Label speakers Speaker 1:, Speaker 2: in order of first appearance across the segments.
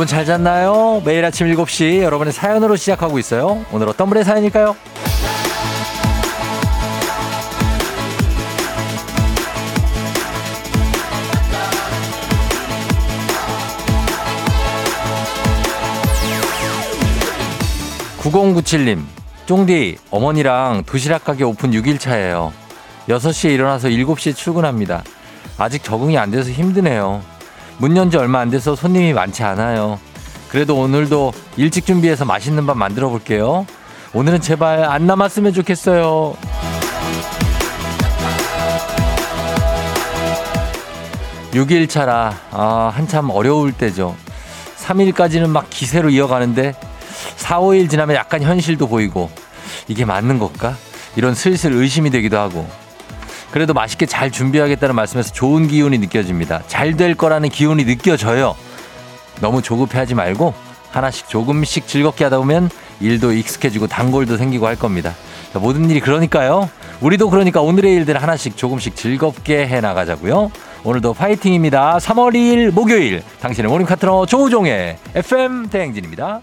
Speaker 1: 여러분 잘 잤나요? 매일 아침 7시 여러분의 사연으로 시작하고 있어요. 오늘 어떤 분의 사연일까요? 9097님, 쫑디, 어머니랑 도시락 가게 오픈 6일차예요. 6시에 일어나서 7시에 출근합니다. 아직 적응이 안 돼서 힘드네요. 문 연 지 얼마 안 돼서 손님이 많지 않아요. 그래도 오늘도 일찍 준비해서 맛있는 밥 만들어 볼게요. 오늘은 제발 안 남았으면 좋겠어요. 6일차라, 아, 한참 어려울 때죠. 3일까지는 막 기세로 이어가는데 4, 5일 지나면 약간 현실도 보이고 이게 맞는 걸까? 이런 슬슬 의심이 되기도 하고 그래도 맛있게 잘 준비하겠다는 말씀에서 좋은 기운이 느껴집니다. 잘 될 거라는 기운이 느껴져요. 너무 조급해하지 말고 하나씩 조금씩 즐겁게 하다 보면 일도 익숙해지고 단골도 생기고 할 겁니다. 모든 일이 그러니까요. 우리도 그러니까 오늘의 일들 하나씩 조금씩 즐겁게 해 나가자고요. 오늘도 파이팅입니다. 3월 2일 목요일 당신의 모닝 파트너 조우종의 FM 대행진입니다.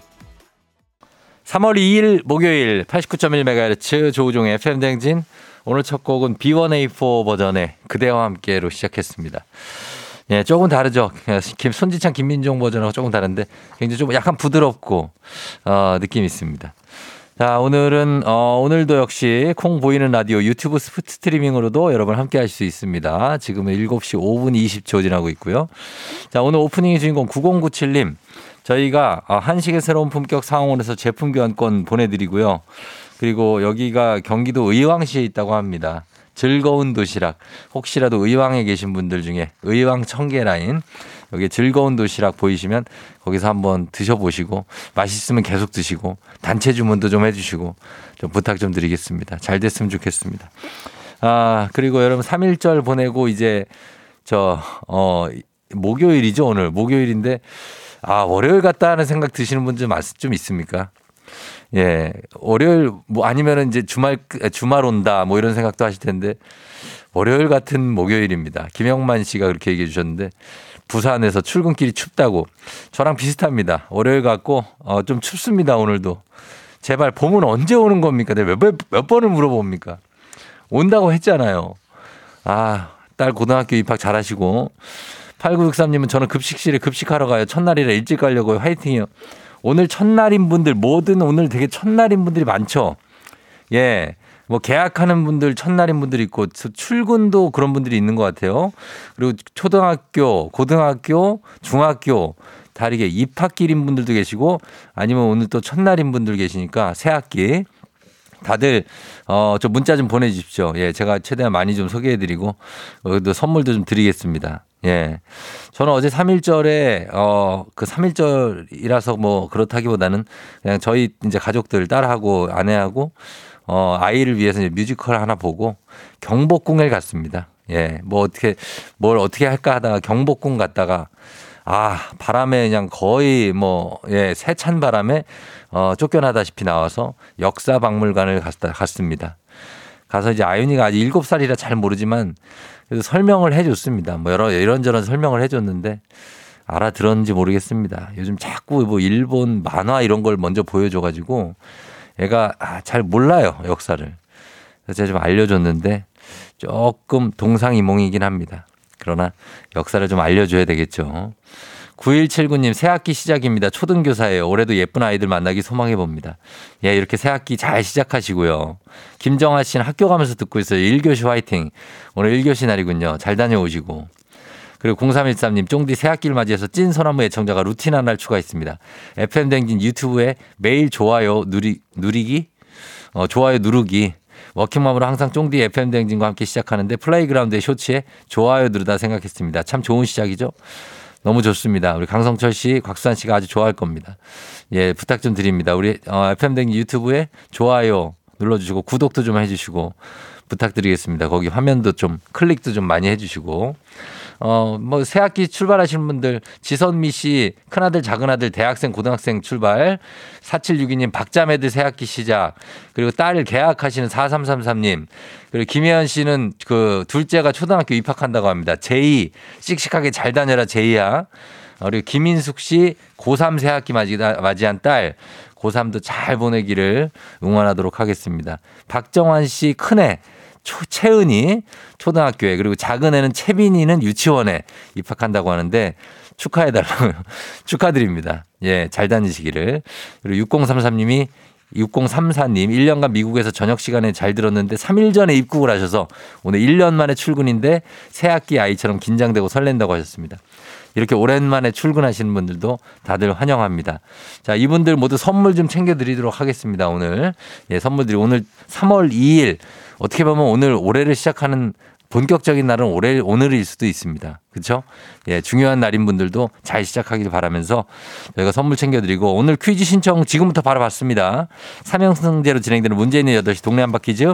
Speaker 1: 3월 2일 목요일 89.1MHz 조우종의 FM 대행진 오늘 첫 곡은 B1A4 버전의 그대와 함께로 시작했습니다. 예, 조금 다르죠. 김, 손지창, 김민종 버전하고 조금 다른데 굉장히 좀 약간 부드럽고, 어, 느낌이 있습니다. 자, 오늘은, 어, 오늘도 역시 콩 보이는 라디오 유튜브 스트리밍으로도 여러분 함께 하실 수 있습니다. 지금은 7시 5분 20초 지나고 있고요. 자, 오늘 오프닝의 주인공 9097님. 저희가 어, 한식의 새로운 품격 상황원에서 제품 교환권 보내드리고요. 그리고 여기가 경기도 의왕시에 있다고 합니다. 즐거운 도시락. 혹시라도 의왕에 계신 분들 중에 의왕 청계라인 여기 즐거운 도시락 보이시면 거기서 한번 드셔보시고 맛있으면 계속 드시고 단체 주문도 좀 해주시고 좀 부탁 좀 드리겠습니다. 잘 됐으면 좋겠습니다. 아, 그리고 여러분 3일절 보내고 이제 저, 어, 목요일이죠, 오늘. 목요일인데 아, 월요일 같다 하는 생각 드시는 분들 좀 있습니까? 예. 월요일 뭐 아니면은 이제 주말 주말 온다 뭐 이런 생각도 하실 텐데 월요일 같은 목요일입니다. 김영만 씨가 그렇게 얘기해 주셨는데 부산에서 출근길이 춥다고 저랑 비슷합니다. 월요일 같고 어, 좀 춥습니다 오늘도. 제발 봄은 언제 오는 겁니까? 내가 몇, 몇 번을 물어봅니까? 온다고 했잖아요. 아, 딸 고등학교 입학 잘하시고 8963님은 저는 급식실에 급식하러 가요. 첫날이라 일찍 가려고요. 화이팅이요. 오늘 첫날인 분들 뭐든 오늘 되게 첫날인 분들이 많죠. 예. 뭐 계약하는 분들 첫날인 분들이 있고 출근도 그런 분들이 있는 것 같아요. 그리고 초등학교, 고등학교, 중학교 다르게 입학길인 분들도 계시고 아니면 오늘 또 첫날인 분들 계시니까 새 학기 다들 어저 문자 좀 보내주십시오. 예, 제가 최대한 많이 좀 소개해드리고 어, 또 선물도 좀 드리겠습니다. 예. 저는 어제 3일절에, 어, 그 3일절이라서 뭐 그렇다기보다는 그냥 저희 이제 가족들, 딸하고 아내하고 어, 아이를 위해서 이제 뮤지컬 하나 보고 경복궁에 갔습니다. 예. 뭐 어떻게, 뭘 어떻게 할까 하다가 경복궁 갔다가 아, 바람에 그냥 거의 뭐, 예, 세찬 바람에 어, 쫓겨나다시피 나와서 역사 박물관을 갔다, 갔습니다. 가서 이제 아윤이가 아직 7살이라 잘 모르지만 그래서 설명을 해줬습니다. 뭐 여러 이런저런 설명을 해줬는데 알아들었는지 모르겠습니다. 요즘 자꾸 뭐 일본 만화 이런 걸 먼저 보여줘가지고 애가 아, 잘 몰라요 역사를. 그래서 제가 좀 알려줬는데 조금 동상이몽이긴 합니다. 그러나 역사를 좀 알려줘야 되겠죠. 9179님, 새학기 시작입니다. 초등교사예요. 올해도 예쁜 아이들 만나기 소망해 봅니다. 예, 이렇게 새학기 잘 시작하시고요. 김정아 씨는 학교 가면서 듣고 있어요. 1교시 화이팅. 오늘 1교시 날이군요. 잘 다녀오시고. 그리고 0313님, 쫑디 새학기를 맞이해서 찐 소나무 애청자가 루틴 하나 추가했습니다. FM댕진 유튜브에 매일 좋아요 누리, 누리기? 어, 좋아요 누르기. 워킹맘으로 항상 쫑디 FM댕진과 함께 시작하는데 플레이그라운드의 쇼츠에 좋아요 누르다 생각했습니다. 참 좋은 시작이죠? 너무 좋습니다. 우리 강성철 씨, 곽수환 씨가 아주 좋아할 겁니다. 예, 부탁 좀 드립니다. 우리 어, FM댕 유튜브에 좋아요 눌러주시고 구독도 좀 해주시고 부탁드리겠습니다. 거기 화면도 좀 클릭도 좀 많이 해주시고 어, 뭐, 새학기 출발하시는 분들, 지선미 씨, 큰아들, 작은아들, 대학생, 고등학생 출발, 4762님, 박자매들 새학기 시작, 그리고 딸 계약하시는 4333님, 그리고 김혜연 씨는 그 둘째가 초등학교 입학한다고 합니다. 제이, 씩씩하게 잘 다녀라, 제이야. 우리 김인숙 씨 고3 새학기 맞이한 딸 고3도 잘 보내기를 응원하도록 하겠습니다. 박정환 씨 큰애 초, 채은이 초등학교에 그리고 작은 애는 채빈이는 유치원에 입학한다고 하는데 축하해달라고요. 축하드립니다. 예, 잘 다니시기를. 그리고 6033님이 6034님, 1년간 미국에서 저녁 시간에 잘 들었는데 3일 전에 입국을 하셔서 오늘 1년 만에 출근인데 새학기 아이처럼 긴장되고 설렌다고 하셨습니다. 이렇게 오랜만에 출근하시는 분들도 다들 환영합니다. 자, 이분들 모두 선물 좀 챙겨드리도록 하겠습니다. 오늘. 예, 선물들이 오늘 3월 2일 어떻게 보면 오늘 올해를 시작하는 본격적인 날은 올해, 오늘일 수도 있습니다. 그렇죠? 예, 중요한 날인 분들도 잘 시작하길 바라면서 저희가 선물 챙겨드리고 오늘 퀴즈 신청 지금부터 바로 받습니다. 삼형승제로 진행되고 있는 8시 동네 한바 퀴즈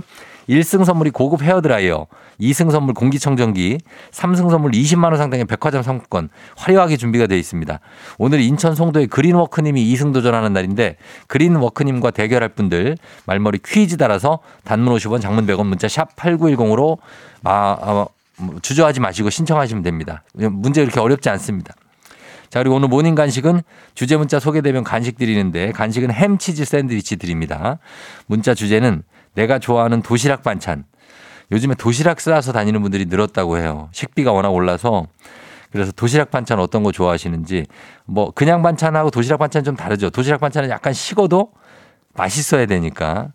Speaker 1: 1승 선물이 고급 헤어드라이어, 2승 선물 공기청정기, 3승 선물 20만 원 상당의 백화점 상품권 화려하게 준비가 되어 있습니다. 오늘 인천 송도의 그린워크님이 2승 도전하는 날인데 그린워크님과 대결할 분들 말머리 퀴즈 따라서 단문 50원 장문 100원 문자 샵 8910으로 아, 아, 주저하지 마시고 신청하시면 됩니다. 문제 그렇게 어렵지 않습니다. 자, 그리고 오늘 morning 간식은 주제 문자 소개되면 간식 드리는데 간식은 햄치즈 샌드위치 드립니다. 문자 주제는 내가 좋아하는 도시락 반찬. 요즘에 도시락 싸서 다니는 분들이 늘었다고 해요. 식비가 워낙 올라서. 그래서 도시락 반찬 어떤 거 좋아하시는지 뭐 그냥 반찬하고 도시락 반찬 좀 다르죠. 도시락 반찬은 약간 식어도 맛있어야 되니까.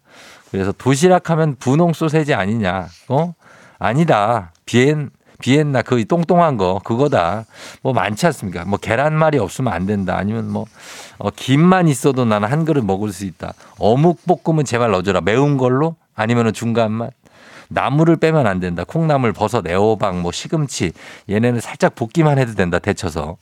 Speaker 1: 그래서 도시락 하면 분홍 소세지 아니냐. 어? 아니다. 비엔 비엔나 그 똥똥한 거 그거다. 뭐 많지 않습니까? 뭐 계란말이 없으면 안 된다. 아니면 뭐 어, 김만 있어도 나는 한 그릇 먹을 수 있다. 어묵 볶음은 제발 넣어줘라. 매운 걸로 아니면은 중간 맛. 나물을 빼면 안 된다. 콩나물, 버섯, 애호박, 뭐 시금치 얘네는 살짝 볶기만 해도 된다. 데쳐서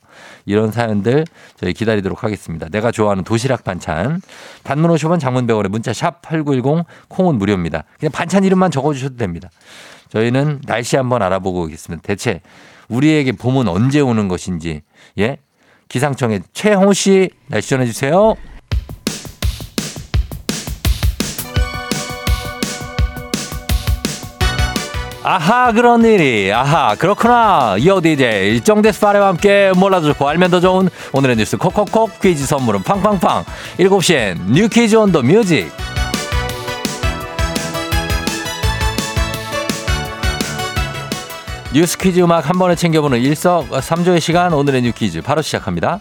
Speaker 1: 이런 사연들 저희 기다리도록 하겠습니다. 내가 좋아하는 도시락 반찬 단문 50원 장문 100원에 문자 샵 #8910 콩은 무료입니다. 그냥 반찬 이름만 적어주셔도 됩니다. 저희는 날씨 한번 알아보고 오겠습니다. 대체 우리에게 봄은 언제 오는 것인지. 예? 기상청의 최홍 씨 날씨 전해주세요. 아하 그런 일이. 아하 그렇구나. 이어 디제 일정데스 파레와 함께 몰라도 좋고 알면 더 좋은 오늘의 뉴스 콕콕콕 퀴즈 선물은 팡팡팡. 7시엔 New Quiz on the Music 뉴스 퀴즈 음악 한 번에 챙겨보는 일석삼조의 시간 오늘의 New Quiz 바로 시작합니다.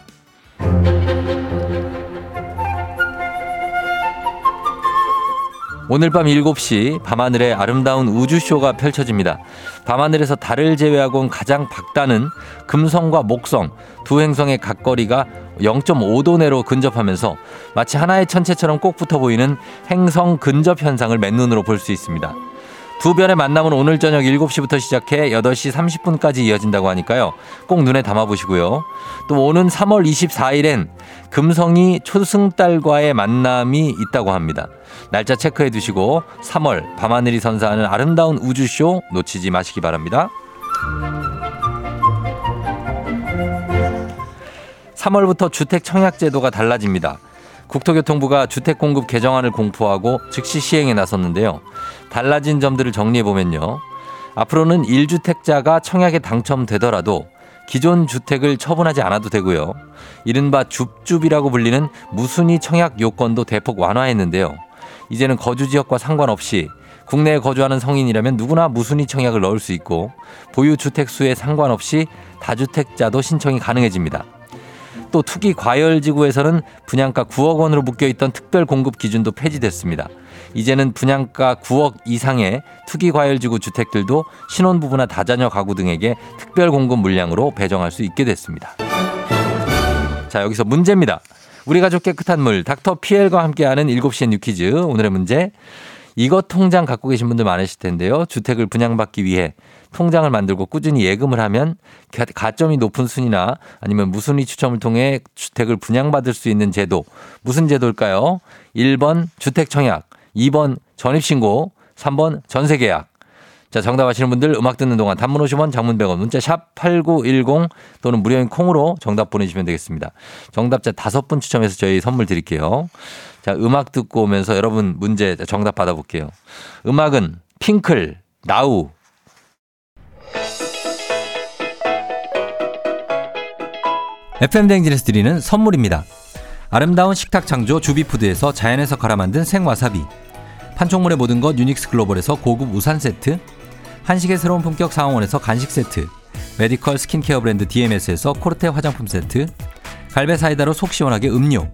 Speaker 1: 오늘 밤 7시 밤하늘에 아름다운 우주쇼가 펼쳐집니다. 밤하늘에서 달을 제외하고는 가장 밝다는 금성과 목성 두 행성의 각거리가 0.5도 내로 근접하면서 마치 하나의 천체처럼 꼭 붙어 보이는 행성 근접 현상을 맨눈으로 볼 수 있습니다. 두 별의 만남은 오늘 저녁 7시부터 시작해 8시 30분까지 이어진다고 하니까요. 꼭 눈에 담아보시고요. 또 오는 3월 24일엔 금성이 초승달과의 만남이 있다고 합니다. 날짜 체크해 두시고 3월 밤하늘이 선사하는 아름다운 우주쇼 놓치지 마시기 바랍니다. 3월부터 주택 청약 제도가 달라집니다. 국토교통부가 주택공급 개정안을 공포하고 즉시 시행에 나섰는데요. 달라진 점들을 정리해 보면요. 앞으로는 1주택자가 청약에 당첨되더라도 기존 주택을 처분하지 않아도 되고요. 이른바 줍줍이라고 불리는 무순위 청약 요건도 대폭 완화했는데요. 이제는 거주 지역과 상관없이 국내에 거주하는 성인이라면 누구나 무순위 청약을 넣을 수 있고 보유 주택 수에 상관없이 다주택자도 신청이 가능해집니다. 또 투기 과열 지구에서는 분양가 9억 원으로 묶여 있던 특별 공급 기준도 폐지됐습니다. 이제는 분양가 9억 이상의 투기 과열 지구 주택들도 신혼부부나 다자녀 가구 등에게 특별 공급 물량으로 배정할 수 있게 됐습니다. 자, 여기서 문제입니다. 우리 가족 깨끗한 물 닥터 피엘과 함께하는 7시의 뉴퀴즈 오늘의 문제 이것 통장 갖고 계신 분들 많으실 텐데요. 주택을 분양받기 위해 통장을 만들고 꾸준히 예금을 하면 가점이 높은 순이나 아니면 무순위 추첨을 통해 주택을 분양받을 수 있는 제도 무슨 제도일까요? 1번 주택 청약, 2번 전입신고, 3번 전세계약. 자, 정답 아시는 분들 음악 듣는 동안 단문 50원, 장문 100원, 문자 샵 8910 또는 무료인 콩으로 정답 보내주시면 되겠습니다. 정답자 다섯 분 추첨해서 저희 선물 드릴게요. 자, 음악 듣고 오면서 여러분 문제 정답 받아볼게요. 음악은 핑클, 나우,
Speaker 2: FM대행진에서 드리는 선물입니다. 아름다운 식탁 창조 주비푸드에서 자연에서 갈아 만든 생와사비. 판촉물의 모든 것 유닉스 글로벌에서 고급 우산 세트. 한식의 새로운 품격 상황원에서 간식 세트. medical skincare 브랜드 DMS에서 코르테 화장품 세트. 갈배 사이다로 속 시원하게 음료.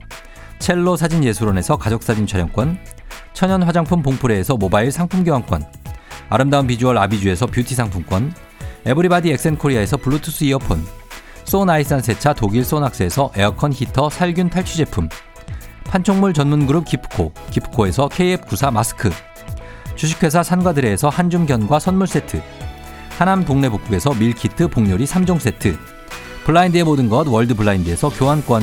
Speaker 2: 첼로 사진 예술원에서 가족사진 촬영권. 천연 화장품 봉프레에서 모바일 상품 교환권. 아름다운 비주얼 아비주에서 뷰티 상품권. everybody 엑센코리아에서 블루투스 이어폰. 소나이산 세차 독일 소낙스에서 에어컨 히터 살균 탈취 제품 판촉물 전문 그룹 기프코 기프코에서 KF94 마스크 주식회사 산과드레에서 한줌견과 선물 세트 하남 동네 복국에서 밀키트 복요리 3종 세트 블라인드의 모든 것 월드 블라인드에서 교환권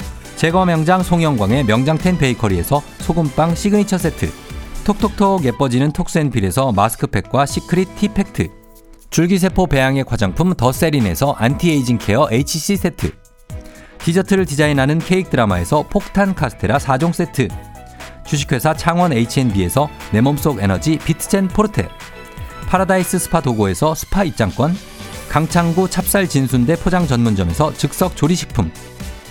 Speaker 2: 제과 명장 송영광의 명장텐 베이커리에서 소금빵 시그니처 세트. 톡톡톡 예뻐지는 톡스앤필에서 마스크팩과 시크릿 티팩트. 줄기세포 배양액 화장품 더세린에서 anti-aging care HC 세트. 디저트를 디자인하는 케이크 드라마에서 폭탄 카스테라 4종 세트. 주식회사 창원 H&B에서 내 몸속 에너지 비트젠 포르테. 파라다이스 스파 도고에서 스파 입장권. 강창구 찹쌀 진순대 포장 전문점에서 즉석 조리식품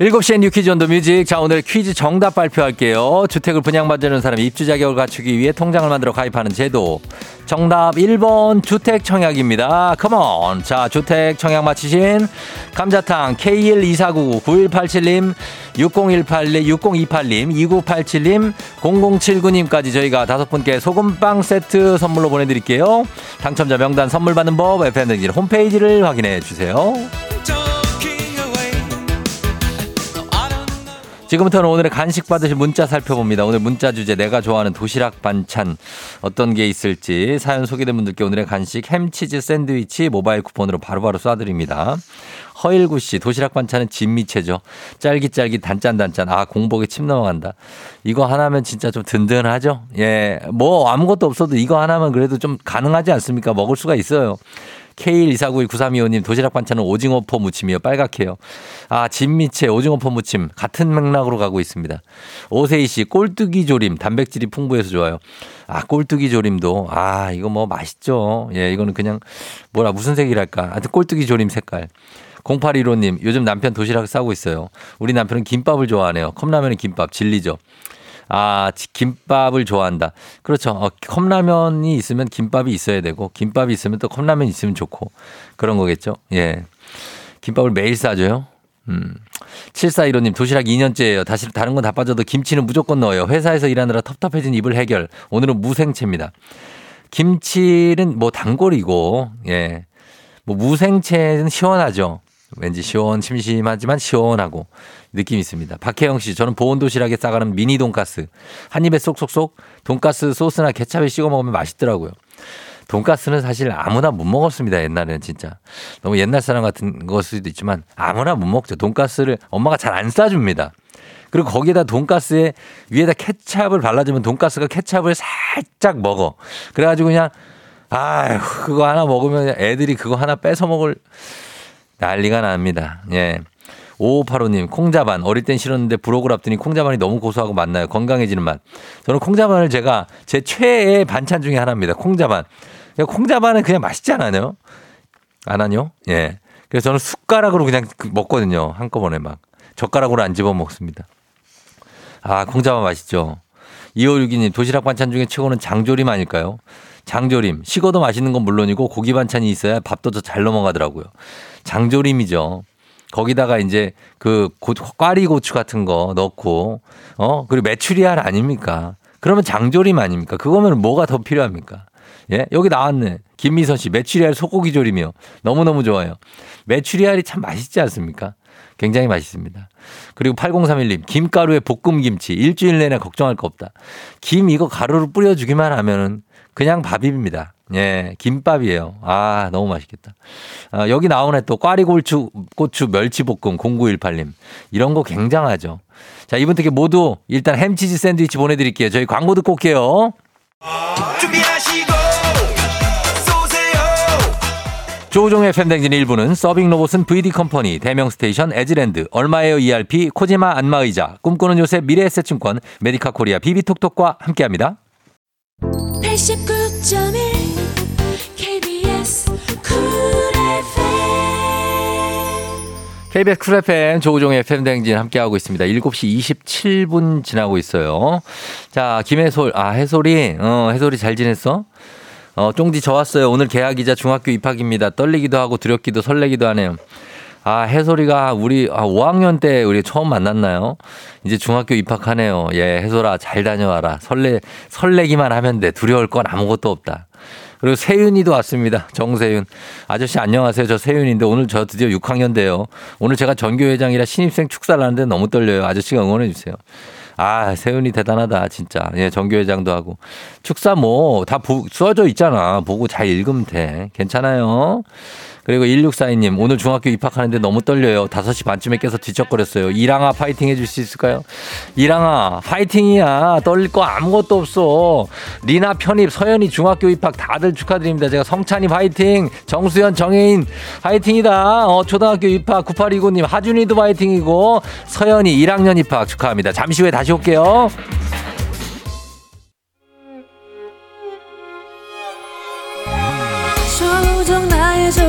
Speaker 1: 7시엔 New Quiz on the Music. 자, 오늘 퀴즈 정답 발표할게요. 주택을 분양받는 사람이 입주 자격을 갖추기 위해 통장을 만들어 가입하는 제도. 정답 1번 주택 청약입니다. 컴온. 자, 주택 청약 마치신 감자탕 K12499 9187님, 6018님, 6028님, 2987님, 0079님까지 저희가 다섯 분께 소금빵 세트 선물로 보내드릴게요. 당첨자 명단 선물 받는 법 FM등진 홈페이지를 확인해 주세요. 지금부터는 오늘의 간식 받으실 문자 살펴봅니다. 오늘 문자 주제 내가 좋아하는 도시락 반찬 어떤 게 있을지 사연 소개된 분들께 오늘의 간식 햄치즈 샌드위치 모바일 쿠폰으로 바로바로 쏴드립니다. 허일구 씨 도시락 반찬은 진미채죠. 짤깃짤깃 단짠단짠 아 공복에 침 넘어간다. 이거 하나면 진짜 좀 든든하죠. 예, 뭐 아무것도 없어도 이거 하나면 그래도 좀 가능하지 않습니까? 먹을 수가 있어요. K124919325님 도시락 반찬은 오징어포 무침이요. 빨갛게요. 아, 진미채 오징어포 무침 같은 맥락으로 가고 있습니다. 오세희 씨 꼴뚜기 조림 단백질이 풍부해서 좋아요. 아, 꼴뚜기 조림도 아, 이거 뭐 맛있죠. 예, 이거는 그냥 뭐라 무슨 색이랄까. 하여튼 꼴뚜기 조림 색깔. 0815님, 요즘 남편 도시락 싸고 있어요. 우리 남편은 김밥을 좋아하네요. 컵라면은 김밥, 진리죠. 아, 김밥을 좋아한다. 그렇죠. 어, 컵라면이 있으면 김밥이 있어야 되고, 김밥이 있으면 또 컵라면이 있으면 좋고, 그런 거겠죠. 예. 김밥을 매일 싸줘요? 음. 7415님, 도시락 2년째예요. 다시 다른 건 다 빠져도 김치는 무조건 넣어요. 회사에서 일하느라 텁텁해진 입을 해결. 오늘은 무생채입니다. 김치는 뭐 단골이고, 예. 뭐 무생채는 시원하죠. 왠지 시원, 심심하지만 시원하고 느낌 있습니다. 박혜영 씨, 저는 보온 도시락에 싸가는 미니 돈가스. 한 입에 쏙쏙쏙 돈가스 소스나 케찹에 찍어 먹으면 맛있더라고요. 돈가스는 사실 아무나 못 먹었습니다. 옛날에는 진짜. 너무 옛날 사람 같은 것일 수도 있지만 아무나 못 먹죠. 돈가스를 엄마가 잘 안 싸줍니다. 그리고 거기에다 돈가스에 위에다 케찹을 발라주면 돈가스가 케찹을 살짝 먹어. 그래가지고 그냥 아휴 그거 하나 먹으면 애들이 그거 하나 뺏어 먹을 난리가 납니다. 예. 5585님, 콩자반. 어릴 땐 싫었는데 부록을 앞두니 콩자반이 너무 고소하고 맛나요. 건강해지는 맛. 저는 콩자반을 제가 제 최애 반찬 중에 하나입니다. 콩자반. 콩자반은 그냥 맛있지 않아요? 안 하뇨? 예. 그래서 저는 숟가락으로 그냥 그 먹거든요. 한꺼번에 막. 젓가락으로 안 집어 먹습니다. 아, 콩자반 맛있죠. 2562님, 도시락 반찬 중에 최고는 장조림 아닐까요? 장조림. 식어도 맛있는 건 물론이고 고기 반찬이 있어야 밥도 더 잘 넘어가더라고요. 장조림이죠. 거기다가 이제 그 고, 꽈리 고추 같은 거 넣고 어 그리고 메추리알 아닙니까? 그러면 장조림 아닙니까? 그거면 뭐가 더 필요합니까? 예, 여기 나왔네. 김미선 씨, 메추리알 소고기 조림이요. 너무 너무 좋아요. 메추리알이 참 맛있지 않습니까? 굉장히 맛있습니다. 그리고 8031님, 김가루에 볶음김치. 일주일 내내 걱정할 거 없다. 김 이거 가루로 뿌려주기만 하면은 그냥 밥입니다. 예, 김밥이에요. 아, 너무 맛있겠다. 아, 여기 나오네 또 꽈리고추, 고추 멸치볶음 0918님. 이런 거 굉장하죠. 자, 이분들께 모두 일단 햄치즈 샌드위치 보내드릴게요. 저희 광고 듣고 올게요.
Speaker 3: 준비하시고 쏘세요
Speaker 1: 조우종의 FM 댕진 일부는 서빙 로봇은 VD 컴퍼니, 대명 스테이션, 에즈랜드, 얼마에요 ERP, 코지마 안마의자, 꿈꾸는 요새 미래에셋증권, 메디카 코리아 비비톡톡과 함께합니다.
Speaker 4: 89.1 KBS 쿨 FM
Speaker 1: 조우종의 FM 댕진 함께하고 있습니다. 7시 27분 지나고 있어요. 자, 김해솔, 아, 해솔이, 어, 해솔이 잘 지냈어? 어, 쫑디 저 왔어요. 오늘 개학이자 중학교 입학입니다. 떨리기도 하고 두렵기도 설레기도 하네요. 아, 해솔이가 우리 아, 5학년 때 우리 처음 만났나요? 이제 중학교 입학하네요. 예, 해솔아 잘 다녀와라. 설레 설레기만 하면 돼. 두려울 건 아무것도 없다. 그리고 세윤이도 왔습니다. 정세윤. 아저씨 안녕하세요. 저 세윤인데 오늘 저 드디어 6학년 돼요. 오늘 제가 전교회장이라 신입생 축사를 하는데 너무 떨려요. 아저씨가 응원해 주세요. 아, 세윤이 대단하다, 진짜. 예, 정교회장도 하고. 축사 뭐, 다 써져 있잖아. 보고 잘 읽으면 돼. 괜찮아요. 그리고 1642님, 오늘 중학교 입학하는데 너무 떨려요. 5시 반쯤에 깨서 뒤척거렸어요. 이랑아, 파이팅 해줄 수 있을까요? 이랑아, 파이팅이야. 떨릴 거 아무것도 없어. 리나 편입, 서연이 중학교 입학 다들 축하드립니다. 제가 성찬이 파이팅, 정수연, 정혜인 파이팅이다. 어, 초등학교 입학 9829님, 하준이도 파이팅이고, 서연이 1학년 입학 축하합니다. 잠시 후에 다시 올게요.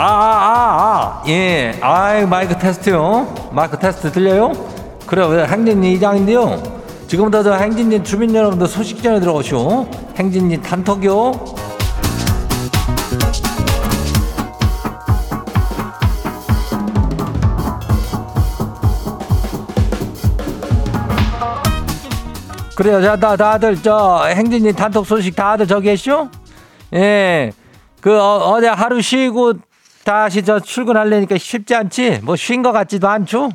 Speaker 1: 아, 아, 아, 예. 아이, 마이크 테스트요. 마이크 테스트 들려요? 그래요. 네, 행진이 이장인데요. 지금부터 저 행진이 주민 여러분들 소식 전해 들어오시오. 행진이 단톡요. 그래요. 자, 다, 다들 저 행진이 단톡 소식 다들 저기 계시오? 예. 그 어, 어제 하루 쉬고 다시 저 출근하려니까 쉽지 않지? 뭐 쉰 것 같지도 않죠?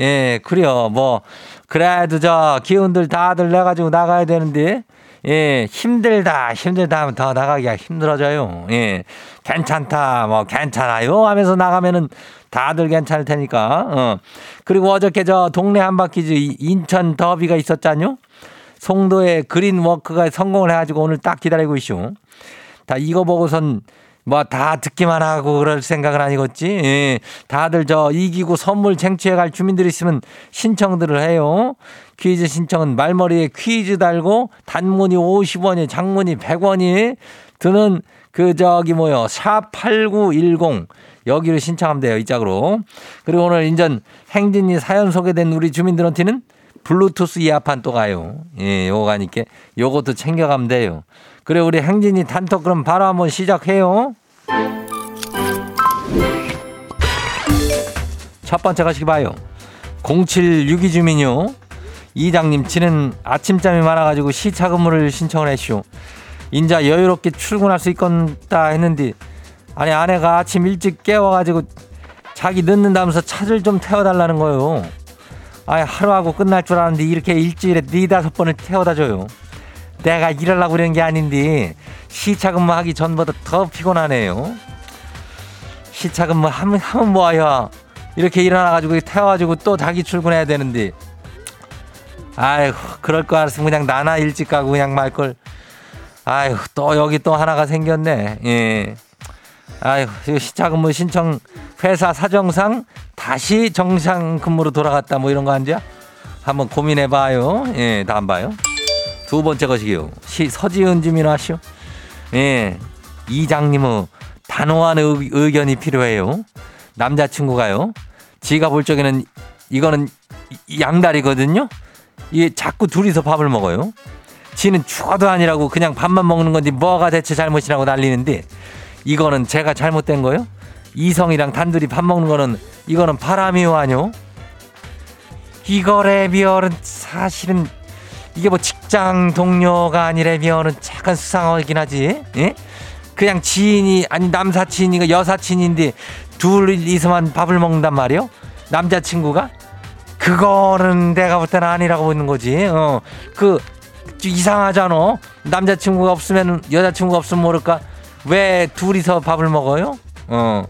Speaker 1: 예, 그래요. 뭐 그래도 저 기운들 다들 내가지고 나가야 되는데 예, 힘들다, 힘들다 하면 더 나가기가 힘들어져요. 예, 괜찮다, 뭐 괜찮아요 하면서 나가면은 다들 괜찮을 테니까. 어. 그리고 어저께 저 동네 한 바퀴즈 인천 더비가 있었잖요. 송도의 그린 워크가 성공을 해가지고 오늘 딱 기다리고 있쇼. 다 이거 보고선 뭐 다 듣기만 하고 그럴 생각은 아니겠지. 예. 다들 저 이기고 선물 쟁취해 갈 주민들 있으면 신청들을 해요. 퀴즈 신청은 말머리에 퀴즈 달고 단문이 50원이 장문이 100원이 드는 그 저기 뭐요. 샵8910 여기로 신청하면 돼요. 이 짝으로. 그리고 오늘 인전 행진이 사연 소개된 우리 주민들한테는 블루투스 이어판 또 가요. 예, 요거 가니까 요것도 챙겨가면 돼요. 그래 우리 행진이 단톡 그럼 바로 한번 시작해요. 첫 번째 가시기 봐요. 0762 주민요. 이장님 치는 아침잠이 많아가지고 시차 근무를 신청을 했쇼. 인자 여유롭게 출근할 수 있겠다 했는데 아니 아내가 아침 일찍 깨워가지고 자기 늦는다면서 차를 좀 태워달라는 거요. 아이 하루하고 끝날 줄 알았는데 이렇게 일주일에 네 다섯 번을 태워다 줘요. 내가 일하려고 그런 게 아닌데 시차 근무하기 전보다 더 피곤하네요. 시차 근무 하면, 하면 뭐야. 이렇게 일어나가지고 태워가지고 또 자기 출근해야 되는데. 아이고 그럴 거 알았으면 그냥 나나 일찍 가고 그냥 말걸. 아이고 또 여기 또 하나가 생겼네. 예. 아이고 시차 근무 신청 회사 사정상 다시 정상 근무로 돌아갔다 뭐 이런 거 한지야? 한번 고민해 봐요. 예, 다음 봐요. 두 번째 것이요. 시 서지은 주민 하시오. 예. 이장님의 단호한 의, 의견이 필요해요. 남자친구가요. 지가 볼 적에는 이거는 이- 양다리거든요. 이게 자꾸 둘이서 밥을 먹어요. 지는 죽어도 아니라고 그냥 밥만 먹는 건데 뭐가 대체 잘못이라고 난리는데 이거는 제가 잘못된 거요? 이성이랑 단둘이 밥 먹는 거는 이거는 바람이요 아니요? 이거래비어는 사실은 이게 뭐 직장 동료가 아니래비어는 약간 수상하긴 하지. 예? 그냥 지인이 아니 남사친이가 여사친인데 둘이서만 밥을 먹는단 말이요? 남자친구가 그거는 내가 볼 때는 아니라고 보는 거지. 어, 그 이상하잖아. 남자친구가 없으면 여자친구가 없으면 모를까. 왜 둘이서 밥을 먹어요? 어,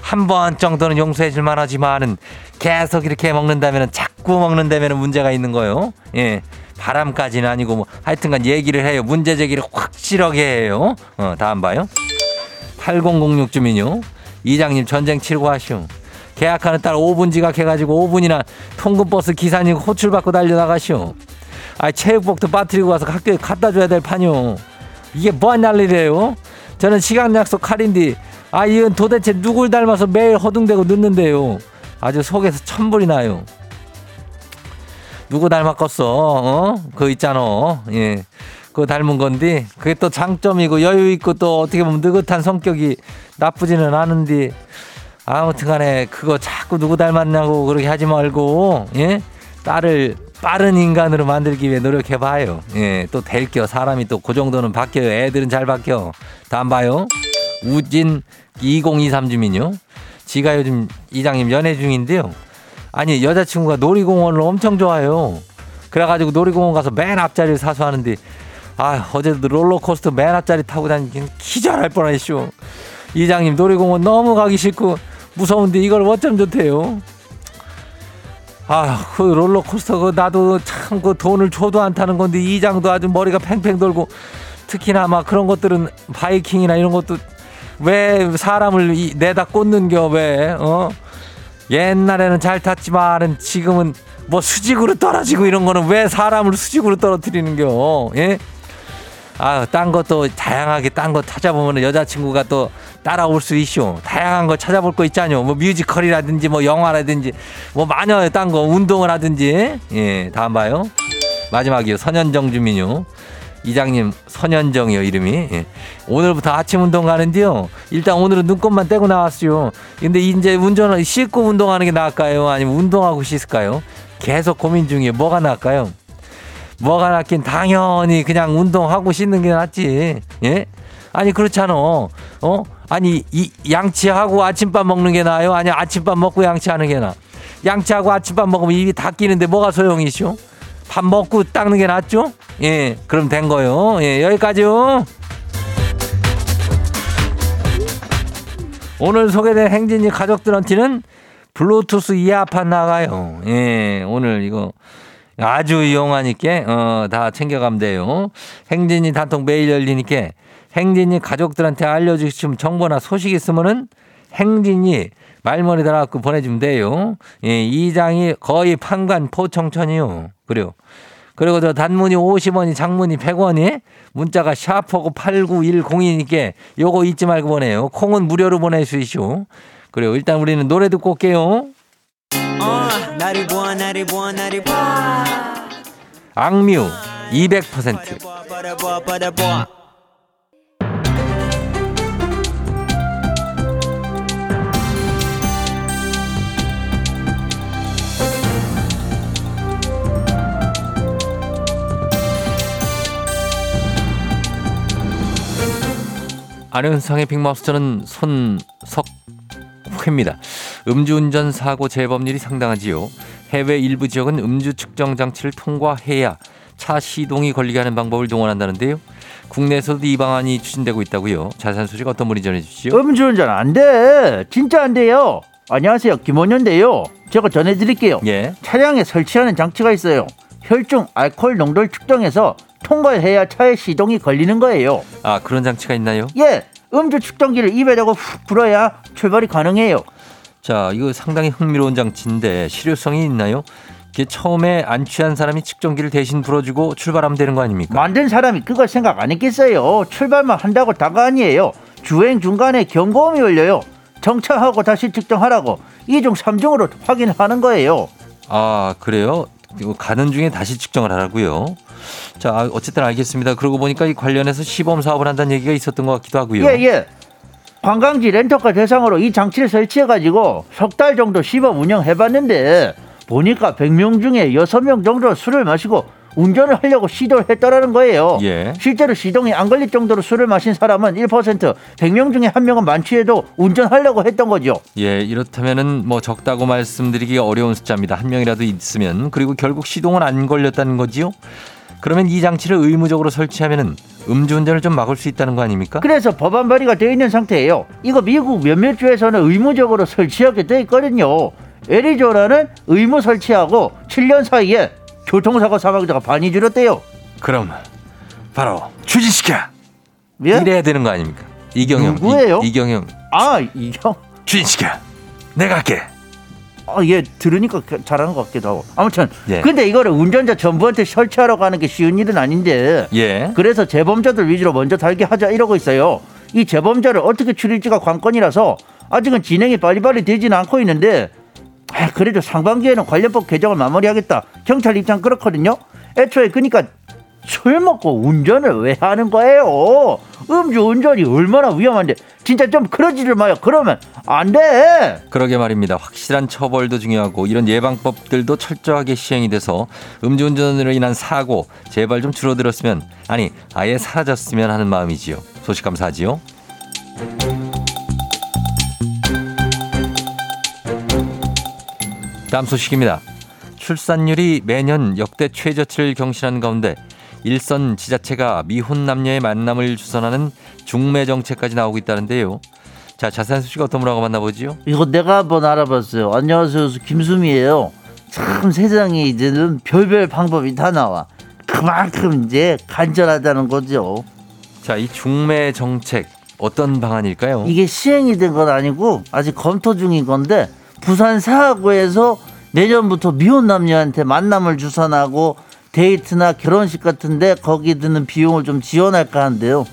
Speaker 1: 한 번 정도는 용서해 줄 만하지만은 계속 이렇게 먹는다면은 자꾸 먹는다면은 문제가 있는 거예요. 예. 바람까지는 아니고 뭐 하여튼간 얘기를 해요. 문제 제기를 확실하게 해요. 어, 다음 봐요. 8006 주민요. 이장님 전쟁 치르고 하시오. 계약하는 딸 5분 지각해가지고 5분이나 통근버스 기사님 호출 받고 달려나가시오. 아 체육복도 빠뜨리고 와서 학교에 갖다 줘야 될 판요. 이게 뭐한 난리래요? 저는 시간 약속 칼인데 아 이건 도대체 누굴 닮아서 매일 허둥대고 늦는데요. 아주 속에서 천불이 나요. 누구 닮았겠어? 어? 그거 있잖아. 예. 그거 닮은 건데 그게 또 장점이고 여유 있고 또 어떻게 보면 느긋한 성격이 나쁘지는 않은데 아무튼 간에 그거 자꾸 누구 닮았냐고 그렇게 하지 말고 예? 딸을 빠른 인간으로 만들기 위해 노력해 봐요. 예. 또 될겨 사람이 또 그 정도는 바뀌어요. 애들은 잘 바뀌어. 다음 봐요. 우진 2023 주민요. 지가 요즘 이장님 연애 중인데요. 아니 여자친구가 놀이공원을 엄청 좋아해요. 그래가지고 놀이공원 가서 맨 앞자리를 사수하는데 아 어제도 롤러코스터 맨 앞자리 타고 다니긴 기절할 뻔했쇼. 이장님 놀이공원 너무 가기 싫고 무서운데 이걸 어쩜 좋대요. 아, 그 롤러코스터 그 나도 참 그 돈을 줘도 안 타는 건데 이장도 아주 머리가 팽팽 돌고 특히나 막 그런 것들은 바이킹이나 이런 것도 왜 사람을 이- 내다 꽂는겨 왜 어? 옛날에는 잘 탔지만은 지금은 뭐 수직으로 떨어지고 이런 거는 왜 사람을 수직으로 떨어뜨리는겨 예? 아, 딴 것도 다양하게 딴 거 찾아보면 여자친구가 또 따라올 수 있쇼. 다양한 거 찾아볼 거 있잖요. 뭐 뮤지컬이라든지 뭐 영화라든지 뭐 마녀 딴 거 운동을 하든지. 예, 다음 봐요. 마지막이요. 선현정 주민요. 이장님 선현정이요 이름이 예. 오늘부터 아침 운동 가는데요 일단 오늘은 눈곱만 떼고 나왔어요 근데 이제 운전을 씻고 운동하는 게 나을까요 아니면 운동하고 씻을까요 계속 고민 중이에요 뭐가 나을까요 뭐가 낫긴 당연히 그냥 운동하고 씻는 게 낫지. 예? 아니 그렇잖아. 어? 아니 이 양치하고 아침밥 먹는 게 나아요? 아니 아침밥 먹고 양치하는 게 나아? 양치하고 아침밥 먹으면 입이 다 끼는데 뭐가 소용이쇼? 밥 먹고 닦는 게 낫죠? 예, 그럼 된 거요. 예, 여기까지요. 오늘 소개된 행진이 가족들한테는 블루투스 이어팟 나가요. 예, 오늘 이거 아주 이용하니까 어, 다 챙겨가면 돼요. 행진이 단통 매일 열리니까 행진이 가족들한테 알려주시면 정보나 소식 있으면은 행진이 말머리 달아갖고 보내주면 돼요. 예, 이 장이 거의 판관 포청천이요. 그래요. 그리고 저 단문이 50원이 장문이 100원이 문자가 샤프고 8910이니까 요거 잊지 말고 보내요. 콩은 무료로 보낼 수 있쇼. 그래요. 일단 우리는 노래 듣고 올게요.
Speaker 3: 어,
Speaker 1: 악뮤 200%
Speaker 3: 아
Speaker 1: 안윤상의 빅마우스는 손석회입니다. 음주운전 사고 재범률이 상당하지요. 해외 일부 지역은 음주 측정 장치를 통과해야 차 시동이 걸리게 하는 방법을 동원한다는데요. 국내에서도 이 방안이 추진되고 있다고요. 자세한 소식 어떤 분이 전해주시죠?
Speaker 5: 음주운전 안 돼. 진짜 안 돼요. 안녕하세요. 김원현인데요. 제가 전해드릴게요.
Speaker 1: 예.
Speaker 5: 차량에 설치하는 장치가 있어요. 혈중 알코올 농도를 측정해서 통과를 해야 차의 시동이 걸리는 거예요.
Speaker 1: 아 그런 장치가 있나요?
Speaker 5: 예. 음주 측정기를 입에 대고 훅 불어야 출발이 가능해요.
Speaker 1: 자 이거 상당히 흥미로운 장치인데 실효성이 있나요? 이게 처음에 안 취한 사람이 측정기를 대신 불어주고 출발하면 되는 거 아닙니까?
Speaker 5: 만든 사람이 그걸 생각 안 했겠어요. 출발만 한다고 다가 아니에요. 주행 중간에 경고음이 울려요. 정차하고 다시 측정하라고 이중삼중으로 확인하는 거예요.
Speaker 1: 아 그래요? 이거 가는 중에 다시 측정을 하라고요. 자 어쨌든 알겠습니다. 그러고 보니까 이 관련해서 시범 사업을 한다는 얘기가 있었던 것 같기도 하고요.
Speaker 5: 예, 예. 관광지 렌터카 대상으로 이 장치를 설치해가지고 석 달 정도 시범 운영해봤는데 보니까 100명 중에 6명 정도 술을 마시고 운전을 하려고 시도를 했다라는 거예요.
Speaker 1: 예.
Speaker 5: 실제로 시동이 안 걸릴 정도로 술을 마신 사람은 1%, 100명 중에 한 명은 만취해도 운전하려고 했던 거죠.
Speaker 1: 예, 이렇다면은 뭐 적다고 말씀드리기 어려운 숫자입니다. 한 명이라도 있으면 그리고 결국 시동은 안 걸렸다는 거지요. 그러면 이 장치를 의무적으로 설치하면은 음주운전을 좀 막을 수 있다는 거 아닙니까?
Speaker 5: 그래서 법안 발의가 되어 있는 상태예요. 이거 미국 몇몇 주에서는 의무적으로 설치하게 되어 있거든요. 애리조나는 의무 설치하고 7년 사이에 교통사고 사망자가 반이 줄었대요.
Speaker 1: 그럼 바로 추진시켜.
Speaker 5: 예?
Speaker 1: 이래야 되는 거 아닙니까? 이경영.
Speaker 5: 누구예요?
Speaker 1: 이, 이경영.
Speaker 5: 아, 이형.
Speaker 1: 추진시켜. 내가 할게.
Speaker 5: 아, 얘 들으니까 그- 잘하는 것 같기도 하고. 아무튼
Speaker 1: 예.
Speaker 5: 근데 이거를 운전자 전부한테 설치하라고 하는 게 쉬운 일은 아닌데
Speaker 1: 예.
Speaker 5: 그래서 재범자들 위주로 먼저 달게 하자 이러고 있어요. 이 재범자를 어떻게 추릴지가 관건이라서 아직은 진행이 빨리빨리 되지는 않고 있는데 아, 그래도 상반기에는 관련법 개정을 마무리하겠다. 경찰 입장 그렇거든요. 애초에 그러니까 술 먹고 운전을 왜 하는 거예요? 음주 운전이 얼마나 위험한데 진짜 좀 그러지를 마요. 그러면 안 돼.
Speaker 1: 그러게 말입니다. 확실한 처벌도 중요하고 이런 예방법들도 철저하게 시행이 돼서 음주 운전으로 인한 사고 제발 좀 줄어들었으면 아니 아예 사라졌으면 하는 마음이지요. 소식 감사하지요. 다음 소식입니다. 출산율이 매년 역대 최저치를 경신하는 가운데 일선 지자체가 미혼 남녀의 만남을 주선하는 중매 정책까지 나오고 있다는데요. 자, 자세한 소식 어떤 분하고 만나보지요?
Speaker 5: 이거 내가 한번 알아봤어요. 안녕하세요. 김수미예요. 참 세상에 이제는 별별 방법이 다 나와. 그만큼 이제 간절하다는 거죠.
Speaker 1: 자, 이 중매 정책 어떤 방안일까요?
Speaker 5: 이게 시행이 된 건 아니고 아직 검토 중인 건데 부산 사하구에서 내년부터 미혼 남녀한테 만남을 주선하고 데이트나 결혼식 같은데 거기 드는 비용을 좀 지원할까 한데요.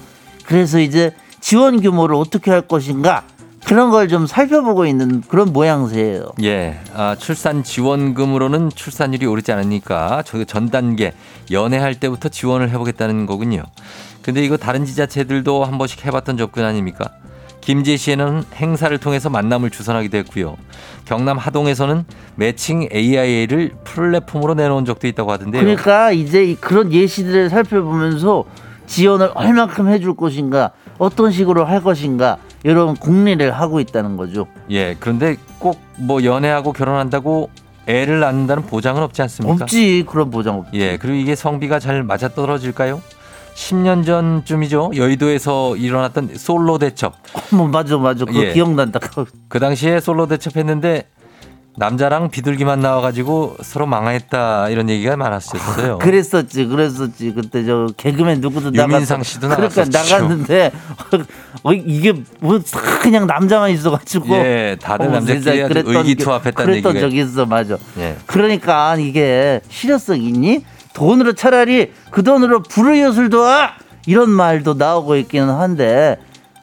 Speaker 5: 그래서 이제 지원 규모를 어떻게 할 것인가 그런 걸 좀 살펴보고 있는 그런 모양새예요.
Speaker 1: 예, 아, 출산 지원금으로는 출산율이 오르지 않으니까 저전 단계 연애할 때부터 지원을 해보겠다는 거군요. 근데 이거 다른 지자체들도 한 번씩 해봤던 접근 아닙니까? 김제시에는 행사를 통해서 만남을 주선하기도 했고요. 경남 하동에서는 매칭 AI를 플랫폼으로 내놓은 적도 있다고 하던데요.
Speaker 5: 그러니까 이제 이 그런 예시들을 살펴보면서 지원을 얼마큼 해줄 것인가 어떤 식으로 할 것인가 이런 국리를 하고 있다는 거죠.
Speaker 1: 예, 그런데 꼭 뭐 연애하고 결혼한다고 애를 낳는다는 보장은 없지 않습니까?
Speaker 5: 없지 그런 보장 없지.
Speaker 1: 예, 그리고 이게 성비가 잘 맞아 떨어질까요? 10년 전쯤이죠. 여의도에서 일어났던 솔로 대첩.
Speaker 5: 뭐 맞아 맞아 그거
Speaker 1: 예.
Speaker 5: 기억난다.
Speaker 1: 그 당시에 솔로 대첩했는데 남자랑 비둘기만 나와가지고 서로 망했다 이런 얘기가 많았었어요.
Speaker 5: 그랬었지 그랬었지 그때 저 개그맨 누구도
Speaker 1: 유민상
Speaker 5: 나갔어.
Speaker 1: 씨도
Speaker 5: 그러니까
Speaker 1: 나갔었죠.
Speaker 5: 나갔는데 어, 이게 뭐다 그냥 남자만 있어가지고
Speaker 1: 예, 다들
Speaker 5: 어머,
Speaker 1: 남자끼리
Speaker 5: 그랬던
Speaker 1: 의기투합했다는
Speaker 5: 게- 그랬던
Speaker 1: 얘기가
Speaker 5: 적이 있어 맞아.
Speaker 1: 예.
Speaker 5: 그러니까 이게 실효성 있니? 돈으로 차라리 그 돈으로 불우이웃을 도와 이런 말도 나오고 있기는 한데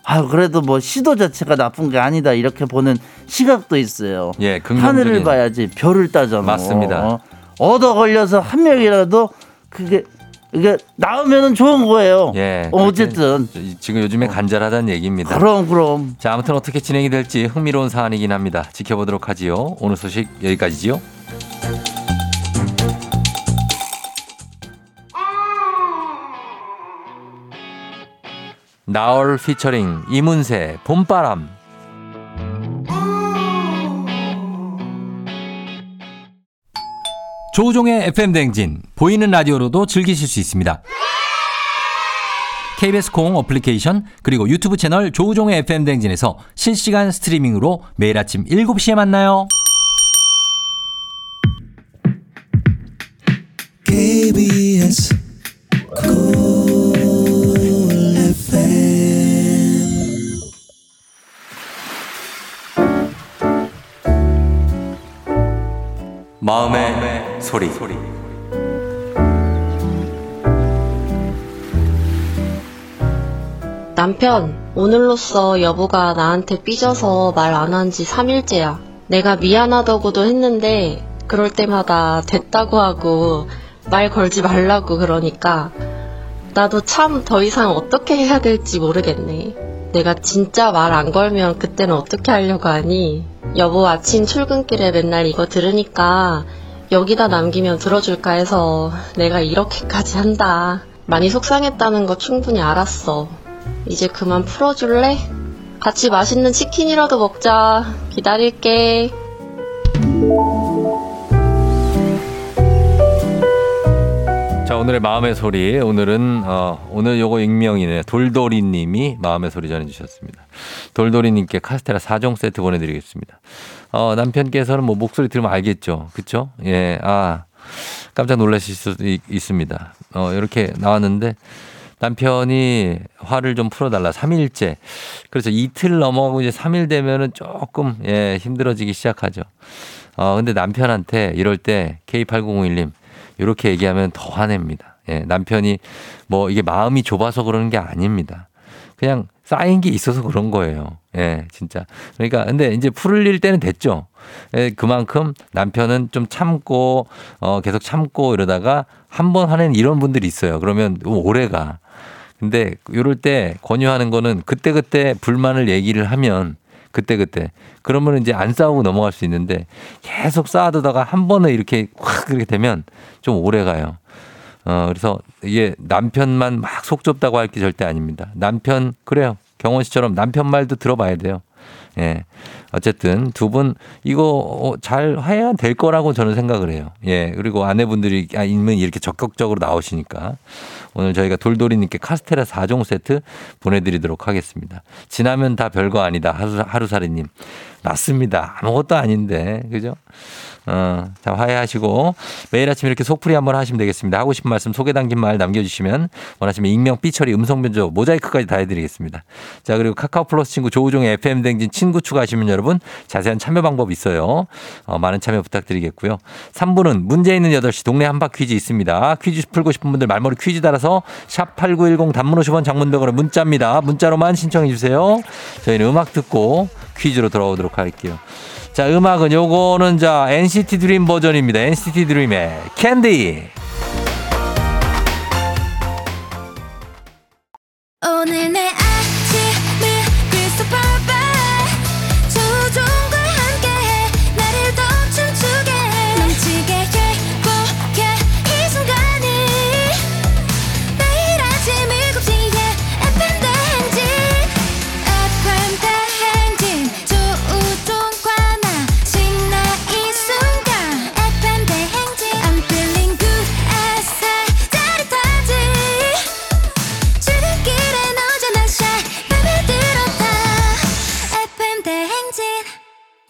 Speaker 5: 아 그래도 뭐 시도 자체가 나쁜 게 아니다 이렇게 보는 시각도 있어요.
Speaker 1: 예, 긍정적인-
Speaker 5: 하늘을 봐야지 별을 따잖아.
Speaker 1: 맞습니다.
Speaker 5: 어? 얻어 걸려서 한 명이라도 그게 이게 나오면은 좋은 거예요.
Speaker 1: 예,
Speaker 5: 어, 어쨌든
Speaker 1: 지금 요즘에 간절하다는 얘기입니다.
Speaker 5: 그럼 그럼
Speaker 1: 자, 아무튼 어떻게 진행이 될지 흥미로운 사안이긴 합니다. 지켜보도록 하지요. 오늘 소식 여기까지지요. 나얼 피처링 이문세 봄바람
Speaker 2: 조우종의 FM 댕진 보이는 라디오로도 즐기실 수 있습니다. KBS 콩 어플리케이션 그리고 유튜브 채널 조우종의 FM 댕진에서 실시간 스트리밍으로 매일 아침 7시에 만나요.
Speaker 1: 마음의 소리.
Speaker 6: 남편, 오늘로써 여보가 나한테 삐져서 말 안 한 지 3일째야. 내가 미안하다고도 했는데, 그럴 때마다 됐다고 하고, 말 걸지 말라고 그러니까, 나도 참 더 이상 어떻게 해야 될지 모르겠네. 내가 진짜 말 안 걸면 그때는 어떻게 하려고 하니? 여보 아침 출근길에 맨날 이거 들으니까, 여기다 남기면 들어줄까 해서 내가 이렇게까지 한다. 많이 속상했다는 거 충분히 알았어. 이제 그만 풀어줄래? 같이 맛있는 치킨이라도 먹자. 기다릴게.
Speaker 1: 자 오늘의 마음의 소리 오늘은 어, 오늘 요거 익명이네 돌돌이님이 마음의 소리 전해주셨습니다. 돌돌이님께 카스테라 4종 세트 보내드리겠습니다. 어, 남편께서는 뭐 목소리 들으면 알겠죠, 그렇죠? 예, 아 깜짝 놀라실 수도 있, 있습니다. 어, 이렇게 나왔는데 남편이 화를 좀 풀어달라. 3일째. 그래서 이틀 넘어가고 이제 3일 되면은 조금, 예, 힘들어지기 시작하죠. 어, 근데 남편한테 이럴 때 K8001님, 이렇게 얘기하면 더 화냅니다. 예, 남편이 뭐 이게 마음이 좁아서 그러는 게 아닙니다. 그냥 쌓인 게 있어서 그런 거예요. 예, 진짜. 그러니까 근데 이제 풀릴 때는 됐죠. 예, 그만큼 남편은 좀 참고 어 계속 참고 이러다가 한 번 화내는 이런 분들이 있어요. 그러면 오래 가. 근데 이럴 때 권유하는 거는 그때그때 불만을 얘기를 하면 그때 그때 그러면 이제 안 싸우고 넘어갈 수 있는데 계속 쌓아두다가 한 번에 이렇게 확 그렇게 되면 좀 오래 가요. 어, 그래서 이게 남편만 막 속 좁다고 할 게 절대 아닙니다. 남편, 그래요. 경원 씨처럼 남편 말도 들어봐야 돼요. 예. 어쨌든 두 분 이거 어, 잘 해야 될 거라고 저는 생각을 해요. 예. 그리고 아내분들이 아, 있는 이렇게 적극적으로 나오시니까 오늘 저희가 돌돌이님께 카스테라 4종 세트 보내드리도록 하겠습니다. 지나면 다 별거 아니다. 하루, 하루살이님. 맞습니다. 아무것도 아닌데. 그죠? 어, 자, 화해하시고 매일 아침 이렇게 속풀이 한번 하시면 되겠습니다. 하고 싶은 말씀 소개 담긴 말 남겨주시면 원하시면 익명, 삐처리, 음성 변조, 모자이크까지 다 해드리겠습니다. 자, 그리고 카카오 플러스 친구 조우종의 FM 댕진 친구 추가하시면 여러분 자세한 참여 방법 있어요. 어, 많은 참여 부탁드리겠고요. 3부는 문제 있는 8시 동네 한바 퀴즈 있습니다. 퀴즈 풀고 싶은 분들 말머리 퀴즈 달아서 샵 8910 단문 50원 장문 100원의 문자입니다. 문자로만 신청해 주세요. 저희는 음악 듣고 퀴즈로 돌아오도록 할게요. 자, 음악은 요거는 자, NCT 드림 버전입니다. NCT 드림의 캔디.
Speaker 4: 오늘 내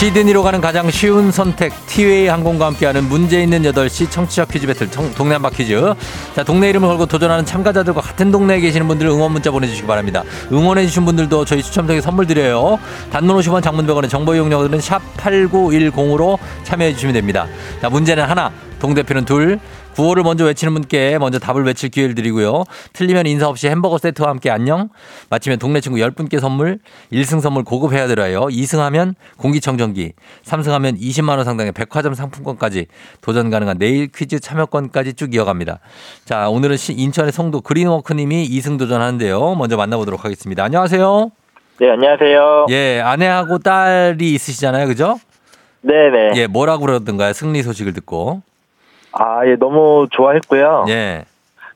Speaker 1: 시드니로 가는 가장 쉬운 선택 티웨이 항공과 함께하는 문제 있는 8시 청취자 퀴즈 배틀 청- 동네 한바 퀴즈. 자 동네 이름을 걸고 도전하는 참가자들과 같은 동네에 계시는 분들 응원 문자 보내주시기 바랍니다. 응원해 주신 분들도 저희 추첨 통해 선물 드려요. 단문 50원 장문 100원의 정보 이용료들은 샵 8910으로 참여해 주시면 됩니다. 자 문제는 하나. 동대표는 둘 구호를 먼저 외치는 분께 먼저 답을 외칠 기회를 드리고요. 틀리면 인사 없이 햄버거 세트와 함께 안녕. 마치면 동네 친구 10분께 선물, 1승 선물 고급 헤어드라이어, 2승 하면 공기청정기, 3승 하면 20만 원 상당의 백화점 상품권까지 도전 가능한 내일 퀴즈 참여권까지 쭉 이어갑니다. 자, 오늘은 시- 인천의 성도 그린워크 님이 2승 도전하는데요. 먼저 만나보도록 하겠습니다. 안녕하세요.
Speaker 7: 네, 안녕하세요.
Speaker 1: 예, 아내하고 딸이 있으시잖아요. 그죠?
Speaker 7: 네네.
Speaker 1: 예, 뭐라고 그러던가요? 승리 소식을 듣고.
Speaker 7: 아, 예, 너무 좋아했고요.
Speaker 1: 예.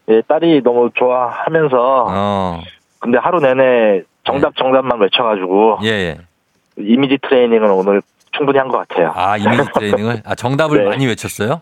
Speaker 7: 예, 딸이 너무 좋아하면서,
Speaker 1: 어.
Speaker 7: 근데 하루 내내 정답, 정답만 외쳐가지고,
Speaker 1: 예, 예.
Speaker 7: 이미지 트레이닝을 오늘 충분히 한 것 같아요.
Speaker 1: 아, 이미지 트레이닝을? 아, 정답을
Speaker 7: 네.
Speaker 1: 많이 외쳤어요?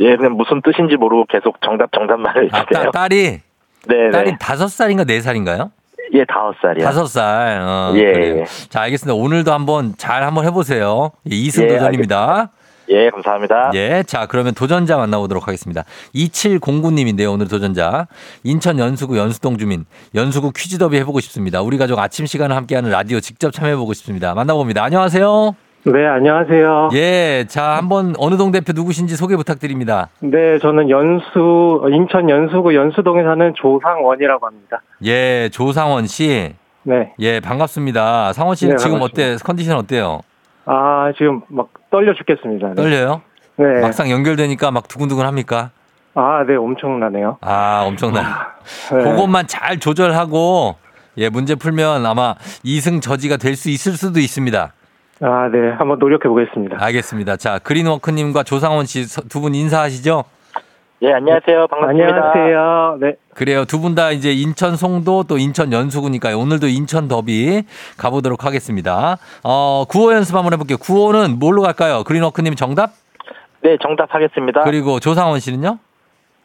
Speaker 7: 예, 그냥 무슨 뜻인지 모르고 계속 정답 정답만
Speaker 1: 아,
Speaker 7: 해주세요.
Speaker 1: 따, 딸이
Speaker 7: 네,
Speaker 1: 딸이
Speaker 7: 네.
Speaker 1: 다섯 살인가 네 살인가요?
Speaker 7: 예, 다섯 살이요.
Speaker 1: 다섯 살. 어,
Speaker 7: 예. 예.
Speaker 1: 자, 알겠습니다. 오늘도 한번 잘 한번 해보세요. 예, 이승
Speaker 7: 예,
Speaker 1: 도전입니다.
Speaker 7: 예, 감사합니다.
Speaker 1: 예, 자, 그러면 도전자 만나보도록 하겠습니다. 2709님인데요, 오늘 도전자. 인천 연수구 연수동 주민, 연수구 퀴즈 더비 해보고 싶습니다. 우리 가족 아침 시간을 함께하는 라디오 직접 참여해보고 싶습니다. 만나봅니다. 안녕하세요.
Speaker 8: 네, 안녕하세요.
Speaker 1: 예, 자, 한번 어느 동 대표 누구신지 소개 부탁드립니다.
Speaker 8: 네, 저는 연수, 어, 인천 연수구 연수동에 사는 조상원이라고 합니다.
Speaker 1: 예, 조상원 씨.
Speaker 8: 네.
Speaker 1: 예, 반갑습니다. 상원 씨는
Speaker 8: 네,
Speaker 1: 지금
Speaker 8: 반갑습니다.
Speaker 1: 어때? 컨디션 어때요?
Speaker 8: 아, 지금 막 떨려 죽겠습니다. 네.
Speaker 1: 떨려요?
Speaker 8: 네.
Speaker 1: 막상 연결되니까 막 두근두근 합니까?
Speaker 8: 아, 네, 엄청나네요.
Speaker 1: 아, 엄청나요.
Speaker 8: 네.
Speaker 1: 그것만 잘 조절하고 예, 문제 풀면 아마 이승 저지가 될 수 있을 수도 있습니다.
Speaker 8: 아, 네, 한번 노력해 보겠습니다.
Speaker 1: 알겠습니다. 자, 그린워크님과 조상원 씨 두 분 인사하시죠?
Speaker 7: 예, 안녕하세요. 반갑습니다.
Speaker 8: 안녕하세요. 네.
Speaker 1: 그래요. 두 분 다 이제 인천 송도 또 인천 연수구니까요. 오늘도 인천 더비 가보도록 하겠습니다. 어, 구호 연습 한번 해볼게요. 구호는 뭘로 갈까요? 그린워크님 정답?
Speaker 7: 네, 정답 하겠습니다.
Speaker 1: 그리고 조상원 씨는요?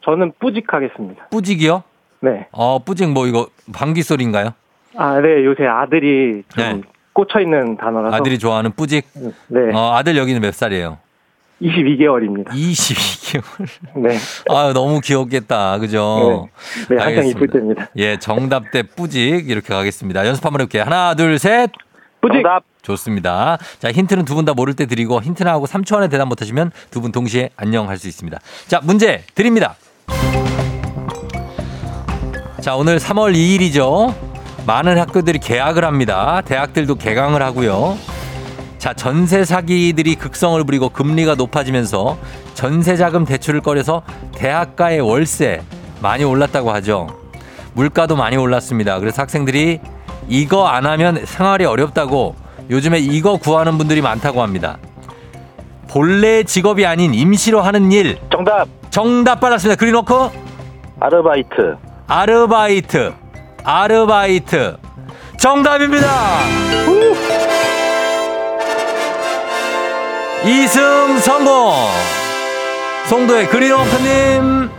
Speaker 8: 저는 뿌직 하겠습니다.
Speaker 1: 뿌직이요?
Speaker 8: 네.
Speaker 1: 어, 뿌직 뭐 이거 방귀 소리인가요?
Speaker 8: 아, 네, 요새 아들이 좀
Speaker 1: 네.
Speaker 8: 꽂혀 있는 단어라서.
Speaker 1: 아들이 좋아하는 뿌직?
Speaker 8: 네.
Speaker 1: 어, 아들 여기는 몇 살이에요?
Speaker 8: 22개월입니다.
Speaker 1: 22개월.
Speaker 8: 네.
Speaker 1: 아 너무 귀엽겠다. 그죠?
Speaker 8: 네, 한창
Speaker 1: 알겠습니다.
Speaker 8: 이쁠 때입니다.
Speaker 1: 예, 정답 대 뿌직 이렇게 가겠습니다. 연습 한번 해볼게요. 하나, 둘, 셋.
Speaker 8: 뿌직!
Speaker 7: 정답.
Speaker 1: 좋습니다. 자, 힌트는 두 분 다 모를 때 드리고 힌트 나 하고 3초 안에 대답 못 하시면 두 분 동시에 안녕 할 수 있습니다. 자, 문제 드립니다. 자, 오늘 3월 2일이죠. 많은 학교들이 개학을 합니다. 대학들도 개강을 하고요. 자, 전세 사기들이 극성을 부리고 금리가 높아지면서 전세 자금 대출을 꺼려서 대학가의 월세 많이 올랐다고 하죠. 물가도 많이 올랐습니다. 그래서 학생들이 이거 안 하면 생활이 어렵다고 요즘에 이거 구하는 분들이 많다고 합니다. 본래 직업이 아닌 임시로 하는 일.
Speaker 7: 정답.
Speaker 1: 정답 빨랐습니다. 그린워커
Speaker 7: 아르바이트.
Speaker 1: 아르바이트. 아르바이트. 정답입니다. 이승 성공. 송도의 그린워커님.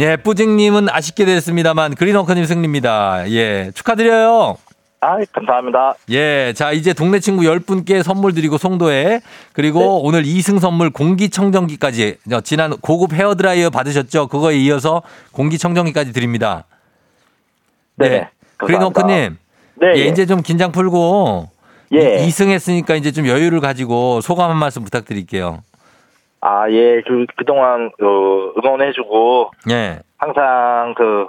Speaker 1: 예, 뿌직님은 아쉽게 됐습니다만 그린워커님 승리입니다. 예, 축하드려요.
Speaker 7: 아, 감사합니다.
Speaker 1: 예, 자 이제 동네 친구 10분께 선물 드리고 송도에 그리고 오늘 2승 선물 공기청정기까지 어, 지난 고급 헤어드라이어 받으셨죠? 그거에 이어서 공기청정기까지 드립니다.
Speaker 7: 네. 감사합니다.
Speaker 1: 그린워크님,
Speaker 7: 네.
Speaker 1: 예,
Speaker 7: 예.
Speaker 1: 이제 좀 긴장 풀고
Speaker 7: 예.
Speaker 1: 2승 했으니까 이제 좀 여유를 가지고 소감 한 말씀 부탁드릴게요.
Speaker 7: 아, 예. 그, 그동안, 그, 응원해주고,
Speaker 1: 예,
Speaker 7: 항상 그,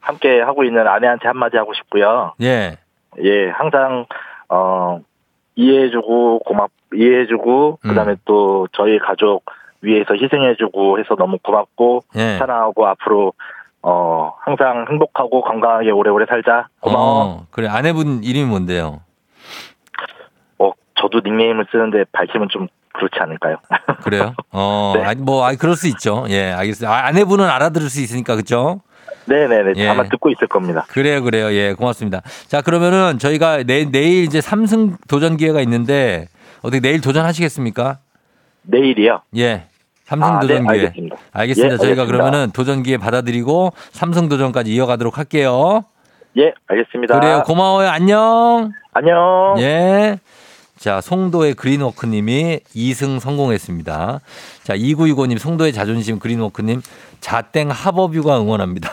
Speaker 7: 함께 하고 있는 아내한테 한마디 하고 싶고요.
Speaker 1: 예,
Speaker 7: 예, 항상, 어, 이해해주고, 고맙, 이해해주고, 그 다음에
Speaker 1: 음.
Speaker 7: 또 저희 가족 위해서 희생해주고 해서 너무 고맙고,
Speaker 1: 예.
Speaker 7: 사랑하고 앞으로, 어, 항상 행복하고 건강하게 오래오래 살자. 고마워.
Speaker 1: 어, 그래 아내분 이름이 뭔데요?
Speaker 7: 어, 저도 닉네임을 쓰는데 밝히면 좀 그렇지 않을까요?
Speaker 1: 그래요? 어,
Speaker 7: 네.
Speaker 1: 아니 뭐, 아니 그럴 수 있죠. 예, 알겠습니다. 아, 아내분은 알아들을 수 있으니까 그죠?
Speaker 7: 네네네.
Speaker 1: 예.
Speaker 7: 아마 듣고 있을 겁니다.
Speaker 1: 그래요, 그래요. 예, 고맙습니다. 자, 그러면은 저희가 내, 내일 이제 삼승 도전 기회가 있는데 어떻게 내일 도전하시겠습니까?
Speaker 7: 내일이요.
Speaker 1: 예. 삼승
Speaker 7: 아,
Speaker 1: 도전
Speaker 7: 네,
Speaker 1: 기회.
Speaker 7: 알겠습니다.
Speaker 1: 알겠습니다.
Speaker 7: 예,
Speaker 1: 저희가
Speaker 7: 알겠습니다.
Speaker 1: 그러면은 도전 기회 받아들이고 삼승 도전까지 이어가도록 할게요.
Speaker 7: 예, 알겠습니다.
Speaker 1: 그래요. 고마워요. 안녕.
Speaker 7: 안녕.
Speaker 1: 예. 자, 송도의 그린워크님이 2승 성공했습니다. 자, 2965님, 송도의 자존심 그린워크님, 자땡 하버뷰가 응원합니다.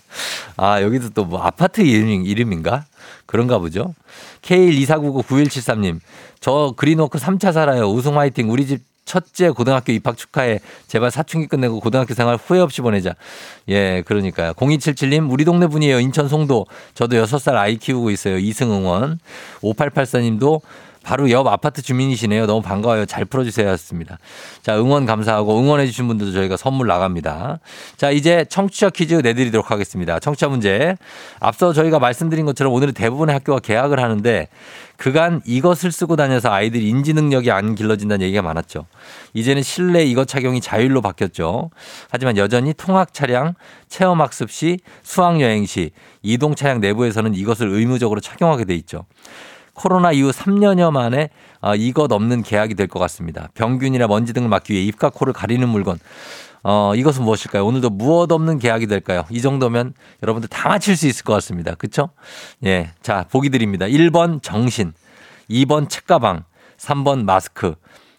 Speaker 1: 아, 여기도 또 뭐 아파트 이름, 이름인가? 그런가 보죠. K124999173님, 저 그린워크 3차 살아요. 우승 화이팅. 우리 집 첫째 고등학교 입학 축하해. 제발 사춘기 끝내고 고등학교 생활 후회 없이 보내자. 예, 그러니까요. 0277님, 우리 동네 분이에요. 인천 송도. 저도 6살 아이 키우고 있어요. 이승 응원. 5884님도 바로 옆 아파트 주민이시네요. 너무 반가워요. 잘 풀어주세요. 하셨습니다. 자, 응원 감사하고 응원해주신 분들도 저희가 선물 나갑니다. 자, 이제 청취자 퀴즈 내드리도록 하겠습니다. 청취자 문제. 앞서 저희가 말씀드린 것처럼 오늘은 대부분의 학교가 개학을 하는데 그간 이것을 쓰고 다녀서 아이들이 인지 능력이 안 길러진다는 얘기가 많았죠. 이제는 실내 이것 착용이 자율로 바뀌었죠. 하지만 여전히 통학 차량, 체험 학습 시, 수학 여행 시, 이동 차량 내부에서는 이것을 의무적으로 착용하게 돼 있죠. 코로나 이후 3년여 만에 어, 이것 없는 계약이 될 것 같습니다. 병균이나 먼지 등을 막기 위해 입과 코를 가리는 물건. 어, 이것은 무엇일까요? 오늘도 무엇 없는 계약이 될까요? 이 정도면 여러분들 다 맞힐 수 있을 것 같습니다. 그쵸? 예. 자, 보기 드립니다. 1번 정신, 2번 책가방, 3번 마스크.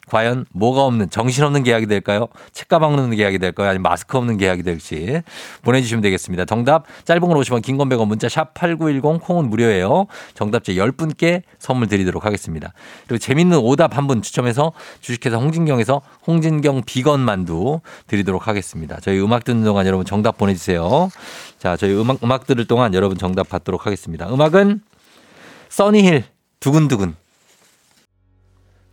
Speaker 1: 과연 뭐가 없는 정신없는 계약이 될까요? 책가방 없는 계약이 될까요? 아니면 마스크 없는 계약이 될지 보내주시면 되겠습니다. 정답 짧은 걸 50원 긴 건 100원 문자 샵 8910 콩은 무료예요. 정답자 10분께 선물 드리도록 하겠습니다. 그리고 재밌는 오답 한 분 추첨해서 주식회사 홍진경에서 홍진경 비건 만두 드리도록 하겠습니다. 저희 음악 듣는 동안 여러분 정답 보내주세요. 자 저희 음악, 음악 들을 동안 여러분 정답 받도록 하겠습니다. 음악은 써니힐 두근두근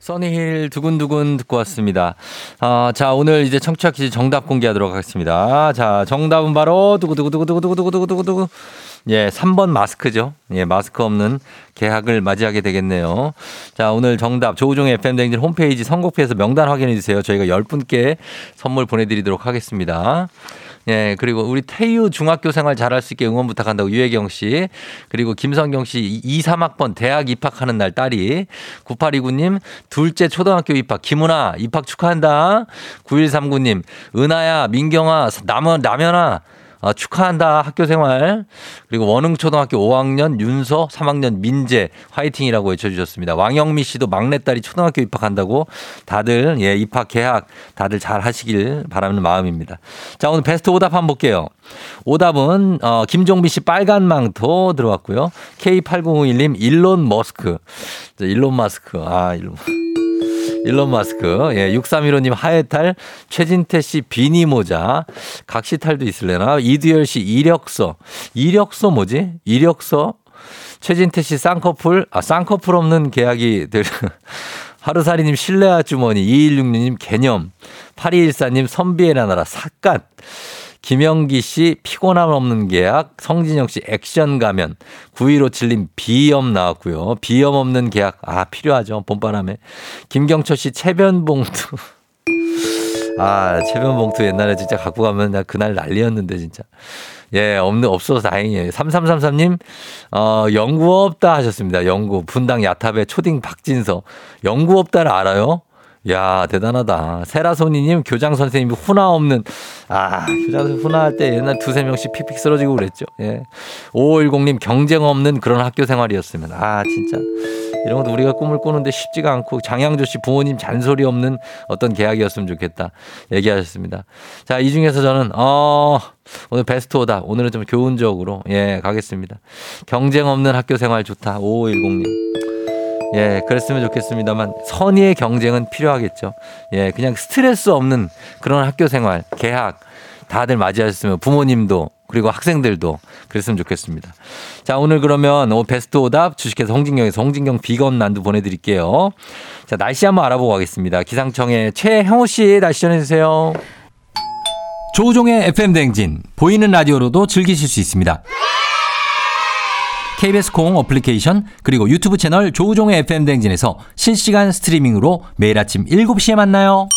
Speaker 1: 써니힐 두근두근 듣고 왔습니다. 아, 자, 오늘 이제 청취자 퀴즈 정답 공개하도록 하겠습니다. 자, 정답은 바로 두구두구두구두구두구두구두구두구. 예, 3번 마스크죠. 예, 마스크 없는 개학을 맞이하게 되겠네요. 자, 오늘 정답 조우종의 FM댕진 홈페이지 선곡표에서 명단 확인해 주세요. 저희가 10분께 선물 보내 드리도록 하겠습니다. 예, 그리고 우리 태유 중학교 생활 잘할 수 있게 응원 부탁한다고 유혜경 씨. 그리고 김성경 씨 2, 3학번 대학 입학하는 날 딸이. 9829님 둘째 초등학교 입학. 김은아 입학 축하한다. 9139님 은하야, 민경아, 남연, 남연아. 아, 축하한다 학교 생활. 그리고 원흥초등학교 5학년 윤서 3학년 민재 화이팅이라고 외쳐주셨습니다. 왕영미 씨도 막내딸이 초등학교 입학한다고 다들 예 입학 개학 다들 잘 하시길 바라는 마음입니다. 자 오늘 베스트 오답 한번 볼게요. 오답은 어, 김종비 씨 빨간 망토 들어왔고요. K8051님 일론 머스크. 자, 일론 마스크. 아 일론 일론 마스크, 예, 6315님 하회탈, 최진태 씨 비니 모자, 각시탈도 있을래나, 이두열 씨 이력서, 이력서 뭐지? 이력서? 최진태 씨 쌍꺼풀, 아, 쌍꺼풀 없는 계약이 될, 하루살이님 실내화 주머니, 2166님 개념, 8214님 선비의 나라 삿갓, 김영기 씨 피곤함 없는 계약, 성진영 씨 액션 가면, 9157님 비염 나왔고요. 비염 없는 계약, 아, 필요하죠. 봄바람에. 김경철 씨 체변 봉투. 아, 체변 봉투 옛날에 진짜 갖고 가면 나 그날 난리였는데, 진짜. 예, 없는, 없어서 다행이에요. 3333님, 어, 연구 없다 하셨습니다. 연구. 분당 야탑의 초딩 박진서. 연구 없다를 알아요? 야 대단하다. 세라소니님 교장 선생님이 훈화 없는 아 교장 선생 훈화 할 때 옛날 두세 명씩 픽픽 쓰러지고 그랬죠. 예. 5510님 경쟁 없는 그런 학교 생활이었으면 아 진짜 이런 것도 우리가 꿈을 꾸는데 쉽지가 않고 장양조 씨 부모님 잔소리 없는 어떤 계약이었으면 좋겠다 얘기하셨습니다. 자 이 중에서 저는 어 오늘 베스트 오다 오늘은 좀 교훈적으로 예 가겠습니다. 경쟁 없는 학교 생활 좋다 5510님. 예, 그랬으면 좋겠습니다만 선의의 경쟁은 필요하겠죠. 예, 그냥 스트레스 없는 그런 학교 생활, 개학 다들 맞이하셨으면 부모님도 그리고 학생들도 그랬으면 좋겠습니다. 자, 오늘 그러면 오 베스트 오답 주식회사 홍진경에서 홍진경 비건 만두 보내드릴게요. 자, 날씨 한번 알아보고 가겠습니다. 기상청의 최형우 씨 날씨 전해주세요.
Speaker 2: 조우종의 FM 댕진 보이는 라디오로도 즐기실 수 있습니다. KBS 콩 어플리케이션 그리고 유튜브 채널 조우종의 FM 댕진에서 실시간 스트리밍으로 매일 아침 7시에 만나요.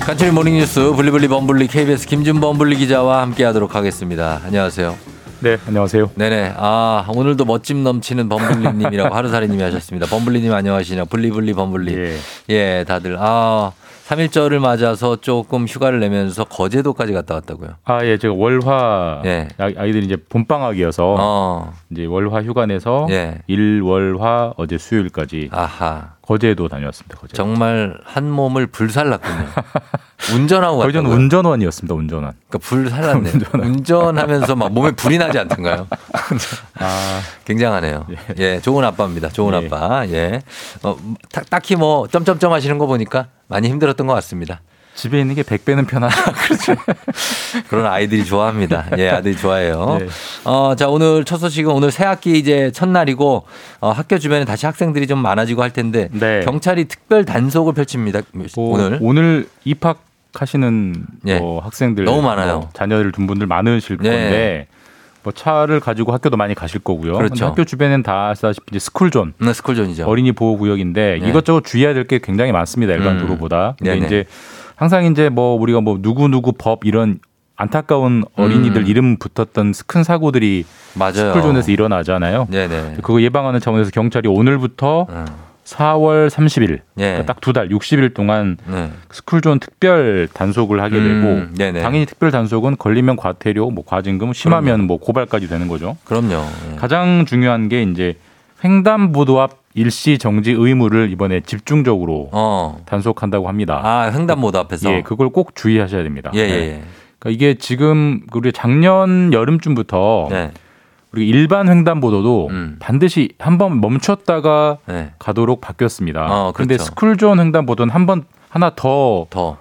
Speaker 1: 간추린 morning 뉴스 블리블리 범블리 KBS 김준 범 블리 기자와 함께하도록 하겠습니다. 안녕하세요.
Speaker 9: 네, 안녕하세요.
Speaker 1: 네네. 아, 오늘도 멋짐 넘치는 범블리님이라고 하루살이님이 하셨습니다. 범블리님 안녕하시냐. 블리블리 범블리.
Speaker 9: 예.
Speaker 1: 예, 다들. 아, 3일절을 맞아서 조금 휴가를 내면서 거제도까지 갔다 왔다고요.
Speaker 9: 아, 예, 제가 월화
Speaker 1: 예.
Speaker 9: 아- 아이들이 이제 봄방학이어서
Speaker 1: 어,
Speaker 9: 이제 월화 휴가 내서
Speaker 1: 예.
Speaker 9: 일, 월화 어제 수요일까지
Speaker 1: 아하.
Speaker 9: 거제도 다녀왔습니다. 거제.
Speaker 1: 정말 한 몸을 불살랐군요. 운전하고
Speaker 9: 거의 저는? 운전원이었습니다. 운전원.
Speaker 1: 그러니까 불 살랐네.
Speaker 9: 운전하고.
Speaker 1: 운전하면서 막 몸에 불이 나지 않던가요?
Speaker 9: 아,
Speaker 1: 굉장하네요. 예, 좋은 아빠입니다. 좋은
Speaker 9: 예.
Speaker 1: 아빠. 예. 어, 딱, 딱히 뭐 점점점 하시는 거 보니까 많이 힘들었던 것 같습니다.
Speaker 9: 집에 있는 게 100배는 편하다. 그렇죠.
Speaker 1: 그런 아이들이 좋아합니다. 예, 아들이 좋아해요.
Speaker 9: 예.
Speaker 1: 어, 자, 오늘 첫 소식은 오늘 새 학기 이제 첫날이고 어, 학교 주변에 다시 학생들이 좀 많아지고 할 텐데
Speaker 9: 네.
Speaker 1: 경찰이 특별 단속을 펼칩니다.
Speaker 9: 뭐,
Speaker 1: 오늘.
Speaker 9: 오늘 입학 하시는
Speaker 1: 예.
Speaker 9: 뭐 학생들
Speaker 1: 너무 많아요.
Speaker 9: 뭐 자녀를 둔 분들 많으실
Speaker 1: 예.
Speaker 9: 건데 뭐 차를 가지고 학교도 많이 가실 거고요.
Speaker 1: 그렇죠.
Speaker 9: 학교 주변엔 다 아시다시피 이제 스쿨존
Speaker 1: 네, 스쿨존이죠.
Speaker 9: 어린이 보호 구역인데
Speaker 1: 네.
Speaker 9: 이것저것 주의해야 될 게 굉장히 많습니다. 일반
Speaker 1: 음.
Speaker 9: 도로보다. 근데
Speaker 1: 네네.
Speaker 9: 이제 항상 이제 뭐 우리가 뭐 누구 누구 법 이런 안타까운 어린이들
Speaker 1: 음.
Speaker 9: 이름 붙었던 큰 사고들이
Speaker 1: 맞아요.
Speaker 9: 스쿨존에서 일어나잖아요.
Speaker 1: 네네.
Speaker 9: 그거 예방하는 차원에서 경찰이 오늘부터
Speaker 1: 음.
Speaker 9: 4월 30일
Speaker 1: 예.
Speaker 9: 딱두 달 60일 동안
Speaker 1: 네.
Speaker 9: 스쿨존 특별 단속을 하게
Speaker 1: 음,
Speaker 9: 되고
Speaker 1: 네네.
Speaker 9: 당연히 특별 단속은 걸리면 과태료, 뭐 과징금, 심하면 뭐 고발까지 되는 거죠.
Speaker 1: 그럼요. 예.
Speaker 9: 가장 중요한 게 이제 횡단보도 앞 일시 정지 의무를 이번에 집중적으로
Speaker 1: 어.
Speaker 9: 단속한다고 합니다.
Speaker 1: 아, 횡단보도 앞에서.
Speaker 9: 예, 그걸 꼭 주의하셔야 됩니다.
Speaker 1: 예, 예,
Speaker 9: 네.
Speaker 1: 예.
Speaker 9: 그러니까 이게 지금 우리 작년 여름쯤부터
Speaker 1: 네.
Speaker 9: 우리 일반 횡단보도도
Speaker 1: 음.
Speaker 9: 반드시 한 번 멈췄다가
Speaker 1: 네.
Speaker 9: 가도록 바뀌었습니다.
Speaker 1: 어,
Speaker 9: 그런데
Speaker 1: 그렇죠.
Speaker 9: 스쿨존 횡단보도는 한 번 하나 더좀
Speaker 1: 더.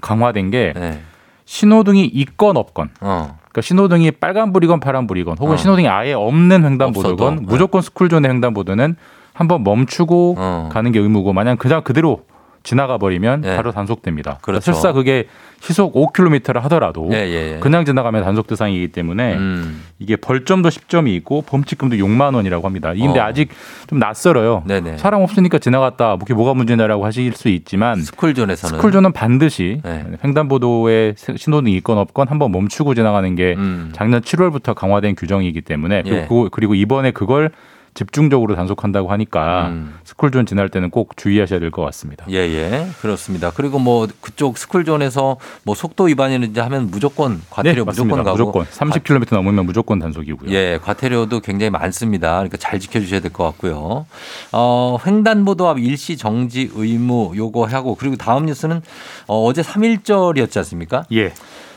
Speaker 9: 강화된 게
Speaker 1: 네.
Speaker 9: 신호등이 있건 없건
Speaker 1: 어.
Speaker 9: 그러니까 신호등이 빨간불이건 파란불이건 혹은
Speaker 1: 어.
Speaker 9: 신호등이 아예 없는 횡단보도건
Speaker 1: 없어도,
Speaker 9: 무조건 스쿨존의 횡단보도는 한번 멈추고
Speaker 1: 어.
Speaker 9: 가는 게 의무고 만약 그냥 그대로 지나가 버리면
Speaker 1: 네.
Speaker 9: 바로 단속됩니다. 그러니까
Speaker 1: 그렇죠.
Speaker 9: 설사 그게 시속 5km를 하더라도
Speaker 1: 예, 예, 예.
Speaker 9: 그냥 지나가면 단속 대상이기 때문에
Speaker 1: 음.
Speaker 9: 이게 벌점도 10점이 있고 범칙금도 6만 원이라고 합니다. 이근데
Speaker 1: 어.
Speaker 9: 아직 좀 낯설어요.
Speaker 1: 네네.
Speaker 9: 사람 없으니까 지나갔다. 뭐 그게 뭐가 문제냐라고 하실 수 있지만
Speaker 1: 스쿨존에서는
Speaker 9: 스쿨존은 반드시
Speaker 1: 네.
Speaker 9: 횡단보도에 신호등이 있건 없건 한번 멈추고 지나가는 게
Speaker 1: 음.
Speaker 9: 작년 7월부터 강화된 규정이기 때문에 그리고,
Speaker 1: 예.
Speaker 9: 그리고 이번에 그걸 집중적으로 단속한다고 하니까
Speaker 1: 음.
Speaker 9: 스쿨존 지날 때는 꼭 주의하셔야 될 것 같습니다.
Speaker 1: 예, 예. 그렇습니다. 그리고 뭐 그쪽 스쿨존에서 뭐 속도 위반이는지 하면 무조건 과태료
Speaker 9: 네.
Speaker 1: 무조건 가고
Speaker 9: 무조건 30km 넘으면 무조건 단속이고요.
Speaker 1: 예, 과태료도 굉장히 많습니다. 그러니까 잘 지켜 주셔야 될 것 같고요. 어, 횡단보도 앞 일시 정지 의무 요거 하고 그리고 다음 뉴스는 어, 어제 3.1절이었지 않습니까?
Speaker 9: 예.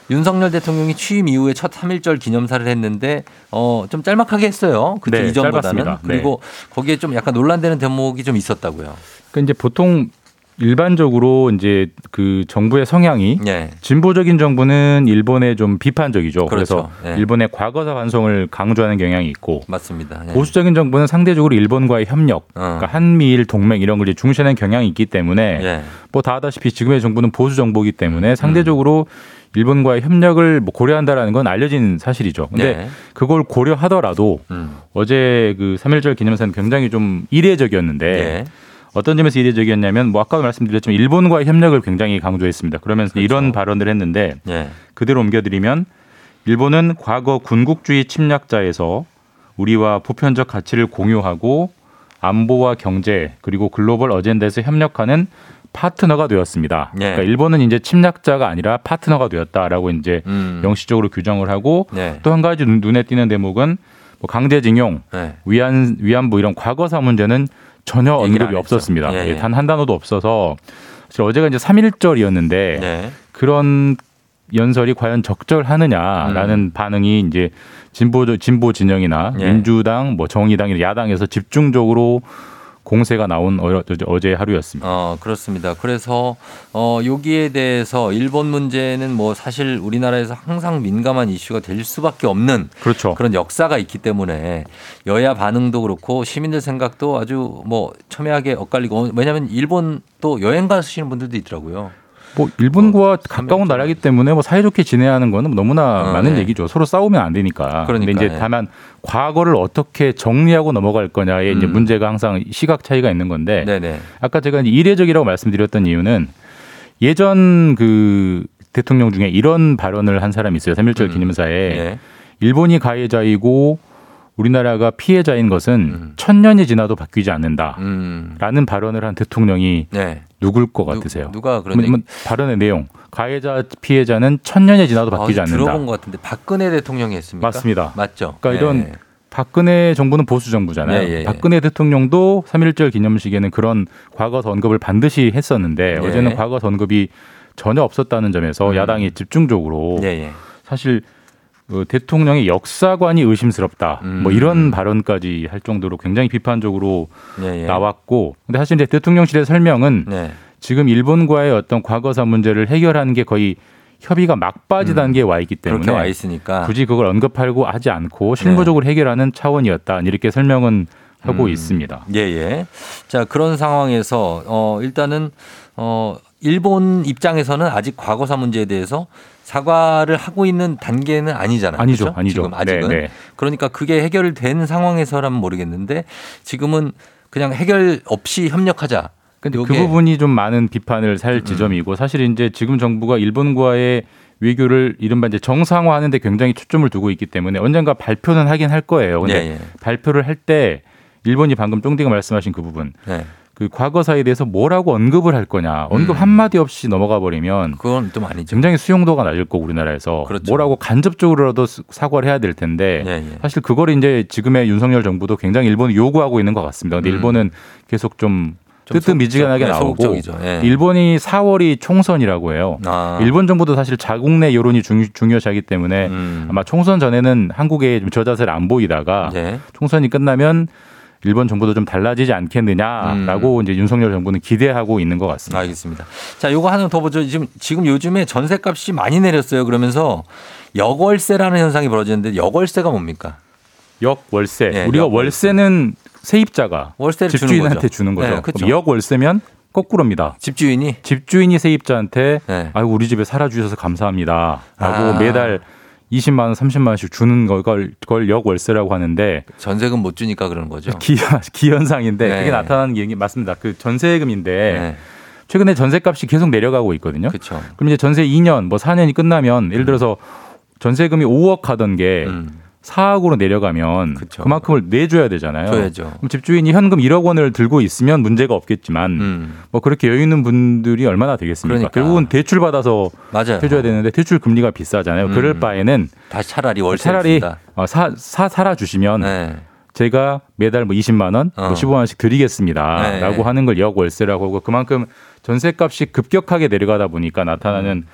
Speaker 1: 윤석열 대통령이 취임 이후에 첫 3.1절 기념사를 했는데 어, 좀 짤막하게 했어요. 그때
Speaker 9: 네,
Speaker 1: 이전보다는.
Speaker 9: 짧았습니다. 네.
Speaker 1: 그리고 거기에 좀 약간 논란되는 대목이 좀 있었다고요.
Speaker 9: 그러니까 이제 보통 일반적으로 이제 그 정부의 성향이
Speaker 1: 예.
Speaker 9: 진보적인 정부는 일본에 좀 비판적이죠. 그래서
Speaker 1: 그렇죠. 예.
Speaker 9: 일본의 과거사 반성을 강조하는 경향이 있고
Speaker 1: 맞습니다. 예.
Speaker 9: 보수적인 정부는 상대적으로 일본과의 협력,
Speaker 1: 어.
Speaker 9: 그러니까 한미일 동맹 이런 걸 이제 중시하는 경향이 있기 때문에
Speaker 1: 예.
Speaker 9: 뭐다 아다시피 지금의 정부는 보수 정부이기 때문에 상대적으로 일본과의 협력을 뭐 고려한다라는 건 알려진 사실이죠. 근데
Speaker 1: 네.
Speaker 9: 그걸 고려하더라도
Speaker 1: 음.
Speaker 9: 어제 그 3.1절 기념사는 굉장히 좀 이례적이었는데
Speaker 1: 예.
Speaker 9: 어떤 점에서 이례적이었냐면 뭐 아까도 말씀드렸지만 일본과의 협력을 굉장히 강조했습니다. 그러면서
Speaker 1: 그렇죠.
Speaker 9: 이런 발언을 했는데
Speaker 1: 예.
Speaker 9: 그대로 옮겨드리면 일본은 과거 군국주의 침략자에서 우리와 보편적 가치를 공유하고 안보와 경제 그리고 글로벌 어젠다에서 협력하는 파트너가 되었습니다.
Speaker 1: 예.
Speaker 9: 그러니까 일본은 이제 침략자가 아니라 파트너가 되었다라고 이제
Speaker 1: 음.
Speaker 9: 영시적으로 규정을 하고
Speaker 1: 네.
Speaker 9: 또한 가지 눈- 눈에 띄는 대목은 뭐 강제징용,
Speaker 1: 네.
Speaker 9: 위안 위안부 이런 과거사 문제는 전혀 언급이. 없었습니다.
Speaker 1: 예, 예.
Speaker 9: 단한 단어도 없어서 사실 어제가 이제 3.1절이었는데
Speaker 1: 네.
Speaker 9: 그런 연설이 과연 적절하느냐라는
Speaker 1: 음.
Speaker 9: 반응이 이제 진보 진보 진영이나
Speaker 1: 예.
Speaker 9: 민주당, 뭐 정의당, 야당에서 집중적으로 공세가 나온 어- 어제 하루였습니다.
Speaker 1: 어, 그렇습니다. 그래서 어, 여기에 대해서 일본 문제는 뭐 사실 우리나라에서 항상 민감한 이슈가 될 수밖에 없는
Speaker 9: 그렇죠.
Speaker 1: 그런 역사가 있기 때문에 여야 반응도 그렇고 시민들 생각도 아주 뭐 첨예하게 엇갈리고 왜냐하면 일본 또 여행 가시는 분들도 있더라고요.
Speaker 9: 뭐 일본과
Speaker 1: 뭐
Speaker 9: 가까운
Speaker 1: 삼일절.
Speaker 9: 나라이기 때문에 뭐 사이좋게 지내야 하는 거는 너무나
Speaker 1: 어,
Speaker 9: 많은
Speaker 1: 네.
Speaker 9: 얘기죠. 서로 싸우면 안 되니까. 근데 이제
Speaker 1: 예.
Speaker 9: 다만 과거를 어떻게 정리하고 넘어갈 거냐에 이제
Speaker 1: 음.
Speaker 9: 문제가 항상 시각 차이가 있는 건데
Speaker 1: 네네.
Speaker 9: 아까 제가 이제 이례적이라고 말씀드렸던 이유는 예전 그 대통령 중에 이런 발언을 한 사람이 있어요. 3.1절
Speaker 1: 음.
Speaker 9: 기념사에
Speaker 1: 예.
Speaker 9: 일본이 가해자이고 우리나라가 피해자인 것은
Speaker 1: 음.
Speaker 9: 천년이 지나도 바뀌지 않는다.
Speaker 1: 음.
Speaker 9: 라는 발언을 한 대통령이
Speaker 1: 네.
Speaker 9: 누굴 것
Speaker 1: 누-
Speaker 9: 같으세요?
Speaker 1: 누 가 그런
Speaker 9: 뭐,
Speaker 1: 얘기
Speaker 9: 뭐 발언의 내용. 가해자 피해자는 천 년이 지나도 바뀌지
Speaker 1: 어,
Speaker 9: 않는다.
Speaker 1: 들어본 것 같은데 박근혜 대통령이 했습니까?
Speaker 9: 맞습니다.
Speaker 1: 맞죠.
Speaker 9: 그러니까 이런
Speaker 1: 네.
Speaker 9: 박근혜 정부는 보수 정부잖아요.
Speaker 1: 예, 예, 예.
Speaker 9: 박근혜 대통령도 3.1절 기념식에는 그런 과거 언급을 반드시 했었는데
Speaker 1: 예.
Speaker 9: 어제는 과거 언급이 전혀 없었다는 점에서
Speaker 1: 음.
Speaker 9: 야당이 집중적으로
Speaker 1: 예, 예.
Speaker 9: 사실 어, 대통령의 역사관이 의심스럽다.
Speaker 1: 음.
Speaker 9: 뭐 이런 발언까지 할 정도로 굉장히 비판적으로
Speaker 1: 예, 예.
Speaker 9: 나왔고 근데 사실 이제 대통령실의 설명은
Speaker 1: 네.
Speaker 9: 지금 일본과의 어떤 과거사 문제를 해결하는 게 거의 협의가 막바지
Speaker 1: 음.
Speaker 9: 단계에 와 있기 때문에
Speaker 1: 와 있으니까
Speaker 9: 굳이 그걸 언급하고 하지 않고 실무적으로 해결하는 차원이었다 이렇게 설명은 하고
Speaker 1: 음.
Speaker 9: 있습니다.
Speaker 1: 예, 예. 자, 그런 상황에서 어 일단은 어 일본 입장에서는 아직 과거사 문제에 대해서 사과를 하고 있는 단계는 아니잖아요.
Speaker 9: 아니죠,
Speaker 1: 그렇죠?
Speaker 9: 아니죠.
Speaker 1: 지금 아직은.
Speaker 9: 네, 네.
Speaker 1: 그러니까 그게 해결된 상황에서라면 모르겠는데 지금은 그냥 해결 없이 협력하자.
Speaker 9: 근데 그
Speaker 1: 음.
Speaker 9: 부분이 좀 많은 비판을 살 지점이고 사실 이제 지금 정부가 일본과의 외교를 이른바 이제 정상화하는데 굉장히 초점을 두고 있기 때문에 언젠가 발표는 하긴 할 거예요. 근데
Speaker 1: 예, 예.
Speaker 9: 발표를 할 때 일본이 방금 쫑디가 말씀하신 그 부분
Speaker 1: 네.
Speaker 9: 그 과거사에 대해서 뭐라고 언급을 할 거냐 언급
Speaker 1: 음.
Speaker 9: 한 마디 없이 넘어가 버리면
Speaker 1: 그건 좀 아니죠.
Speaker 9: 굉장히 수용도가 낮을 거고 우리나라에서
Speaker 1: 그렇죠.
Speaker 9: 뭐라고 간접적으로라도 스- 사과를 해야 될 텐데
Speaker 1: 예, 예.
Speaker 9: 사실 그걸 이제 지금의 윤석열 정부도 굉장히 일본이 요구하고 있는 것 같습니다. 근데
Speaker 1: 음.
Speaker 9: 일본은 계속
Speaker 1: 좀좀
Speaker 9: 뜨뜻미지근하게
Speaker 1: 소- 네,
Speaker 9: 나오고.
Speaker 1: 예.
Speaker 9: 일본이 4월이 총선이라고 해요.
Speaker 1: 아.
Speaker 9: 일본 정부도 사실 자국 내 여론이 중, 중요시하기 때문에
Speaker 1: 음.
Speaker 9: 아마 총선 전에는 한국에 좀 저자세를 안 보이다가
Speaker 1: 예.
Speaker 9: 총선이 끝나면 일본 정부도 좀 달라지지 않겠느냐라고 이제 윤석열 정부는 기대하고 있는 것 같습니다.
Speaker 1: 음. 알겠습니다. 자, 요거 하나 더 보죠. 지금 지금 요즘에 전세값이 많이 내렸어요. 그러면서 역월세라는 현상이 벌어지는데 역월세가 뭡니까?
Speaker 9: 역월세.
Speaker 1: 예,
Speaker 9: 우리가
Speaker 1: 역월세.
Speaker 9: 월세는 세입자가
Speaker 1: 월세를 주는
Speaker 9: 집주인한테
Speaker 1: 거죠.
Speaker 9: 주는 거죠.
Speaker 1: 네, 그렇죠.
Speaker 9: 역월세면 거꾸로입니다.
Speaker 1: 집주인이
Speaker 9: 집주인이 세입자한테
Speaker 1: 네.
Speaker 9: 아이고 우리 집에 살아주셔서 감사합니다. 라고
Speaker 1: 아.
Speaker 9: 매달 20만 원, 30만 원씩 주는 걸, 걸 역월세라고 하는데
Speaker 1: 전세금 못 주니까 그러는 거죠.
Speaker 9: 기, 기현상인데
Speaker 1: 네.
Speaker 9: 그게 나타나는 게 맞습니다. 그 전세금인데
Speaker 1: 네.
Speaker 9: 최근에 전세값이 계속 내려가고 있거든요.
Speaker 1: 그렇죠.
Speaker 9: 그럼 이제 전세 2년, 뭐 4년이 끝나면 예를 들어서 전세금이 5억 하던 게
Speaker 1: 음.
Speaker 9: 4억으로 내려가면
Speaker 1: 그쵸.
Speaker 9: 그만큼을 내줘야 되잖아요.
Speaker 1: 줘야죠.
Speaker 9: 그럼 집주인이 현금 1억 원을 들고 있으면 문제가 없겠지만
Speaker 1: 음.
Speaker 9: 뭐 그렇게 여유 있는 분들이 얼마나 되겠습니까?
Speaker 1: 그러니까.
Speaker 9: 결국은 대출 받아서
Speaker 1: 맞아요.
Speaker 9: 해줘야 되는데 대출 금리가 비싸잖아요.
Speaker 1: 음.
Speaker 9: 그럴 바에는
Speaker 1: 다시 차라리 월세
Speaker 9: 차라리. 어, 사, 사 살아 주시면
Speaker 1: 네.
Speaker 9: 제가 매달 뭐 20만 원,
Speaker 1: 어.
Speaker 9: 뭐 15만 원씩 드리겠습니다라고
Speaker 1: 네.
Speaker 9: 하는 걸 역월세라고 하고 그만큼 전세값이 급격하게 내려가다 보니까 나타나는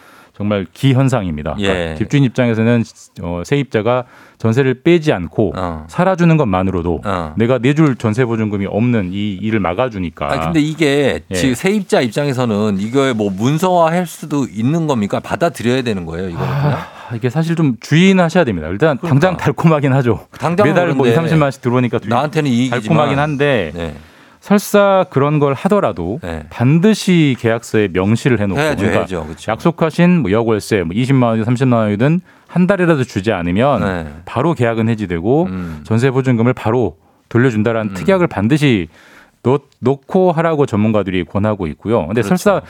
Speaker 9: 정말 기현상입니다.
Speaker 1: 예.
Speaker 9: 그러니까 집주인 입장에서는 어, 세입자가 전세를 빼지 않고
Speaker 1: 어.
Speaker 9: 살아주는 것만으로도
Speaker 1: 어.
Speaker 9: 내가 내줄 전세 보증금이 없는 이 일을 막아주니까.
Speaker 1: 아 근데 이게
Speaker 9: 예.
Speaker 1: 지금 세입자 입장에서는 이거에 뭐 문서화할 수도 있는 겁니까? 받아들여야 되는 거예요, 이거는 그냥.
Speaker 9: 아, 이게 사실 좀 주의하셔야 됩니다. 일단 당장 달콤하긴 하죠.
Speaker 1: 그러니까.
Speaker 9: 매달 뭐 2,
Speaker 1: 그런데
Speaker 9: 30만 원씩 들어오니까 두-
Speaker 1: 나한테는 이익이지만
Speaker 9: 달콤하긴 한데
Speaker 1: 네.
Speaker 9: 설사 그런 걸 하더라도
Speaker 1: 네.
Speaker 9: 반드시 계약서에 명시를 해놓고
Speaker 1: 해야죠,
Speaker 9: 그러니까
Speaker 1: 해야죠. 그렇죠.
Speaker 9: 약속하신 뭐 역월세 뭐 20만 원이든 30만 원이든 한 달이라도 주지 않으면
Speaker 1: 네.
Speaker 9: 바로 계약은 해지되고
Speaker 1: 음.
Speaker 9: 전세 보증금을 바로 돌려준다라는 특약을 반드시 놓, 놓고 하라고 전문가들이 권하고 있고요. 근데
Speaker 1: 그렇죠.
Speaker 9: 설사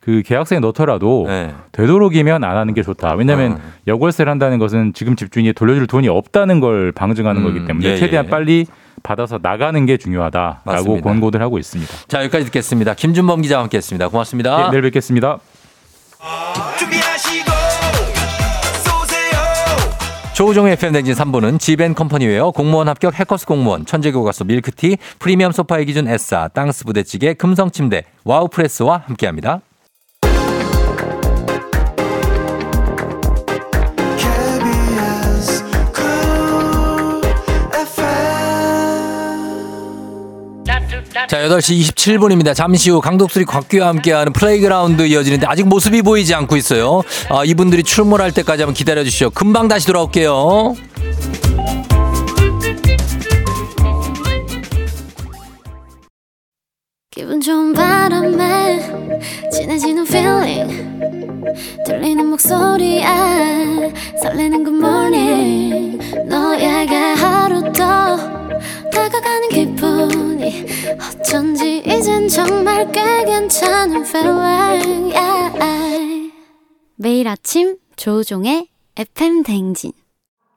Speaker 9: 그 계약서에 넣더라도
Speaker 1: 네.
Speaker 9: 되도록이면 안 하는 게 좋다. 왜냐하면
Speaker 1: 어.
Speaker 9: 역월세를 한다는 것은 지금 집주인이 돌려줄 돈이 없다는 걸 방증하는
Speaker 1: 음,
Speaker 9: 거기 때문에
Speaker 1: 예,
Speaker 9: 최대한
Speaker 1: 예.
Speaker 9: 빨리 받아서 나가는 게 중요하다라고
Speaker 1: 맞습니다.
Speaker 9: 권고들 하고 있습니다.
Speaker 1: 자, 여기까지 듣겠습니다. 김준범 기자와 함께 했습니다. 고맙습니다.
Speaker 9: 예, 내일 뵙겠습니다.
Speaker 3: 준비하시고 쏘세요
Speaker 1: 조우종의 FM 댕진 3부는 지벤 컴퍼니웨어 공무원 합격 해커스 공무원 천재교과서 밀크티 프리미엄 소파의 기준 에싸 땅스 부대찌개 금성침대 와우프레스와 함께합니다. 자, 8시 27분입니다. 잠시 후 강독수리 곽규와 함께하는 playground 이어지는데 아직 모습이 보이지 않고 있어요. 아, 이분들이 출몰할 때까지 한번 기다려 주시죠. 금방 다시 돌아올게요.
Speaker 4: 기분 좋은 바람에 진해지는 feeling 들리는 목소리에 설레는 good morning 괜찮은 feeling yeah. 매일 아침 조종의 FM 댕진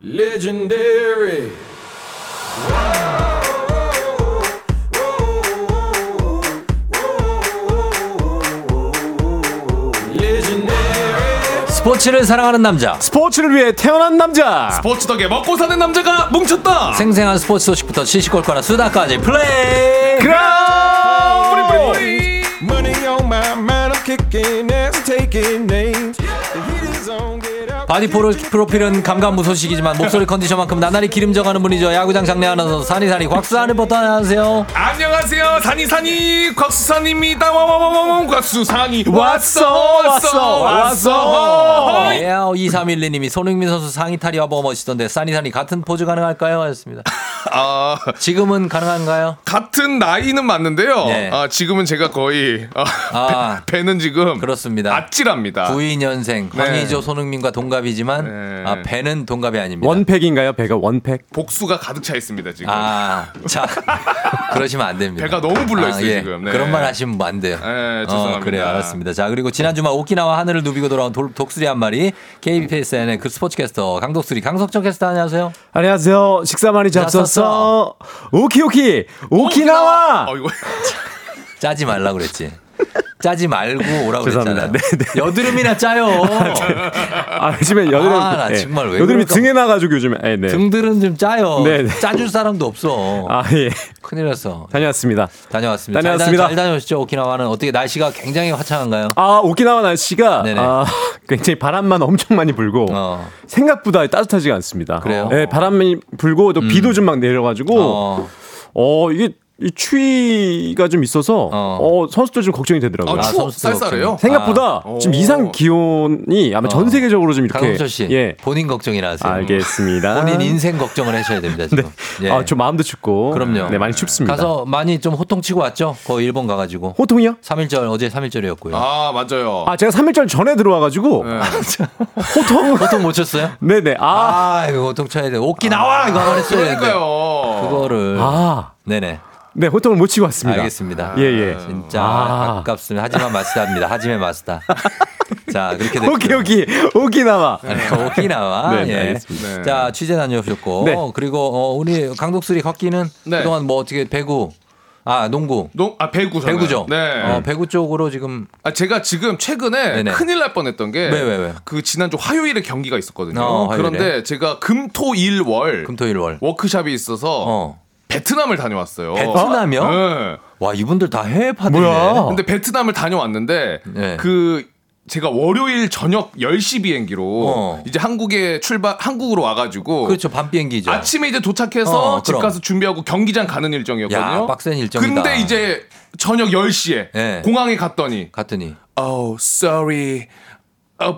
Speaker 3: Legendary
Speaker 1: 스포츠를 사랑하는 남자.
Speaker 10: 스포츠를 위해 태어난 남자 스포츠 덕에 먹고 사는 남자가 뭉쳤다
Speaker 1: 생생한 스포츠 소식부터 시시콜콜한 수다까지 플레이.
Speaker 10: 그라
Speaker 3: I'm kicking ass, taking names.
Speaker 1: 바디 프로, 프로필은 감감무소식이지만 목소리 컨디션만큼 나날이 기름져가는 분이죠. 야구장 장내 아나운서 산이산이 곽수산 리포터 안녕하세요.
Speaker 10: 안녕하세요. 산이산이 곽수산입니다. 와와와와 곽수산이 왔어 왔어 왔어.
Speaker 1: 예, 2312님이 손흥민 선수 상의 탈의 화보 보고 멋있던데 산이산이 같은 포즈 가능할까요? 하셨습니다.
Speaker 10: 아
Speaker 1: 지금은 가능한가요?
Speaker 10: 같은 나이는 맞는데요.
Speaker 1: 네.
Speaker 10: 아 지금은 제가 거의 아,
Speaker 1: 아.
Speaker 10: 배, 배는 지금
Speaker 1: 그렇습니다.
Speaker 10: 아찔합니다.
Speaker 1: 92년생
Speaker 10: 네.
Speaker 1: 황의조 손흥민과 동갑 이지만
Speaker 10: 네.
Speaker 1: 아, 배는 동갑이 아닙니다.
Speaker 11: 원팩인가요? 배가 원팩?
Speaker 10: 복수가 가득 차 있습니다 지금.
Speaker 1: 아, 자, 그러시면 안 됩니다.
Speaker 10: 배가 너무 불러 있어요,
Speaker 1: 예.
Speaker 10: 지금. 네.
Speaker 1: 그런 말 하시면 안 돼요.
Speaker 10: 네, 죄송합니다.
Speaker 1: 어, 그래요, 알았습니다. 자, 그리고 지난 주말 오키나와 하늘을 누비고 돌아온 돌- 독수리 한 마리, KBSN의 그 스포츠캐스터 강독수리 강석정 캐스터 안녕하세요.
Speaker 11: 안녕하세요. 식사 많이 잡섰어. 오키오키 오키나와.
Speaker 10: 어, 이거
Speaker 1: 짜지 말라 그랬지. 짜지 말고 오라고
Speaker 11: 죄송합니다.
Speaker 1: 그랬잖아요.
Speaker 11: 네, 네.
Speaker 1: 여드름이나 짜요.
Speaker 11: 아 요즘에 여드름
Speaker 1: 아, 나
Speaker 11: 예.
Speaker 1: 정말 왜
Speaker 11: 여드름이
Speaker 1: 그럴까?
Speaker 11: 등에 나가지고 요즘에 예, 네.
Speaker 1: 등들은 좀 짜요.
Speaker 11: 네, 네.
Speaker 1: 짜줄 사람도 없어.
Speaker 11: 아 예.
Speaker 1: 큰일 났어.
Speaker 11: 다녀왔습니다.
Speaker 1: 다녀왔습니다.
Speaker 11: 다녀왔습니다.
Speaker 1: 잘, 다, 잘 다녀오시죠. 오키나와는 어떻게 날씨가 굉장히 화창한가요?
Speaker 11: 아 오키나와 날씨가. 아, 굉장히 바람만 엄청 많이 불고
Speaker 1: 어.
Speaker 11: 생각보다 따뜻하지가 않습니다.
Speaker 1: 그래요?
Speaker 11: 예, 바람이 불고 또 비도 좀 막 내려가지고
Speaker 1: 어.
Speaker 11: 어 이게 이 추위가 좀 있어서 어, 선수들 좀 걱정이 되더라고요.
Speaker 10: 아, 추워
Speaker 1: 선수들
Speaker 10: 쌀쌀해요.
Speaker 11: 생각보다
Speaker 10: 아.
Speaker 11: 지금
Speaker 10: 오.
Speaker 11: 이상 기온이 아마 전
Speaker 1: 어.
Speaker 11: 세계적으로 좀 이렇게
Speaker 1: 씨,
Speaker 11: 예
Speaker 1: 본인 하세요.
Speaker 11: 알겠습니다.
Speaker 1: 본인 인생 걱정을 하셔야 됩니다. 지금. 예.
Speaker 11: 아, 저 마음도 춥고
Speaker 1: 그럼요.
Speaker 11: 네 많이 춥습니다.
Speaker 1: 가서 많이 좀 호통 치고 왔죠. 거의 일본 가 가지고.
Speaker 11: 호통이요?
Speaker 1: 3일절 어제 3일절이었고요.
Speaker 10: 아 맞아요.
Speaker 11: 아 제가 3일절 전에 들어와 가지고
Speaker 10: 네.
Speaker 11: 호통
Speaker 1: 호통 못 쳤어요?
Speaker 11: 네 네 아
Speaker 1: 아, 이거 호통 쳐야 돼. 오키 나와 이거 되는데.
Speaker 10: 그러니까요.
Speaker 1: 그거를.
Speaker 11: 아,
Speaker 1: 네네.
Speaker 11: 네 호통을 못 치고 왔습니다.
Speaker 1: 알겠습니다.
Speaker 11: 예, 예.
Speaker 1: 진짜
Speaker 11: 아.
Speaker 1: 아깝습니다. 하지만 마스다입니다. 하지만 마스다. 자 그렇게 됐고.
Speaker 11: 오키 오키 오키나와
Speaker 1: 아니, 오키나와.
Speaker 11: 네,
Speaker 1: 예.
Speaker 11: 알겠습니다.
Speaker 10: 네.
Speaker 1: 자 취재 다녀오셨고
Speaker 11: 네.
Speaker 1: 그리고 어, 우리 강독수리 걷기는
Speaker 10: 네.
Speaker 1: 그동안 뭐 어떻게 배구 아 농구
Speaker 10: 농, 아 배구 저는.
Speaker 1: 배구죠.
Speaker 10: 네.
Speaker 1: 어, 배구 쪽으로 지금
Speaker 10: 아 제가 지금 최근에
Speaker 1: 네네.
Speaker 10: 큰일 날 뻔했던 게그
Speaker 1: 왜, 왜, 왜?
Speaker 10: 지난주 화요일에 경기가 있었거든요.
Speaker 1: 어, 화요일에.
Speaker 10: 그런데 제가 금토일월
Speaker 1: 금토일월.
Speaker 10: 워크샵이 있어서
Speaker 1: 어.
Speaker 10: 베트남을 다녀왔어요.
Speaker 1: 베트남이요?
Speaker 10: 네.
Speaker 1: 와 이분들 다 해외 파들이네.
Speaker 11: 뭐야?
Speaker 10: 근데 베트남을 다녀왔는데
Speaker 1: 네.
Speaker 10: 그 제가 월요일 저녁 10시 비행기로
Speaker 1: 어.
Speaker 10: 이제 한국에 출발 한국으로 와가지고
Speaker 1: 그렇죠 밤 비행기죠.
Speaker 10: 아침에 이제 도착해서
Speaker 1: 어,
Speaker 10: 집. 가서 준비하고 경기장 가는 일정이었거든요.
Speaker 1: 야, 빡센 일정이다.
Speaker 10: 근데 이제 저녁 10시에
Speaker 1: 네.
Speaker 10: 공항에 갔더니
Speaker 1: 갔더니
Speaker 10: Oh, sorry.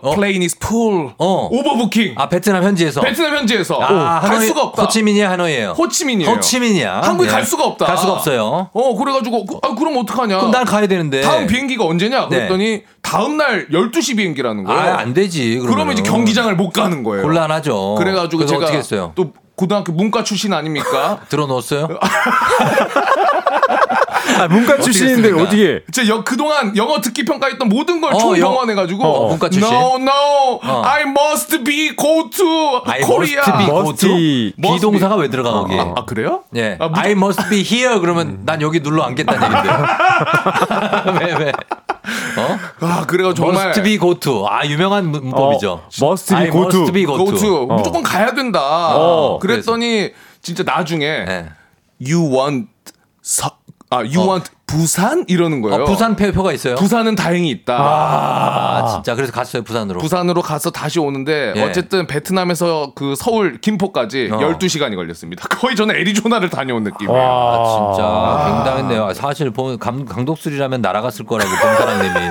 Speaker 10: Plane is full.
Speaker 1: 어.
Speaker 10: 오버부킹.
Speaker 1: 아 베트남 현지에서
Speaker 10: 베트남 현지에서
Speaker 1: 아,
Speaker 10: 갈
Speaker 1: 하노이-
Speaker 10: 수가 없다.
Speaker 1: 호치민이야 하노이예요.
Speaker 10: 호치민이에요.
Speaker 1: 호치민이야.
Speaker 10: 한국에
Speaker 1: 예.
Speaker 10: 갈 수가 없다.
Speaker 1: 갈 수가 없어요.
Speaker 10: 어, 그래 가지고 그, 아, 그럼 어떡하냐?
Speaker 1: 그럼 난 가야 되는데.
Speaker 10: 다음 비행기가 언제냐?
Speaker 1: 네.
Speaker 10: 그랬더니 다음 날 12시 비행기라는 거예요.
Speaker 1: 아, 안 되지.
Speaker 10: 그러면
Speaker 1: 그러면은.
Speaker 10: 이제 경기장을 못 가는 거예요.
Speaker 1: 곤란하죠.
Speaker 10: 그래 가지고
Speaker 1: 그래서
Speaker 10: 제가
Speaker 1: 어떻게 했어요?
Speaker 10: 또 고등학교 문과 출신 아닙니까?
Speaker 1: 들어놓았어요?
Speaker 11: 아, 문과 출신인데? 어떻게
Speaker 10: 제 여, 그동안 영어 듣기 평가했던 모든 걸
Speaker 1: 어,
Speaker 10: 총동원해 가지고
Speaker 1: 어, 문과 출신?
Speaker 10: No, no,
Speaker 1: 어.
Speaker 10: I must be go to
Speaker 1: I
Speaker 10: Korea.
Speaker 1: must be go to? 비동사가 왜 들어가 거기?
Speaker 10: 아, 아, 그래요?
Speaker 1: 예.
Speaker 10: 아, 무조-
Speaker 1: I must be here 그러면 난 여기 눌러 앉겠다는 얘긴데. 왜 왜? 어?
Speaker 10: 아, 그래가 정말
Speaker 1: must be go to. 아 유명한 문- 문법이죠.
Speaker 11: 어, must be go to.
Speaker 1: must be go to.
Speaker 10: go to
Speaker 11: 어.
Speaker 10: 무조건 가야 된다.
Speaker 11: 어,
Speaker 10: 그랬더니 진짜 나중에
Speaker 1: 예.
Speaker 10: you want 서, 아 you
Speaker 1: 어.
Speaker 10: want 부산 이러는 거예요.
Speaker 1: 어, 부산 표가 있어요.
Speaker 10: 부산은 다행히 있다.
Speaker 1: 아, 진짜 그래서 갔어요 부산으로.
Speaker 10: 부산으로 가서 다시 오는데
Speaker 1: 예.
Speaker 10: 어쨌든 베트남에서 그 서울 김포까지
Speaker 1: 어.
Speaker 10: 12시간이 걸렸습니다. 거의 저는 애리조나를 다녀온 느낌이에요.
Speaker 1: 아, 진짜 굉장했네요. 사실 보면 강, 강독술이라면 날아갔을 거라고 본 사람님이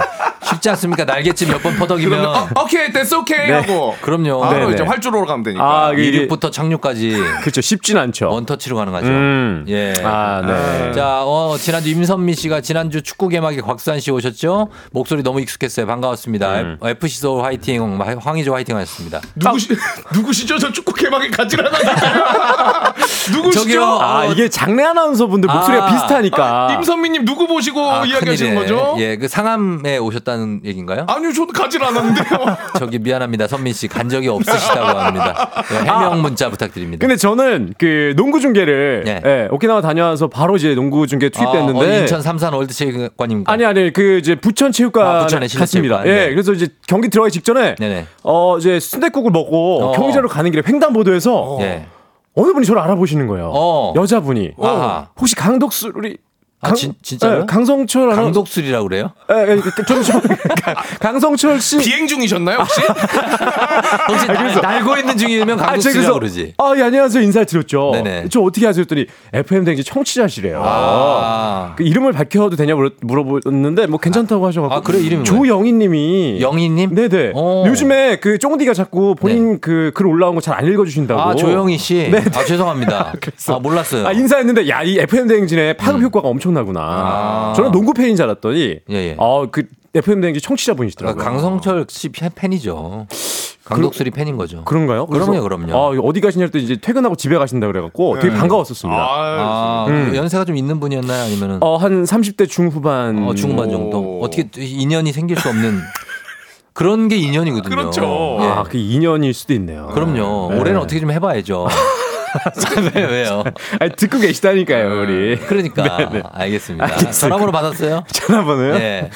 Speaker 1: 쉽지 않습니까? 날갯짓 몇 번 퍼덕이면
Speaker 10: 그러면 어, 오케이, that's okay
Speaker 11: 네.
Speaker 10: 하고
Speaker 1: 그럼요.
Speaker 10: 바로
Speaker 11: 네네.
Speaker 10: 이제 활주로 로 가면 되니까.
Speaker 11: 아, 이게-
Speaker 1: 이륙부터 착륙까지
Speaker 11: 그렇죠 쉽진 않죠.
Speaker 1: 원터치로 가능하죠.
Speaker 11: 음.
Speaker 1: 예.
Speaker 11: 아, 네.
Speaker 1: 자, 어, 지난주 임선미 씨가 지난주 축구 개막에 곽수환 씨 오셨죠? 목소리 너무 익숙했어요. 반가웠습니다.
Speaker 11: 음.
Speaker 1: FC 서울 화이팅, 황희조 화이팅 하셨습니다.
Speaker 10: 누구시 누구시죠? 저 축구 개막에 같이 하나 누구시죠?
Speaker 1: 저기요.
Speaker 11: 아, 이게 장례 아나운서 분들 목소리가
Speaker 1: 아.
Speaker 11: 비슷하니까.
Speaker 10: 임선미님 누구 보시고
Speaker 1: 아,
Speaker 10: 이야기하시는
Speaker 1: 큰일이네.
Speaker 10: 거죠?
Speaker 1: 예, 그 상암에 오셨다는 얘기인가요?
Speaker 10: 아니요, 저도 가질 않았는데요.
Speaker 1: 저기 미안합니다. 선민 씨 간 적이 없으시다고 합니다. 예, 해명 문자 부탁드립니다.
Speaker 11: 근데 저는 그 농구 중계를
Speaker 1: 예.
Speaker 11: 예, 오키나와 다녀와서 바로 이제 농구 중계 투입됐는데
Speaker 1: 어, 인천 삼산 월드체육관입니까?
Speaker 11: 아니 아니 그 이제 부천 체육관
Speaker 1: 아,
Speaker 11: 갔습니다.
Speaker 1: 실내체육관.
Speaker 11: 예,
Speaker 1: 네.
Speaker 11: 그래서 이제 경기 들어가기 직전에
Speaker 1: 네네.
Speaker 11: 어 이제 순대국을 먹고
Speaker 1: 어.
Speaker 11: 경기장으로 가는 길에 횡단보도에서
Speaker 1: 예.
Speaker 11: 어느 분이 저를 알아보시는 거예요.
Speaker 1: 어.
Speaker 11: 여자분이
Speaker 1: 아하.
Speaker 11: 혹시 강독수리
Speaker 1: 아, 진, 진짜요?
Speaker 11: 네, 강성철.
Speaker 1: 강독술이라고 그래요?
Speaker 11: 예, 예, 그, 좀, 좀, 강성철 씨.
Speaker 10: 비행 중이셨나요 혹시?
Speaker 1: 혹시
Speaker 11: 아니, 그래서-
Speaker 1: 날, 고 있는 중이면
Speaker 11: 아,
Speaker 1: 강독술이라고 그러지.
Speaker 11: 아, 예, 안녕하세요. 인사를 드렸죠.
Speaker 1: 네네.
Speaker 11: 저 어떻게 하세요? 했더니 FM 댕지 청취자시래요.
Speaker 1: 아.
Speaker 11: 그 이름을 밝혀도 되냐 물어- 물어보는데 뭐 괜찮다고 하셔가지고.
Speaker 1: 아, 그래? 이름이
Speaker 11: 조영희 님이.
Speaker 1: 영희 님?
Speaker 11: 네네.
Speaker 1: 어.
Speaker 11: 요즘에 그 쫑디가 자꾸 본인 그글 올라온 거 잘 안 읽어주신다고.
Speaker 1: 아, 조영희 씨.
Speaker 11: 네.
Speaker 1: 아, 죄송합니다. 아, 몰랐어요.
Speaker 11: 아, 인사했는데 야, 이 FM 대행진의 파급 효과가 엄청 나구나.
Speaker 1: 아.
Speaker 11: 저는 농구 팬인 줄 알았더니
Speaker 1: 예, 예.
Speaker 11: 어, 그 FM 대행진 청취자분이시더라고요.
Speaker 1: 그러니까 강성철 씨 팬- 팬이죠. 강독술이 팬인 거죠.
Speaker 11: 그런가요?
Speaker 1: 그럼요, 그럼요.
Speaker 11: 아, 어디 가시냐 했더니 이제 퇴근하고 집에 가신다 그래갖고 되게 반가웠었습니다.
Speaker 1: 아,
Speaker 11: 음.
Speaker 1: 그 연세가 좀 있는 분이었나요? 아니면은
Speaker 11: 어, 한 30대 중후반.
Speaker 1: 어, 중반 정도? 어떻게 인연이 생길 수 없는 그런 게 인연이거든요.
Speaker 10: 그렇죠.
Speaker 1: 예.
Speaker 11: 아, 그 인연일 수도 있네요.
Speaker 1: 그럼요.
Speaker 11: 네.
Speaker 1: 올해는 어떻게 좀 해봐야죠. 왜, 왜요?
Speaker 11: 아니, 듣고 계시다니까요, 우리.
Speaker 1: 그러니까
Speaker 11: 네, 네.
Speaker 1: 알겠습니다.
Speaker 11: 알겠습니다.
Speaker 1: 전화번호 받았어요?
Speaker 11: 전화번호요?
Speaker 1: 네.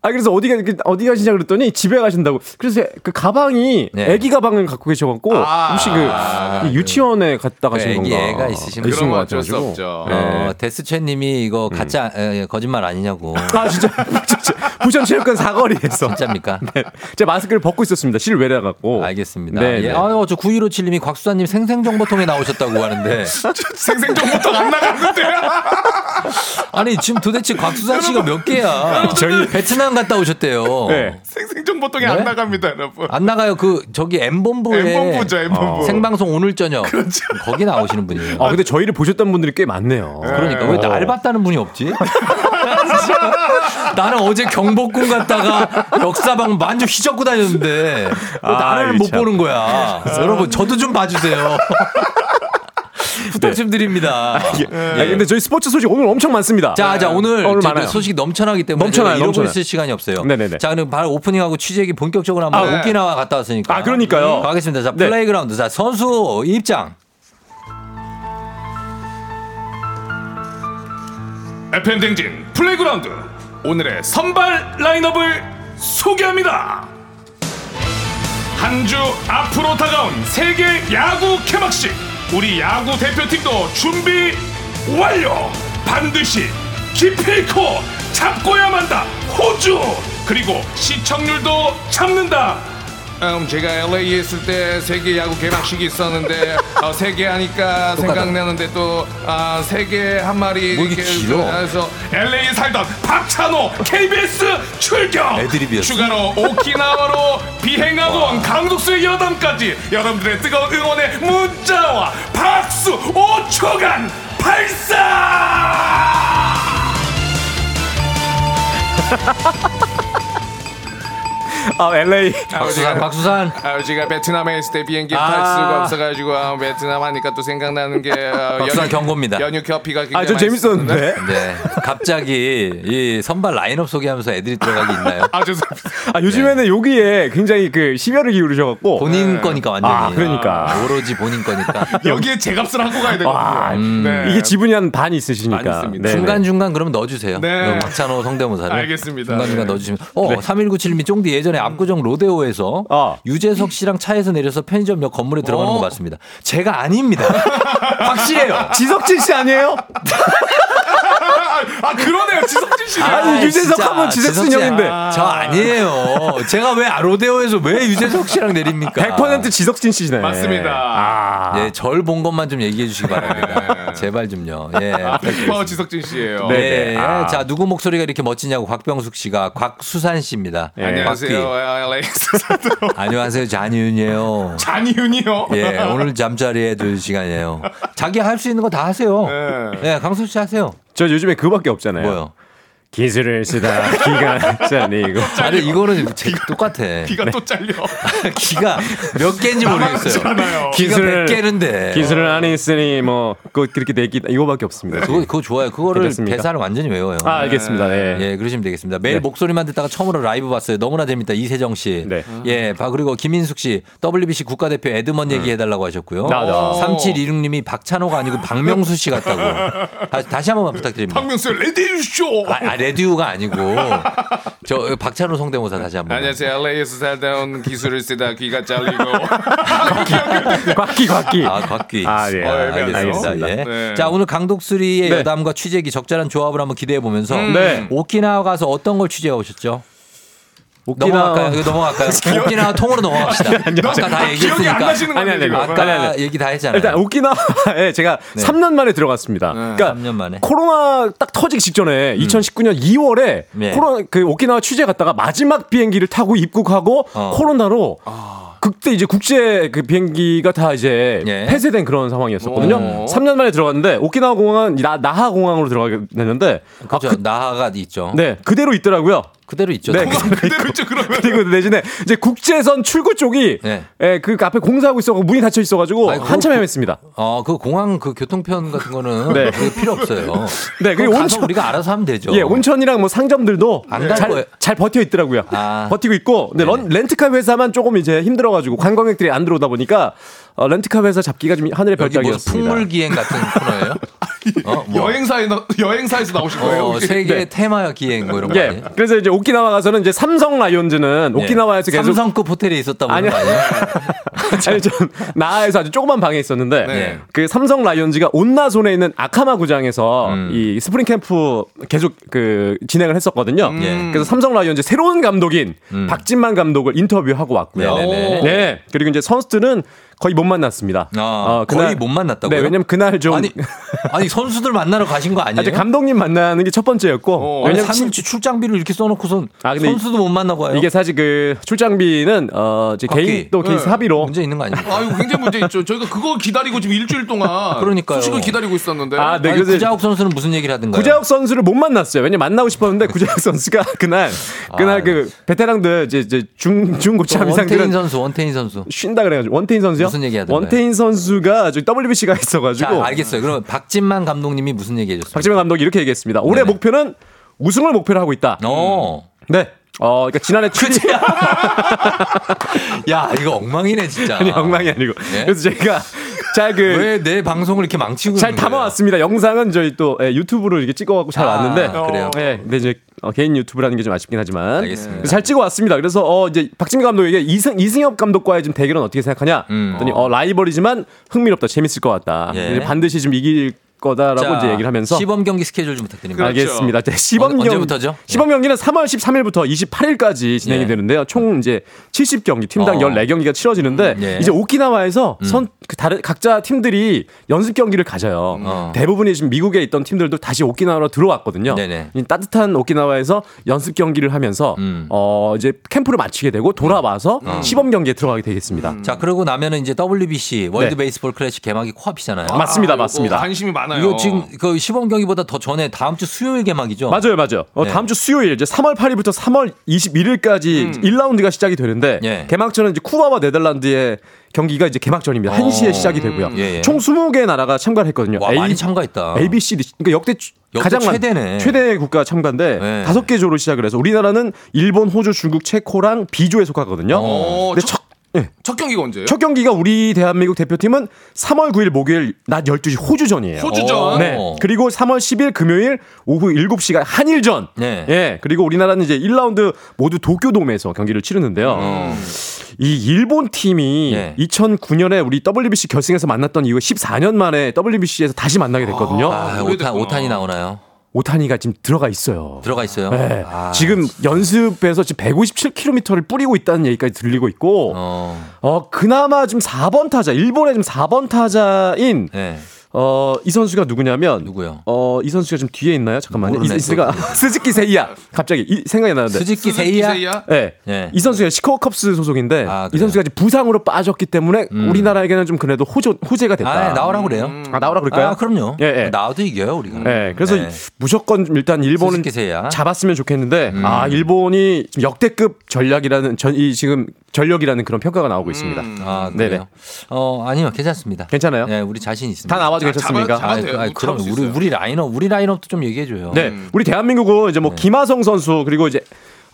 Speaker 11: 아 그래서 어디 가 어디 가시냐 그랬더니 집에 가신다고. 그래서 그 가방이
Speaker 1: 네.
Speaker 11: 애기 가방을 갖고 계셔갖고
Speaker 10: 아.
Speaker 11: 혹시 그, 이 유치원에 갔다 가신
Speaker 1: 그
Speaker 11: 건가?
Speaker 1: 애가 있으신
Speaker 11: 같아가지고.
Speaker 10: 없죠.
Speaker 11: 네.
Speaker 1: 어, 데스채님이 이거 가짜 에, 거짓말 아니냐고.
Speaker 11: 아 진짜 진짜 부천 체육관 사거리에서
Speaker 1: 진짜입니까?
Speaker 11: 네. 제가 마스크를 벗고 있었습니다. 실외래 갖고.
Speaker 1: 알겠습니다.
Speaker 11: 네,
Speaker 1: 예.
Speaker 11: 네.
Speaker 1: 아유, 저 9157님이 곽수사님 생생정보통에 나오셨다고 하는데.
Speaker 10: 생생정보통 안 나갔는데.
Speaker 1: 아니, 지금 도대체 곽수사 씨가 몇 개야?
Speaker 11: 저희-
Speaker 1: 베트남 갔다 오셨대요.
Speaker 11: 네.
Speaker 10: 생생정보통이
Speaker 1: 네?
Speaker 10: 안 나갑니다, 여러분.
Speaker 1: 안 나가요. 그, 저기 M본부에.
Speaker 10: M본부죠, M본부.
Speaker 1: 생방송 오늘 저녁. 거기 나오시는 분이에요.
Speaker 11: 아 근데 저희를 보셨던 분들이 꽤 많네요.
Speaker 1: 그러니까 왜 날 봤다는 분이 없지? 나는 어제 경복궁 갔다가 역사방 완전 휘젓고 다녔는데 왜
Speaker 11: 아,
Speaker 1: 나를 이못
Speaker 11: 참.
Speaker 1: 보는 거야. 여러분 저도 좀 봐주세요. 부탁 좀 드립니다.
Speaker 11: 아, 근데 저희 스포츠 소식 오늘 엄청 많습니다.
Speaker 1: 자, 자 오늘,
Speaker 11: 오늘 많아요.
Speaker 1: 소식이 넘쳐나기 때문에
Speaker 11: 넘쳐나요,
Speaker 1: 잃어버릴
Speaker 11: 넘쳐나요.
Speaker 1: 시간이 없어요.
Speaker 11: 네네네.
Speaker 1: 자, 그럼 바로 오프닝하고 취재기 본격적으로 한번
Speaker 11: 아,
Speaker 1: 오키나와 갔다 왔으니까.
Speaker 11: 아, 그러니까요.
Speaker 1: 가겠습니다. 자,
Speaker 11: 네.
Speaker 1: 플레이그라운드. 자, 선수 입장.
Speaker 10: FM 댕진 플레이그라운드 오늘의 선발 라인업을 소개합니다. 한 주 앞으로 다가온 세계 야구 개막식 우리 야구 대표팀도 준비 완료. 반드시 기필코 잡고야 만다. 호주 그리고 시청률도 잡는다. 음, 제가 LA에 있을 때 세계 야구 개막식이 있었는데 어, 세계 하니까 생각나는데 또 아, 세계 한 마리
Speaker 1: 뭐
Speaker 10: 이렇게
Speaker 1: 길어?
Speaker 10: 그래서 LA에 살던 박찬호 KBS 출격
Speaker 1: 애드립이었어.
Speaker 10: 추가로 오키나와로 비행하고 온 강독수의 여담까지 여러분들의 뜨거운 응원의 문자와 박수 5초간 발사
Speaker 11: 아 LA.
Speaker 1: 박수산, 박수산.
Speaker 10: 아버지가 베트남에 있을 때 비행기
Speaker 1: 아.
Speaker 10: 탈 수가 없어가지고 아, 베트남 하니까 또 생각나는 게 어,
Speaker 1: 박수산 경고입니다.
Speaker 10: 연유 커피가
Speaker 11: 아저 재밌었는데.
Speaker 1: 네. 갑자기 이 선발 라인업 소개하면서 애들이 들어가기 있나요?
Speaker 10: 아 죄송합니다.
Speaker 11: 아 요즘에는 여기에 굉장히 그 심혈을 기울이셔갖고.
Speaker 1: 본인 거니까 완전히.
Speaker 11: 아 그러니까.
Speaker 1: 오로지 본인 거니까.
Speaker 10: 여기에 제 값을 하고 가야
Speaker 11: 와,
Speaker 10: 되거든요. 네.
Speaker 11: 이게 지분이 한 반 있으시니까.
Speaker 1: 중간 중간 그럼 넣어주세요.
Speaker 10: 네.
Speaker 1: 그 박찬호 성대모사를.
Speaker 10: 알겠습니다.
Speaker 1: 중간 중간
Speaker 10: 네.
Speaker 1: 넣어주시면. 어, 3197님이 쫑디 예전에 압구정 로데오에서
Speaker 11: 아.
Speaker 1: 유재석 씨랑 차에서 내려서 편의점 옆 건물에 들어가는 거
Speaker 10: 어.
Speaker 1: 맞습니다. 제가 아닙니다. 확실해요.
Speaker 11: 지석진 씨 아니에요?
Speaker 10: 아 그러네요 지석진 씨.
Speaker 11: 아니, 유재석 하면 지석진 형인데.
Speaker 1: 저 아니에요. 제가 왜 로데오에서 왜 유재석 씨랑 내립니까?
Speaker 11: 100% 지석진 씨네.
Speaker 10: 맞습니다.
Speaker 11: 아.
Speaker 1: 예, 절 본 것만 좀 얘기해 주시기 바랍니다. 제발 좀요. 예.
Speaker 10: 아, 100% 지석진 씨예요.
Speaker 1: 네.
Speaker 11: 네네. 아.
Speaker 1: 자, 누구 목소리가 이렇게 멋지냐고 곽병숙 씨가 곽수산 씨입니다.
Speaker 11: 네.
Speaker 10: 안녕하세요.
Speaker 1: 곽귀.
Speaker 10: LA에서
Speaker 1: 안녕하세요. 잔이윤이에요.
Speaker 10: 잔이윤이요.
Speaker 1: 예, 오늘 잠자리에 들 시간이에요. 자기 할 수 있는 거 다 하세요.
Speaker 10: 네.
Speaker 1: 예, 강수 씨 하세요.
Speaker 11: 저 요즘에 그밖에 없잖아요.
Speaker 1: 뭐요?
Speaker 11: 기술을 쓰다 기가 짜리고.
Speaker 1: 아니, 이거는 제- 똑같아.
Speaker 10: 귀가 또 잘려.
Speaker 1: 기가 몇 개인지 모르겠어요. 기가
Speaker 11: 기술을-
Speaker 1: 100개는데.
Speaker 11: 기술을 안 했으니 뭐 그거 그렇게 되기 이거밖에 없습니다.
Speaker 1: 그거, 그거 좋아요. 그거를
Speaker 11: 괜찮습니까?
Speaker 1: 대사를 완전히 외워요.
Speaker 11: 아 알겠습니다. 네.
Speaker 1: 예, 그러시면 되겠습니다. 매일
Speaker 11: 네.
Speaker 1: 목소리만 듣다가 처음으로 라이브 봤어요. 너무나 재밌다. 이세정 씨.
Speaker 11: 네.
Speaker 1: 예, 바- 그리고 김인숙 씨. WBC 국가대표 에드먼 얘기해달라고 하셨고요.
Speaker 11: 아, 네.
Speaker 1: 3726님이 박찬호가 아니고 박명수 씨 같다고. 다, 다시 한 번만 부탁드립니다.
Speaker 10: 박명수 레디쇼.
Speaker 1: 아, 레듀가 아니고 저 박찬호 성대모사 다시 한번.
Speaker 10: 안녕하세요. LA에서 살다 온 기술을 쓰다 귀가 잘리고.
Speaker 11: 곽기 곽기.
Speaker 1: 아, 곽기.
Speaker 11: 아, 네.
Speaker 10: 어,
Speaker 1: 알겠습니다.
Speaker 10: 알겠습니다.
Speaker 1: 예.
Speaker 10: 네.
Speaker 1: 자, 오늘 강독수리의
Speaker 11: 네.
Speaker 1: 여담과 취재기 적절한 조합을 한번 기대해 보면서
Speaker 10: 음.
Speaker 11: 네.
Speaker 1: 오키나와 가서 어떤 걸 취재해 오셨죠?
Speaker 11: 오키나와-
Speaker 1: 넘어갈까요? 이거 넘어갈까요? 오키나와 통으로 넘어갑시다. 아까 다 얘기했으니까.
Speaker 11: 아니, 아니?
Speaker 10: 아니.
Speaker 1: 아까
Speaker 11: 아니, 아니.
Speaker 1: 얘기 다 했잖아요.
Speaker 11: 일단 오키나와에 제가
Speaker 1: 네.
Speaker 11: 3년 만에 들어갔습니다. 그러니까
Speaker 1: 3년 만에.
Speaker 11: 코로나 딱 터지기 직전에 2019년 2월에
Speaker 1: 네.
Speaker 11: 코로나 그 오키나와 취재 갔다가 마지막 비행기를 타고 입국하고
Speaker 1: 어.
Speaker 11: 코로나로 그때 이제 국제 그 비행기가 다 이제
Speaker 1: 예.
Speaker 11: 폐쇄된 그런 상황이었었거든요.
Speaker 10: 오.
Speaker 11: 3년 만에 들어갔는데 오키나와 공항은 나, 나하 공항으로 들어가게 됐는데 아,
Speaker 1: 그렇죠. 나하가 있죠.
Speaker 11: 네 그대로 있더라고요.
Speaker 1: 그대로 있죠.
Speaker 11: 네,
Speaker 10: 그거 그대로 있죠 그러면.
Speaker 11: 그리고 대신에 이제 국제선 출구 쪽이
Speaker 1: 네.
Speaker 11: 예, 그 앞에 공사하고 있어 문이 닫혀 있어가지고
Speaker 1: 아이고,
Speaker 11: 한참
Speaker 1: 그-
Speaker 11: 헤맸습니다.
Speaker 1: 어, 그 공항 그 교통편 같은 거는
Speaker 11: 네.
Speaker 1: 그게 필요 없어요.
Speaker 11: 네,
Speaker 1: 그리고
Speaker 11: 온천-
Speaker 1: 우리가 알아서 하면 되죠.
Speaker 11: 예, 온천이랑 뭐 상점들도 잘. 잘 버텨 있더라고요.
Speaker 1: 아.
Speaker 11: 버티고 있고, 근데 런, 렌트카 회사만 조금 이제 힘들어가지고 관광객들이 안 들어오다 보니까 어, 렌트카 회사 잡기가 좀 하늘의 별따기였습니다.
Speaker 1: 풍물 기행 같은 코너예요? 어, 뭐.
Speaker 10: 여행사에 나- 여행사에서 나오신 거예요?
Speaker 1: 어? 세계
Speaker 11: 네.
Speaker 1: 테마 기행 뭐 이런 거
Speaker 11: 예,
Speaker 1: 아니에요?
Speaker 11: 그래서 이제 오키나와 가서는 이제 삼성 라이온즈는
Speaker 1: 예.
Speaker 11: 오키나와에서 계속
Speaker 1: 삼성급 호텔에 있었다 보는
Speaker 11: 아니요.
Speaker 1: 아니
Speaker 11: 전 나하에서 아주 조그만 방에 있었는데
Speaker 1: 네.
Speaker 11: 그 삼성 라이온즈가 온나손에 있는 아카마 구장에서
Speaker 1: 음.
Speaker 11: 이 스프링 캠프 계속 그 진행을 했었거든요.
Speaker 1: 예.
Speaker 11: 그래서 삼성 라이온즈 새로운 감독인
Speaker 1: 음.
Speaker 11: 박진만 감독을 인터뷰하고 왔고요.
Speaker 1: 네네네.
Speaker 11: 네. 그리고 이제 선수들은 거의 못 만났습니다.
Speaker 1: 아, 거의 못 만났다고요?
Speaker 11: 네, 왜냐면 그날 좀
Speaker 1: 아니, 아니 선수들 만나러 가신 거 아니에요?
Speaker 11: 아직 감독님 만나는 게 첫 번째였고
Speaker 10: 어.
Speaker 11: 왜냐면
Speaker 1: 3일치 출장비를 이렇게 써놓고선
Speaker 11: 아,
Speaker 1: 선수도 못 만나봐요.
Speaker 11: 이게 사실 그 출장비는 어 이제. 개인 또 개인
Speaker 10: 네.
Speaker 11: 사비로
Speaker 1: 문제 있는 거 아닙니까?
Speaker 10: 아유 굉장히 문제 있죠. 저희가 그거 기다리고 지금 일주일 동안
Speaker 1: 그러니까요.
Speaker 10: 수식을 기다리고 있었는데.
Speaker 11: 아, 네.
Speaker 1: 아니, 구자욱 선수는 무슨 얘기를 하든가요?
Speaker 11: 구자욱 선수를 못 만났어요. 왜냐면 만나고 싶었는데 구자욱 선수가 그날 그날
Speaker 1: 아,
Speaker 11: 그 베테랑들 이제 이제 중 중고참
Speaker 1: 원태인
Speaker 11: 이상들은
Speaker 1: 선수, 원태인 선수.
Speaker 11: 쉰다 그래가지고 원태인 선수요?
Speaker 1: 무슨 얘기 하던가요?
Speaker 11: 원태인 선수가 WBC가 있어가지고
Speaker 1: 자, 알겠어요. 그럼 박진만 감독님이 무슨 얘기 해줬어요?
Speaker 11: 박지만 감독이 이렇게 얘기했습니다. 올해
Speaker 1: 네네.
Speaker 11: 목표는 우승을 목표로 하고 있다.
Speaker 1: 어.
Speaker 11: 네. 어, 그러니까 지난해 출이
Speaker 1: 야, 이거 엉망이네, 진짜.
Speaker 11: 아니 엉망이 아니고.
Speaker 1: 예?
Speaker 11: 그래서 제가
Speaker 1: 잘그왜 내 방송을 이렇게 망치고
Speaker 11: 잘? 담아왔습니다. 영상은 저희 또 예, 유튜브로 이렇게 찍어갖고 잘
Speaker 1: 아,
Speaker 11: 왔는데.
Speaker 1: 그래요?
Speaker 11: 네, 근데 이제 어, 개인 유튜브라는 게 좀 아쉽긴 하지만.
Speaker 1: 알겠습니다.
Speaker 11: 잘 찍어왔습니다. 그래서 어, 이제 박진민 감독에게 이승, 이승엽 감독과의 좀 대결은 어떻게 생각하냐?
Speaker 1: 음.
Speaker 11: 그랬더니 어, 라이벌이지만 흥미롭다, 재밌을 것 같다.
Speaker 1: 예.
Speaker 11: 반드시 좀 이길 거다라고
Speaker 1: 자,
Speaker 11: 이제 얘기를 하면서.
Speaker 1: 시범 경기 스케줄 좀 부탁드립니다.
Speaker 11: 알겠습니다. 네, 시범
Speaker 1: 언-
Speaker 11: 경
Speaker 1: 언제부터죠?
Speaker 11: 시범 경기는 3월 13일부터 28일까지 진행이
Speaker 1: 예.
Speaker 11: 되는데요. 총 이제 70경기, 팀당
Speaker 1: 어.
Speaker 11: 14경기가 치러지는데
Speaker 1: 예. 음.
Speaker 11: 이제 오키나와에서 선그 다른 각자 팀들이 연습 경기를 가져요.
Speaker 1: 어.
Speaker 11: 대부분이 지금 미국에 있던 팀들도 다시 오키나와로 들어왔거든요.
Speaker 1: 네네.
Speaker 11: 이 따뜻한 오키나와에서 연습 경기를 하면서
Speaker 1: 음.
Speaker 11: 어 이제 캠프를 마치게 되고 돌아와서 시범 경기에 들어가게 되겠습니다.
Speaker 1: 자, 그러고 나면은 이제 WBC 월드
Speaker 11: 네.
Speaker 1: 베이스볼 클래식 개막이 코앞이잖아요.
Speaker 11: 맞습니다,
Speaker 10: 아, 이거
Speaker 11: 맞습니다.
Speaker 10: 관심이 많 아요.
Speaker 1: 이거 지금 그 시범 경기보다 더 전에 다음 주 수요일 개막이죠.
Speaker 11: 맞아요, 맞아요. 어,
Speaker 1: 네.
Speaker 11: 다음 주 수요일 이제 3월 8일부터 3월 21일까지 1라운드가 시작이 되는데
Speaker 1: 예.
Speaker 11: 개막전은 이제 쿠바와 네덜란드의 경기가 이제 개막전입니다. 1시에 시작이 되고요.
Speaker 1: 예, 예.
Speaker 11: 총 20개 나라가 참가를 했거든요.
Speaker 1: 와, 많이 참가했다.
Speaker 11: A, B, C, D. 그러니까 역대, 가장 많-
Speaker 1: 최대네.
Speaker 11: 최대 국가 참가인데
Speaker 1: 네.
Speaker 11: 다섯 개 조로 시작을 해서 우리나라는 일본, 호주, 중국, 체코랑 B조에 속하거든요.
Speaker 10: 어,
Speaker 11: 근데
Speaker 10: 첫,
Speaker 11: 첫, 예.
Speaker 10: 첫 경기가 언제예요?
Speaker 11: 첫 경기가 우리 대한민국 대표팀은 3월 9일 목요일 낮 12시 호주전이에요.
Speaker 10: 호주전.
Speaker 11: 네. 그리고 3월 10일 금요일 오후 7시가 한일전.
Speaker 1: 네.
Speaker 11: 예. 그리고 우리나라는 이제 1라운드 모두 도쿄돔에서 경기를 치르는데요. 이 일본 팀이
Speaker 1: 예.
Speaker 11: 2009년에 우리 WBC 결승에서 만났던 이후 14년 만에 WBC에서 다시 만나게 됐거든요.
Speaker 1: 아, 오탄,
Speaker 10: 오래됐구나.
Speaker 1: 오탄이 나오나요?
Speaker 11: 오타니가 지금 들어가 있어요.
Speaker 1: 들어가 있어요.
Speaker 11: 네.
Speaker 1: 아,
Speaker 11: 지금 연습에서 지금 157km를 뿌리고 있다는 얘기까지 들리고 있고, 어,
Speaker 1: 어,
Speaker 11: 그나마 지금 4번 타자, 일본의 지금 4번 타자인,
Speaker 1: 네.
Speaker 11: 어, 이 선수가 누구냐면,
Speaker 1: 누구요?
Speaker 11: 어, 이 선수가 좀 뒤에 있나요? 잠깐만요. 이,
Speaker 1: 모르네,
Speaker 11: 이 선수가 스즈키 세이야. 갑자기 이, 생각이 나는데.
Speaker 1: 스즈키 세이야.
Speaker 11: 네.
Speaker 1: 네.
Speaker 11: 이 선수가 시카고컵스 소속인데
Speaker 1: 아,
Speaker 11: 이? 선수가 지금 부상으로 빠졌기 때문에 우리나라에게는 좀 그래도 호조, 호재가 됐다.
Speaker 1: 아, 나오라 그래요.
Speaker 11: 아, 나오라 그럴까요?
Speaker 1: 아, 그럼요.
Speaker 11: 예, 예.
Speaker 1: 나와도 이겨요, 우리가.
Speaker 11: 네, 그래서
Speaker 1: 네.
Speaker 11: 무조건 좀 일단 일본은. 잡았으면 좋겠는데
Speaker 1: 음.
Speaker 11: 아 일본이 지금 역대급 전략이라는 전, 이 지금 전력이라는 그런 평가가 나오고 있습니다.
Speaker 1: 아,
Speaker 11: 네네.
Speaker 1: 그래요? 어, 아니요, 괜찮습니다.
Speaker 11: 괜찮아요?
Speaker 1: 네, 우리 자신 있습니다.
Speaker 11: 다 나와 도
Speaker 10: 자,
Speaker 11: 괜찮습니까?
Speaker 10: 잡아- 잡아도 돼요.
Speaker 1: 아,
Speaker 10: 뭐
Speaker 1: 그럼 우리. 우리 라인업 우리 라인업도 좀 얘기해 줘요.
Speaker 11: 네, 우리 대한민국은 이제 뭐 김하성 선수 그리고 이제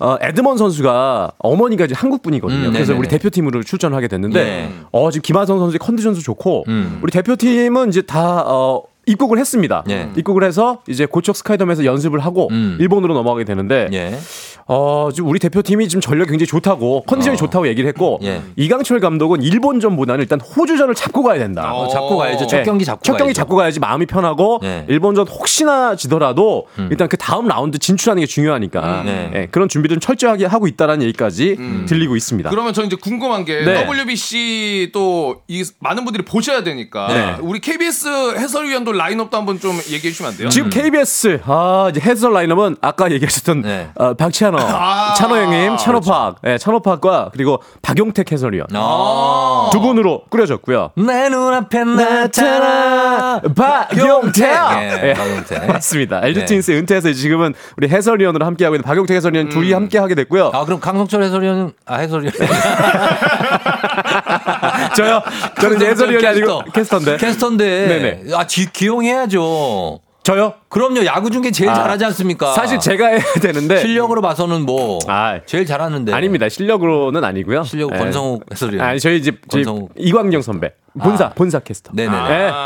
Speaker 11: 어, 에드먼 선수가 어머니가 이제 한국 분이거든요.
Speaker 1: 음,
Speaker 11: 그래서
Speaker 1: 네네네.
Speaker 11: 우리 대표팀으로 출전을 하게 됐는데
Speaker 1: 예.
Speaker 11: 어 지금 김하성 선수의 컨디션도 좋고
Speaker 1: 음.
Speaker 11: 우리 대표팀은 이제 다 어, 입국을 했습니다.
Speaker 1: 예.
Speaker 11: 입국을 해서 이제 고척 스카이덤에서 연습을 하고
Speaker 1: 음.
Speaker 11: 일본으로 넘어가게 되는데
Speaker 1: 예.
Speaker 11: 어, 지금 우리 대표팀이 지금 전력 굉장히 좋다고 컨디션이
Speaker 1: 어.
Speaker 11: 좋다고 얘기를 했고
Speaker 1: 예.
Speaker 11: 이강철 감독은 일본전보다는 일단 호주전을 잡고 가야 된다.
Speaker 1: 어, 잡고 가야죠. 첫
Speaker 11: 네.
Speaker 1: 경기 잡고
Speaker 11: 첫 경기
Speaker 1: 가야죠.
Speaker 11: 잡고 가야지 마음이 편하고
Speaker 1: 네.
Speaker 11: 일본전 혹시나 지더라도
Speaker 1: 음.
Speaker 11: 일단 그 다음 라운드 진출하는 게 중요하니까
Speaker 1: 네.
Speaker 11: 예, 그런 준비를 좀 철저하게 하고 있다라는 얘기까지 들리고 있습니다.
Speaker 10: 그러면 저 이제 궁금한 게
Speaker 11: 네.
Speaker 10: WBC 또 이 많은 분들이 보셔야 되니까
Speaker 11: 네.
Speaker 10: 우리 KBS 해설위원도 라인업도 한번 좀 얘기해 주시면 안 돼요?
Speaker 11: 지금 KBS 아 이제 해설 라인업은 아까 얘기하셨던
Speaker 1: 네.
Speaker 11: 어, 박찬호,
Speaker 10: 아,
Speaker 11: 찬호 형님, 찬호팍,
Speaker 1: 그렇죠.
Speaker 11: 예, 찬호팍과 그리고 박용택 해설위원
Speaker 1: 아.
Speaker 11: 두 분으로 꾸려졌고요.
Speaker 1: 내 눈앞에 나타나
Speaker 11: 박용택.
Speaker 1: 예,
Speaker 11: 예.
Speaker 1: 박용택.
Speaker 11: 맞습니다. LG
Speaker 1: 네.
Speaker 11: 트윈스 은퇴해서 지금은 우리 해설위원으로 함께하고 있는 박용택 해설위원 둘이 함께하게 됐고요.
Speaker 1: 아 그럼 강성철 해설위원은 아 해설위원
Speaker 11: 저요. 저는 해설위원이 아니고
Speaker 1: 캐스터.
Speaker 11: 캐스터인데.
Speaker 1: 캐스터인데
Speaker 11: 네네.
Speaker 1: 아 기, 기용해야죠.
Speaker 11: 저요?
Speaker 1: 그럼요 야구 중에 제일
Speaker 11: 아,
Speaker 1: 잘하지 않습니까?
Speaker 11: 사실 제가 해야 되는데
Speaker 1: 실력으로 봐서는 뭐
Speaker 11: 아,
Speaker 1: 제일 잘하는데
Speaker 11: 아닙니다. 실력으로는 아니고요.
Speaker 1: 실력
Speaker 11: 예.
Speaker 1: 권성욱 해설위원.
Speaker 11: 아니 저희 집. 이광영 선배 본사
Speaker 1: 아.
Speaker 11: 본사 캐스터.
Speaker 1: 네네네.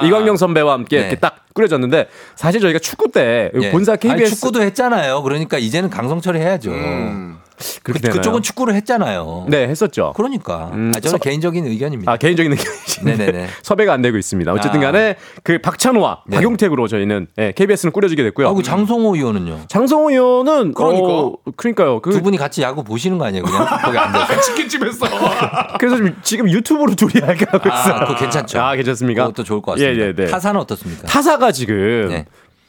Speaker 11: 예, 이광영 선배와 함께
Speaker 1: 네.
Speaker 11: 이렇게 딱 꾸려졌는데 사실 저희가 축구 때
Speaker 1: 예.
Speaker 11: 본사 KBS
Speaker 1: 아니, 축구도 했잖아요. 그러니까 이제는 강성철이 해야죠. 그,
Speaker 11: 그렇게 되나요?
Speaker 1: 그쪽은 축구를 했잖아요.
Speaker 11: 네 했었죠.
Speaker 1: 그러니까
Speaker 11: 음,
Speaker 1: 아, 저는
Speaker 11: 서-
Speaker 1: 개인적인 의견입니다.
Speaker 11: 아 개인적인 의견이신데
Speaker 1: 네네네.
Speaker 11: 섭외가 안 되고 있습니다. 어쨌든
Speaker 1: 아.
Speaker 11: 간에 그 박찬호와
Speaker 1: 네.
Speaker 11: 박용택으로 저희는 예, KBS는 꾸려지게 됐고요.
Speaker 1: 아, 그 장성호 의원은요?
Speaker 11: 장성호 의원은
Speaker 10: 그러니까.
Speaker 11: 어, 그러니까요. 그
Speaker 1: 두 분이 같이 야구 보시는 거 아니에요, 그냥 거기 앉아서?
Speaker 10: 치킨집에서
Speaker 11: 그래서 지금, 지금 유튜브로 둘이 이렇게 하고 있어요.
Speaker 1: 아, 그거 괜찮죠.
Speaker 11: 아, 괜찮습니까?
Speaker 1: 그것도 좋을 것 같습니다.
Speaker 11: 예, 예, 네.
Speaker 1: 타사는 어떻습니까?
Speaker 11: 타사가 지금
Speaker 1: 네.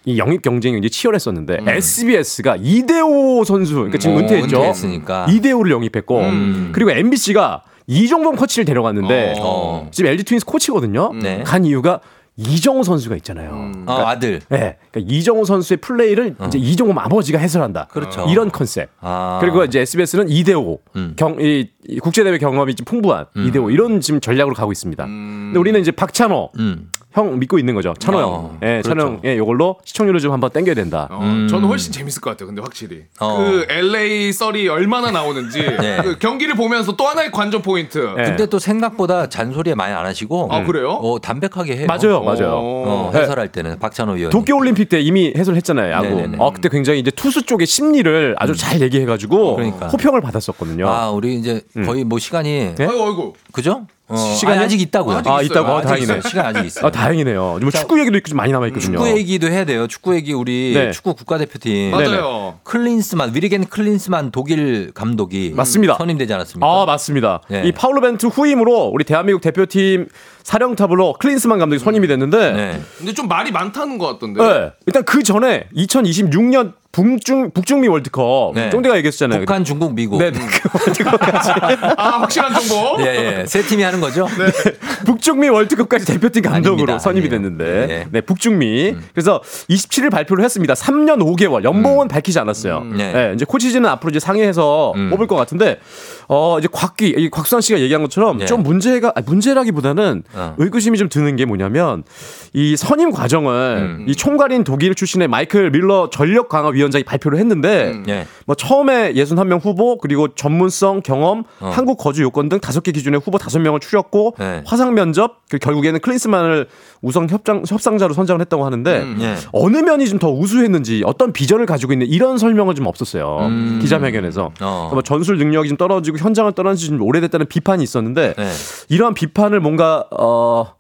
Speaker 11: 이 영입 경쟁이 이제 치열했었는데 SBS가 이대호 선수 그러니까 지금
Speaker 1: 음.
Speaker 11: 은퇴했죠.
Speaker 1: 어, 은퇴했으니까.
Speaker 11: 이대호를 영입했고
Speaker 1: 음.
Speaker 11: 그리고 MBC가 이종범 코치를 데려갔는데
Speaker 1: 어.
Speaker 11: 지금 LG 트윈스 코치거든요.
Speaker 1: 네.
Speaker 11: 간 이유가 이정우 선수가 있잖아요.
Speaker 1: 어, 아들.
Speaker 11: 네, 그러니까 이정우 선수의 플레이를 이제 이정우 아버지가 해설한다.
Speaker 1: 어. 그렇죠.
Speaker 11: 이런 컨셉.
Speaker 1: 아.
Speaker 11: 그리고 이제 SBS는 이대호
Speaker 1: 음.
Speaker 11: 경, 이, 이 국제대회 경험이 좀 풍부한 이대호 이런 지금 전략으로 가고 있습니다. 근데 우리는 이제 박찬호
Speaker 1: 음.
Speaker 11: 형 믿고 있는 거죠. 찬호
Speaker 1: 어,
Speaker 11: 형. 예, 찬호
Speaker 1: 그렇죠.
Speaker 11: 형. 예, 요걸로 시청률을 좀 한번 땡겨야 된다.
Speaker 10: 어,
Speaker 1: 음.
Speaker 10: 저는 훨씬 재밌을 것 같아요. 근데 확실히
Speaker 1: 어.
Speaker 10: 그 LA 썰이 얼마나 나오는지
Speaker 1: 네.
Speaker 10: 그 경기를 보면서 또 하나의 관전 포인트.
Speaker 11: 네.
Speaker 1: 근데 또 생각보다 잔소리에 많이 안 하시고
Speaker 10: 아, 그래요?
Speaker 1: 어, 담백하게 해요.
Speaker 11: 맞아요, 맞아요.
Speaker 1: 어,
Speaker 11: 네.
Speaker 1: 해설할 때는 박찬호 의원이.
Speaker 11: 도쿄 올림픽 때 이미 해설했잖아요, 야구.
Speaker 1: 네네네.
Speaker 11: 어, 그때 굉장히 이제 투수 쪽의 심리를 아주 잘 얘기해가지고
Speaker 1: 그러니까.
Speaker 11: 호평을 받았었거든요.
Speaker 1: 아, 우리 이제
Speaker 11: 음.
Speaker 1: 거의 뭐 시간이
Speaker 11: 네?
Speaker 10: 아이고 아이고.
Speaker 1: 그죠? 어,
Speaker 11: 시간이
Speaker 1: 아니, 아직 있다고요.
Speaker 10: 아직
Speaker 11: 아. 있다고? 어,
Speaker 10: 아직
Speaker 11: 다행이네.
Speaker 10: 있어요.
Speaker 1: 시간 아직 있어요.
Speaker 11: 아, 다행이네요. 뭐 축구 얘기도 좀 많이 남아 있거든요.
Speaker 1: 축구 얘기도 해야 돼요. 축구 얘기 우리
Speaker 11: 네.
Speaker 1: 축구 국가대표팀
Speaker 10: 맞아요.
Speaker 1: 클린스만 위리겐 클린스만 독일 감독이
Speaker 11: 맞습니다.
Speaker 1: 선임되지 않았습니까?
Speaker 11: 아, 맞습니다.
Speaker 1: 네.
Speaker 11: 이 파울로 벤투 후임으로 우리 대한민국 대표팀 사령탑으로 클린스만 감독이 선임이 됐는데
Speaker 1: 네.
Speaker 10: 근데 좀 말이 많다는 것 같던데.
Speaker 11: 네. 일단 그 전에 2026년 북중 북중미 월드컵
Speaker 1: 네.
Speaker 11: 쫑대가 얘기했잖아요.
Speaker 1: 북한, 중국, 미국.
Speaker 11: 네, 네. 그 월드컵까지
Speaker 10: 아 확실한 정보.
Speaker 1: 예, 예. 세 팀이 하는 거죠?
Speaker 11: 북중미 월드컵까지 대표팀 감독으로
Speaker 1: 아닙니다.
Speaker 11: 선임이
Speaker 1: 아니에요.
Speaker 11: 됐는데
Speaker 1: 네.
Speaker 11: 네, 북중미 그래서 27일 발표를 했습니다. 3년 5개월 연봉은 밝히지 않았어요.
Speaker 1: 네.
Speaker 11: 네, 이제 코치진은 앞으로 이제 상의해서
Speaker 1: 음.
Speaker 11: 뽑을 것 같은데 어 이제 곽기 이 곽수환 씨가 얘기한 것처럼
Speaker 1: 네.
Speaker 11: 좀 문제가 아니, 문제라기보다는
Speaker 1: 어.
Speaker 11: 의구심이 좀 드는 게 뭐냐면 이 선임 과정을
Speaker 1: 음.
Speaker 11: 이 총괄인 독일 출신의 마이클 밀러 전력 강화 위원장이 발표를 했는데
Speaker 1: 네.
Speaker 11: 뭐 처음에 61명 후보 그리고 전문성 경험
Speaker 1: 어.
Speaker 11: 한국 거주 요건 등 다섯 개 기준의 후보 다섯 명을 추렸고
Speaker 1: 네.
Speaker 11: 화상 면접 그 결국에는 클린스만을 우선 협상 협상자로 선정을 했다고 하는데
Speaker 10: 음.
Speaker 1: 예.
Speaker 11: 어느 면이 좀 더 우수했는지 어떤 비전을 가지고 있는 이런 설명은 좀 없었어요
Speaker 1: 음.
Speaker 11: 기자회견에서
Speaker 1: 어.
Speaker 11: 뭐 전술 능력이 좀 떨어지고 현장을 떠난 지 좀 오래됐다는 비판이 있었는데
Speaker 1: 네.
Speaker 11: 이러한 비판을 뭔가 어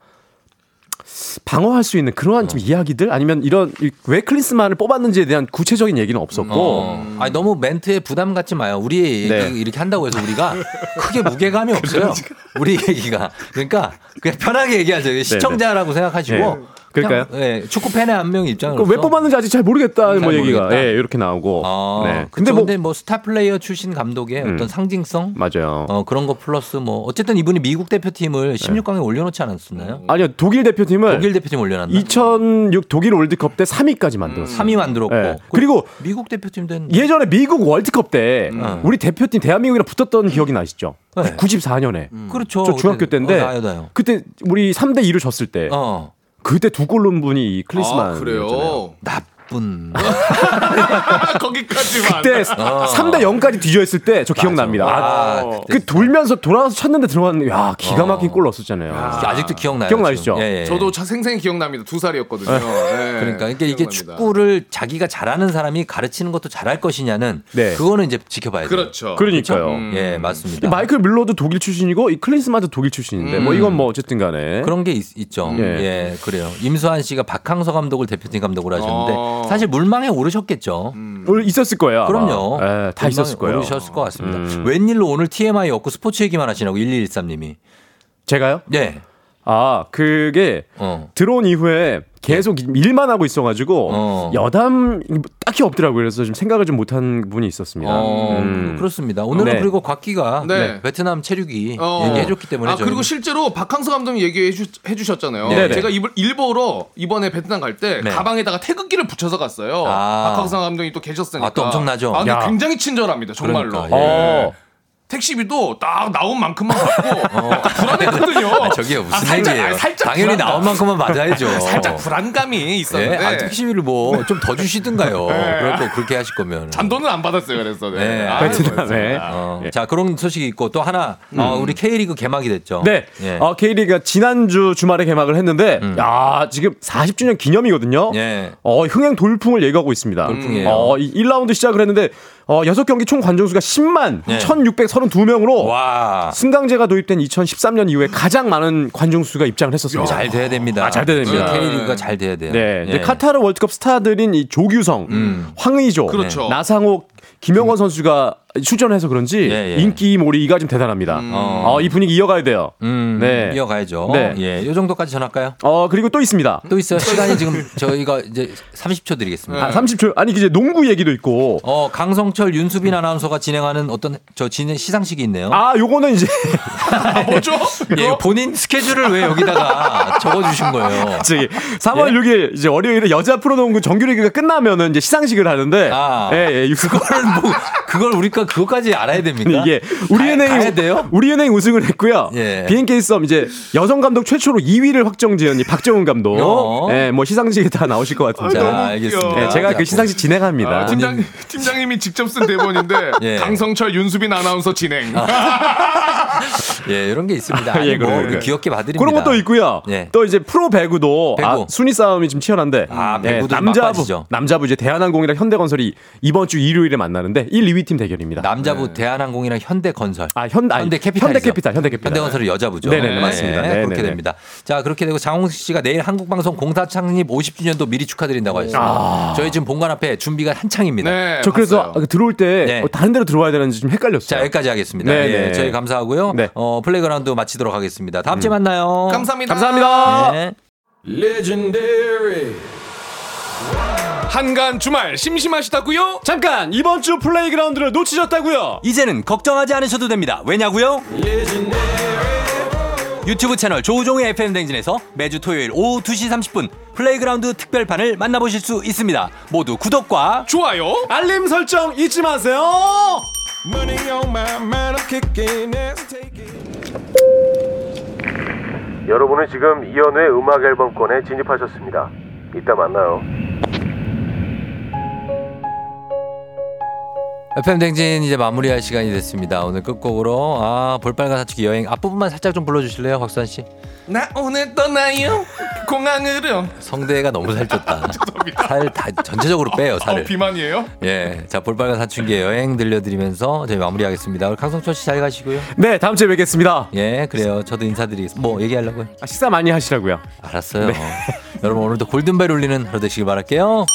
Speaker 11: 방어할 수 있는 그러한
Speaker 1: 어.
Speaker 11: 좀 이야기들 아니면 이런 이- 왜 클린스만을 뽑았는지에 대한 구체적인 얘기는 없었고
Speaker 1: 어. 아니 너무 멘트에 부담 갖지 마요. 우리
Speaker 11: 네.
Speaker 1: 이렇게 한다고 해서 우리가 크게 무게감이 없어요. 우리 얘기가. 그러니까 그냥 편하게 얘기하죠. 시청자라고 생각하시고.
Speaker 11: 네. 그럴까요?
Speaker 1: 예, 축구 팬의 한명 입장으로.
Speaker 11: 그왜 뽑았는지 아직 잘 모르겠다
Speaker 1: 뭐잘
Speaker 11: 얘기가
Speaker 1: 모르겠다.
Speaker 11: 예, 이렇게 나오고
Speaker 1: 아,
Speaker 11: 네.
Speaker 1: 근데 뭐,
Speaker 11: 뭐
Speaker 1: 근데 뭐 스타 플레이어 출신 감독의
Speaker 11: 음.
Speaker 1: 어떤 상징성
Speaker 11: 맞아요.
Speaker 1: 어, 그런 거 플러스 뭐 어쨌든 이분이 미국 대표팀을 16강에 올려놓지 않았었나요?
Speaker 11: 아니요 독일 대표팀을
Speaker 1: 독일 대표팀 올려놨나?
Speaker 11: 2006 독일 월드컵 때 3위까지 만들었어요.
Speaker 1: 3위 만들었고
Speaker 11: 네.
Speaker 1: 그
Speaker 11: 그리고
Speaker 1: 미국 대표팀도 했는데
Speaker 11: 예전에 미국 월드컵 때
Speaker 1: 음.
Speaker 11: 우리 대표팀 대한민국이랑 붙었던 기억이 나시죠?
Speaker 1: 네.
Speaker 11: 94년에
Speaker 1: 그렇죠.
Speaker 11: 저 중학교 때인데
Speaker 1: 어, 나요, 나요.
Speaker 11: 그때 우리 3대 2를 졌을 때
Speaker 1: 어.
Speaker 11: 그때 두 골 넣은 분이
Speaker 10: 이아
Speaker 11: 클리스만
Speaker 10: 그래요.
Speaker 1: 나 나쁜.
Speaker 10: 거기까지만.
Speaker 11: 그때
Speaker 1: 어.
Speaker 11: 3대 0까지 뒤져 있을 때 저 기억납니다. 아,
Speaker 1: 아,
Speaker 11: 그 돌면서 돌아와서 쳤는데 들어갔는데 야 기가 막힌 골 넣었었잖아요.
Speaker 1: 아 직도 기억나요.
Speaker 11: 기억나시죠?
Speaker 1: 예, 예.
Speaker 10: 저도 차 생생히 기억납니다. 두 살이었거든요. 네.
Speaker 1: 그러니까 이게, 이게. 축구를 자기가 잘하는 사람이 가르치는 것도 잘할 것이냐는
Speaker 11: 네.
Speaker 1: 그거는 이제 지켜봐야 돼요.
Speaker 10: 그렇죠.
Speaker 11: 그러니까요.
Speaker 10: 음.
Speaker 1: 예,
Speaker 11: 이
Speaker 1: 맞습니다.
Speaker 11: 마이클 밀러도 독일 출신이고 이 클린스만도 독일 출신인데 뭐 이건 뭐 어쨌든 간에
Speaker 1: 그런 게 있, 죠
Speaker 11: 예.
Speaker 1: 예. 그래요. 임수환 씨가 박항서 감독을 대표팀 감독으로 하셨는데
Speaker 10: 어.
Speaker 1: 사실 물망에 오르셨겠죠.
Speaker 11: 오늘 있었을 거예요. 아마.
Speaker 1: 그럼요.
Speaker 11: 예, 다 있었을 거예요.
Speaker 1: 오르셨을 것 같습니다.
Speaker 11: 음.
Speaker 1: 웬일로 오늘 TMI 없고 스포츠 얘기만 하시냐고 1213님이.
Speaker 11: 제가요?
Speaker 1: 네.
Speaker 11: 아 그게
Speaker 1: 어.
Speaker 11: 들어온 이후에 계속 일만 하고 있어가지고
Speaker 1: 어.
Speaker 11: 여담 딱히 없더라고요. 그래서 좀 생각을 좀 못한 분이 있었습니다.
Speaker 1: 어,
Speaker 11: 음.
Speaker 1: 그렇습니다. 오늘은
Speaker 11: 네.
Speaker 1: 그리고 곽기가
Speaker 10: 네.
Speaker 1: 베트남 체육이
Speaker 10: 어.
Speaker 1: 얘기해줬기 때문에
Speaker 10: 아
Speaker 1: 저희는-
Speaker 10: 그리고 실제로 박항서 감독이 얘기해 주, 해주셨잖아요.
Speaker 1: 네네.
Speaker 10: 제가 이번 일보러 이번에 베트남 갈때
Speaker 1: 네.
Speaker 10: 가방에다가 태극기를 붙여서 갔어요.
Speaker 1: 아.
Speaker 10: 박항서 감독이 또 계셨으니까.
Speaker 1: 아, 또 엄청나죠?
Speaker 10: 아. 굉장히 친절합니다. 정말로.
Speaker 1: 그러니까, 예.
Speaker 11: 어.
Speaker 10: 택시비도 딱 나온 만큼만 받고 약간 불안했거든요.
Speaker 1: 아, 저기요 무슨
Speaker 10: 아, 살짝,
Speaker 1: 얘기예요?
Speaker 10: 아, 살짝
Speaker 1: 당연히
Speaker 10: 불안감.
Speaker 1: 나온 만큼만 받아야죠.
Speaker 10: 살짝 불안감이
Speaker 1: 예,
Speaker 10: 있었는데
Speaker 1: 아, 택시비를 뭐 좀 더 주시든가요. 그럴 거 그렇게 하실 거면.
Speaker 10: 잔돈은 안 받았어요. 그래서 네.
Speaker 1: 네,
Speaker 10: 아,
Speaker 11: 베트남에.
Speaker 10: 그렇습니다.
Speaker 1: 어,
Speaker 11: 예.
Speaker 1: 자 그런 소식이 있고 또 하나 어, 우리 K리그 개막이 됐죠.
Speaker 11: 네.
Speaker 1: 예.
Speaker 11: 어, K리그가 지난주 주말에 개막을 했는데,
Speaker 1: 음.
Speaker 11: 야, 지금 40주년 기념이거든요.
Speaker 1: 예.
Speaker 11: 어, 흥행 돌풍을 예고하고 있습니다.
Speaker 1: 돌풍이에요.
Speaker 11: 어, 이 1라운드 시작을 했는데, 어, 6경기 총 관중수가 10만
Speaker 1: 예.
Speaker 11: 1632명으로
Speaker 1: 와.
Speaker 11: 승강제가 도입된 2013년 이후에 가장 많은 관중수가 입장을 했었습니다.
Speaker 1: 잘 돼야 됩니다.
Speaker 11: 아, 잘 돼야 됩니다.
Speaker 1: K리그가 잘 돼야 돼요.
Speaker 11: 네.
Speaker 1: 예.
Speaker 11: 이제 카타르 월드컵 스타들인 이 조규성,
Speaker 1: 음.
Speaker 11: 황의조,
Speaker 10: 그렇죠.
Speaker 11: 나상호, 김영건 선수가 출전해서 그런지
Speaker 1: 예, 예.
Speaker 11: 인기 몰이가 좀 대단합니다.
Speaker 1: 어.
Speaker 11: 어, 이 분위기 이어가야 돼요.
Speaker 1: 음,
Speaker 11: 네.
Speaker 1: 이어가야죠.
Speaker 11: 네.
Speaker 1: 예, 요 정도까지 전할까요?
Speaker 11: 어, 그리고 또 있습니다.
Speaker 1: 또 있어요. 시간이 지금 저희가 이제 30초 드리겠습니다.
Speaker 11: 아, 30초. 아니, 이제 농구 얘기도 있고.
Speaker 1: 어, 강성철, 윤수빈 아나운서가 진행하는 어떤 저 진행 시상식이 있네요.
Speaker 11: 아, 요거는 이제
Speaker 10: 아, 뭐죠?
Speaker 1: 예, 본인 스케줄을 왜 여기다가 적어주신 거예요?
Speaker 11: 저기 3월 6일 이제 월요일에 여자 프로농구 정규리그가 끝나면은 이제 시상식을 하는데
Speaker 1: 아.
Speaker 11: 예, 예.
Speaker 1: 그거를 뭐 그걸 우리가 그것까지 알아야 됩니까?
Speaker 11: 이게
Speaker 1: 가야
Speaker 11: 우리은행이
Speaker 1: 돼요?
Speaker 11: 우리은행 우승을 했고요.
Speaker 1: 예.
Speaker 11: BNK 썸 이제 여성 감독 최초로 2위를 확정지은 이 박정훈 감독.
Speaker 1: 어.
Speaker 11: 예, 뭐 시상식에 다 나오실 것 같은데.
Speaker 10: 웃겨.
Speaker 1: 알겠습니다.
Speaker 11: 예, 제가
Speaker 1: 자,
Speaker 11: 그 시상식 진행합니다.
Speaker 10: 아, 팀장 팀장님이 직접 쓴 대본인데
Speaker 1: 예.
Speaker 10: 강성철 윤수빈 아나운서 진행.
Speaker 1: 예, 이런 게 있습니다. 아니,
Speaker 11: 예,
Speaker 1: 뭐. 우리 귀엽게 봐드립니다.
Speaker 11: 그런 것도 있고요.
Speaker 1: 예.
Speaker 11: 또 이제 프로 배구도
Speaker 1: 배구.
Speaker 11: 아, 순위 싸움이 좀 치열한데
Speaker 1: 아,
Speaker 11: 예,
Speaker 1: 배구도
Speaker 11: 남자부
Speaker 1: 막바지죠.
Speaker 11: 남자부 이제 대한항공이랑 현대건설이 이번 주 일요일에 만나 는데 1, 2위 팀 대결입니다.
Speaker 1: 남자부 대한항공이랑 현대건설.
Speaker 11: 아, 현, 아니,
Speaker 1: 현대캐피탈.
Speaker 11: 현대캐피탈, 현대캐피탈.
Speaker 1: 현대건설이 여자부죠.
Speaker 11: 네네 네, 맞습니다.
Speaker 1: 네. 그렇게 됩니다. 자, 그렇게 되고 장홍식 씨가 내일 한국방송 공사 창립 50주년도 미리 축하드린다고 하셨습니다. 저희 지금 본관 앞에 준비가 한창입니다.
Speaker 10: 네.
Speaker 11: 저 그래서
Speaker 10: 봤어요.
Speaker 11: 아, 들어올 때
Speaker 1: 네.
Speaker 11: 어, 다른 데로 들어와야 되는지 좀 헷갈렸어요.
Speaker 1: 자, 여기까지 하겠습니다.
Speaker 11: 네,
Speaker 1: 예,
Speaker 11: 네.
Speaker 1: 저희 감사하고요.
Speaker 11: 네.
Speaker 1: 어, 플레이그라운드 마치도록 하겠습니다. 다음 주에 만나요.
Speaker 10: 감사합니다.
Speaker 11: 감사합니다.
Speaker 1: 네.
Speaker 10: 한가한 주말 심심하시다고요?
Speaker 11: 잠깐 이번 주 플레이그라운드를 놓치셨다고요?
Speaker 1: 이제는 걱정하지 않으셔도 됩니다. 왜냐고요? 유튜브 채널 조우종의 FM 대행진에서 매주 토요일 오후 2시 30분 플레이그라운드 특별판을 만나보실 수 있습니다. 모두 구독과
Speaker 10: 좋아요.
Speaker 11: 알림 설정 잊지 마세요.
Speaker 12: 여러분은 지금 이연우의 음악 앨범권에 진입하셨습니다. 이따 만나요.
Speaker 1: FM 댕진 이제 마무리할 시간이 됐습니다. 오늘 끝곡으로 아 볼빨간 사춘기 여행 앞부분만 살짝 좀 불러주실래요, 박수환 씨?
Speaker 10: 나 오늘 떠나요 공항으로.
Speaker 1: 성대가 너무 살쪘다. 살 다 전체적으로 빼요
Speaker 10: 어,
Speaker 1: 살을.
Speaker 10: 비만이에요?
Speaker 1: 예, 자 볼빨간 사춘기 여행 들려드리면서 저희 마무리하겠습니다. 우리 강성철 씨 잘 가시고요.
Speaker 11: 네 다음 주에 뵙겠습니다.
Speaker 1: 예, 그래요. 저도 인사드리겠습니다. 뭐 얘기하려고요?
Speaker 11: 아, 식사 많이 하시라고요.
Speaker 1: 알았어요. 여러분 오늘도 골든벨 울리는 하루 되시길 바랄게요.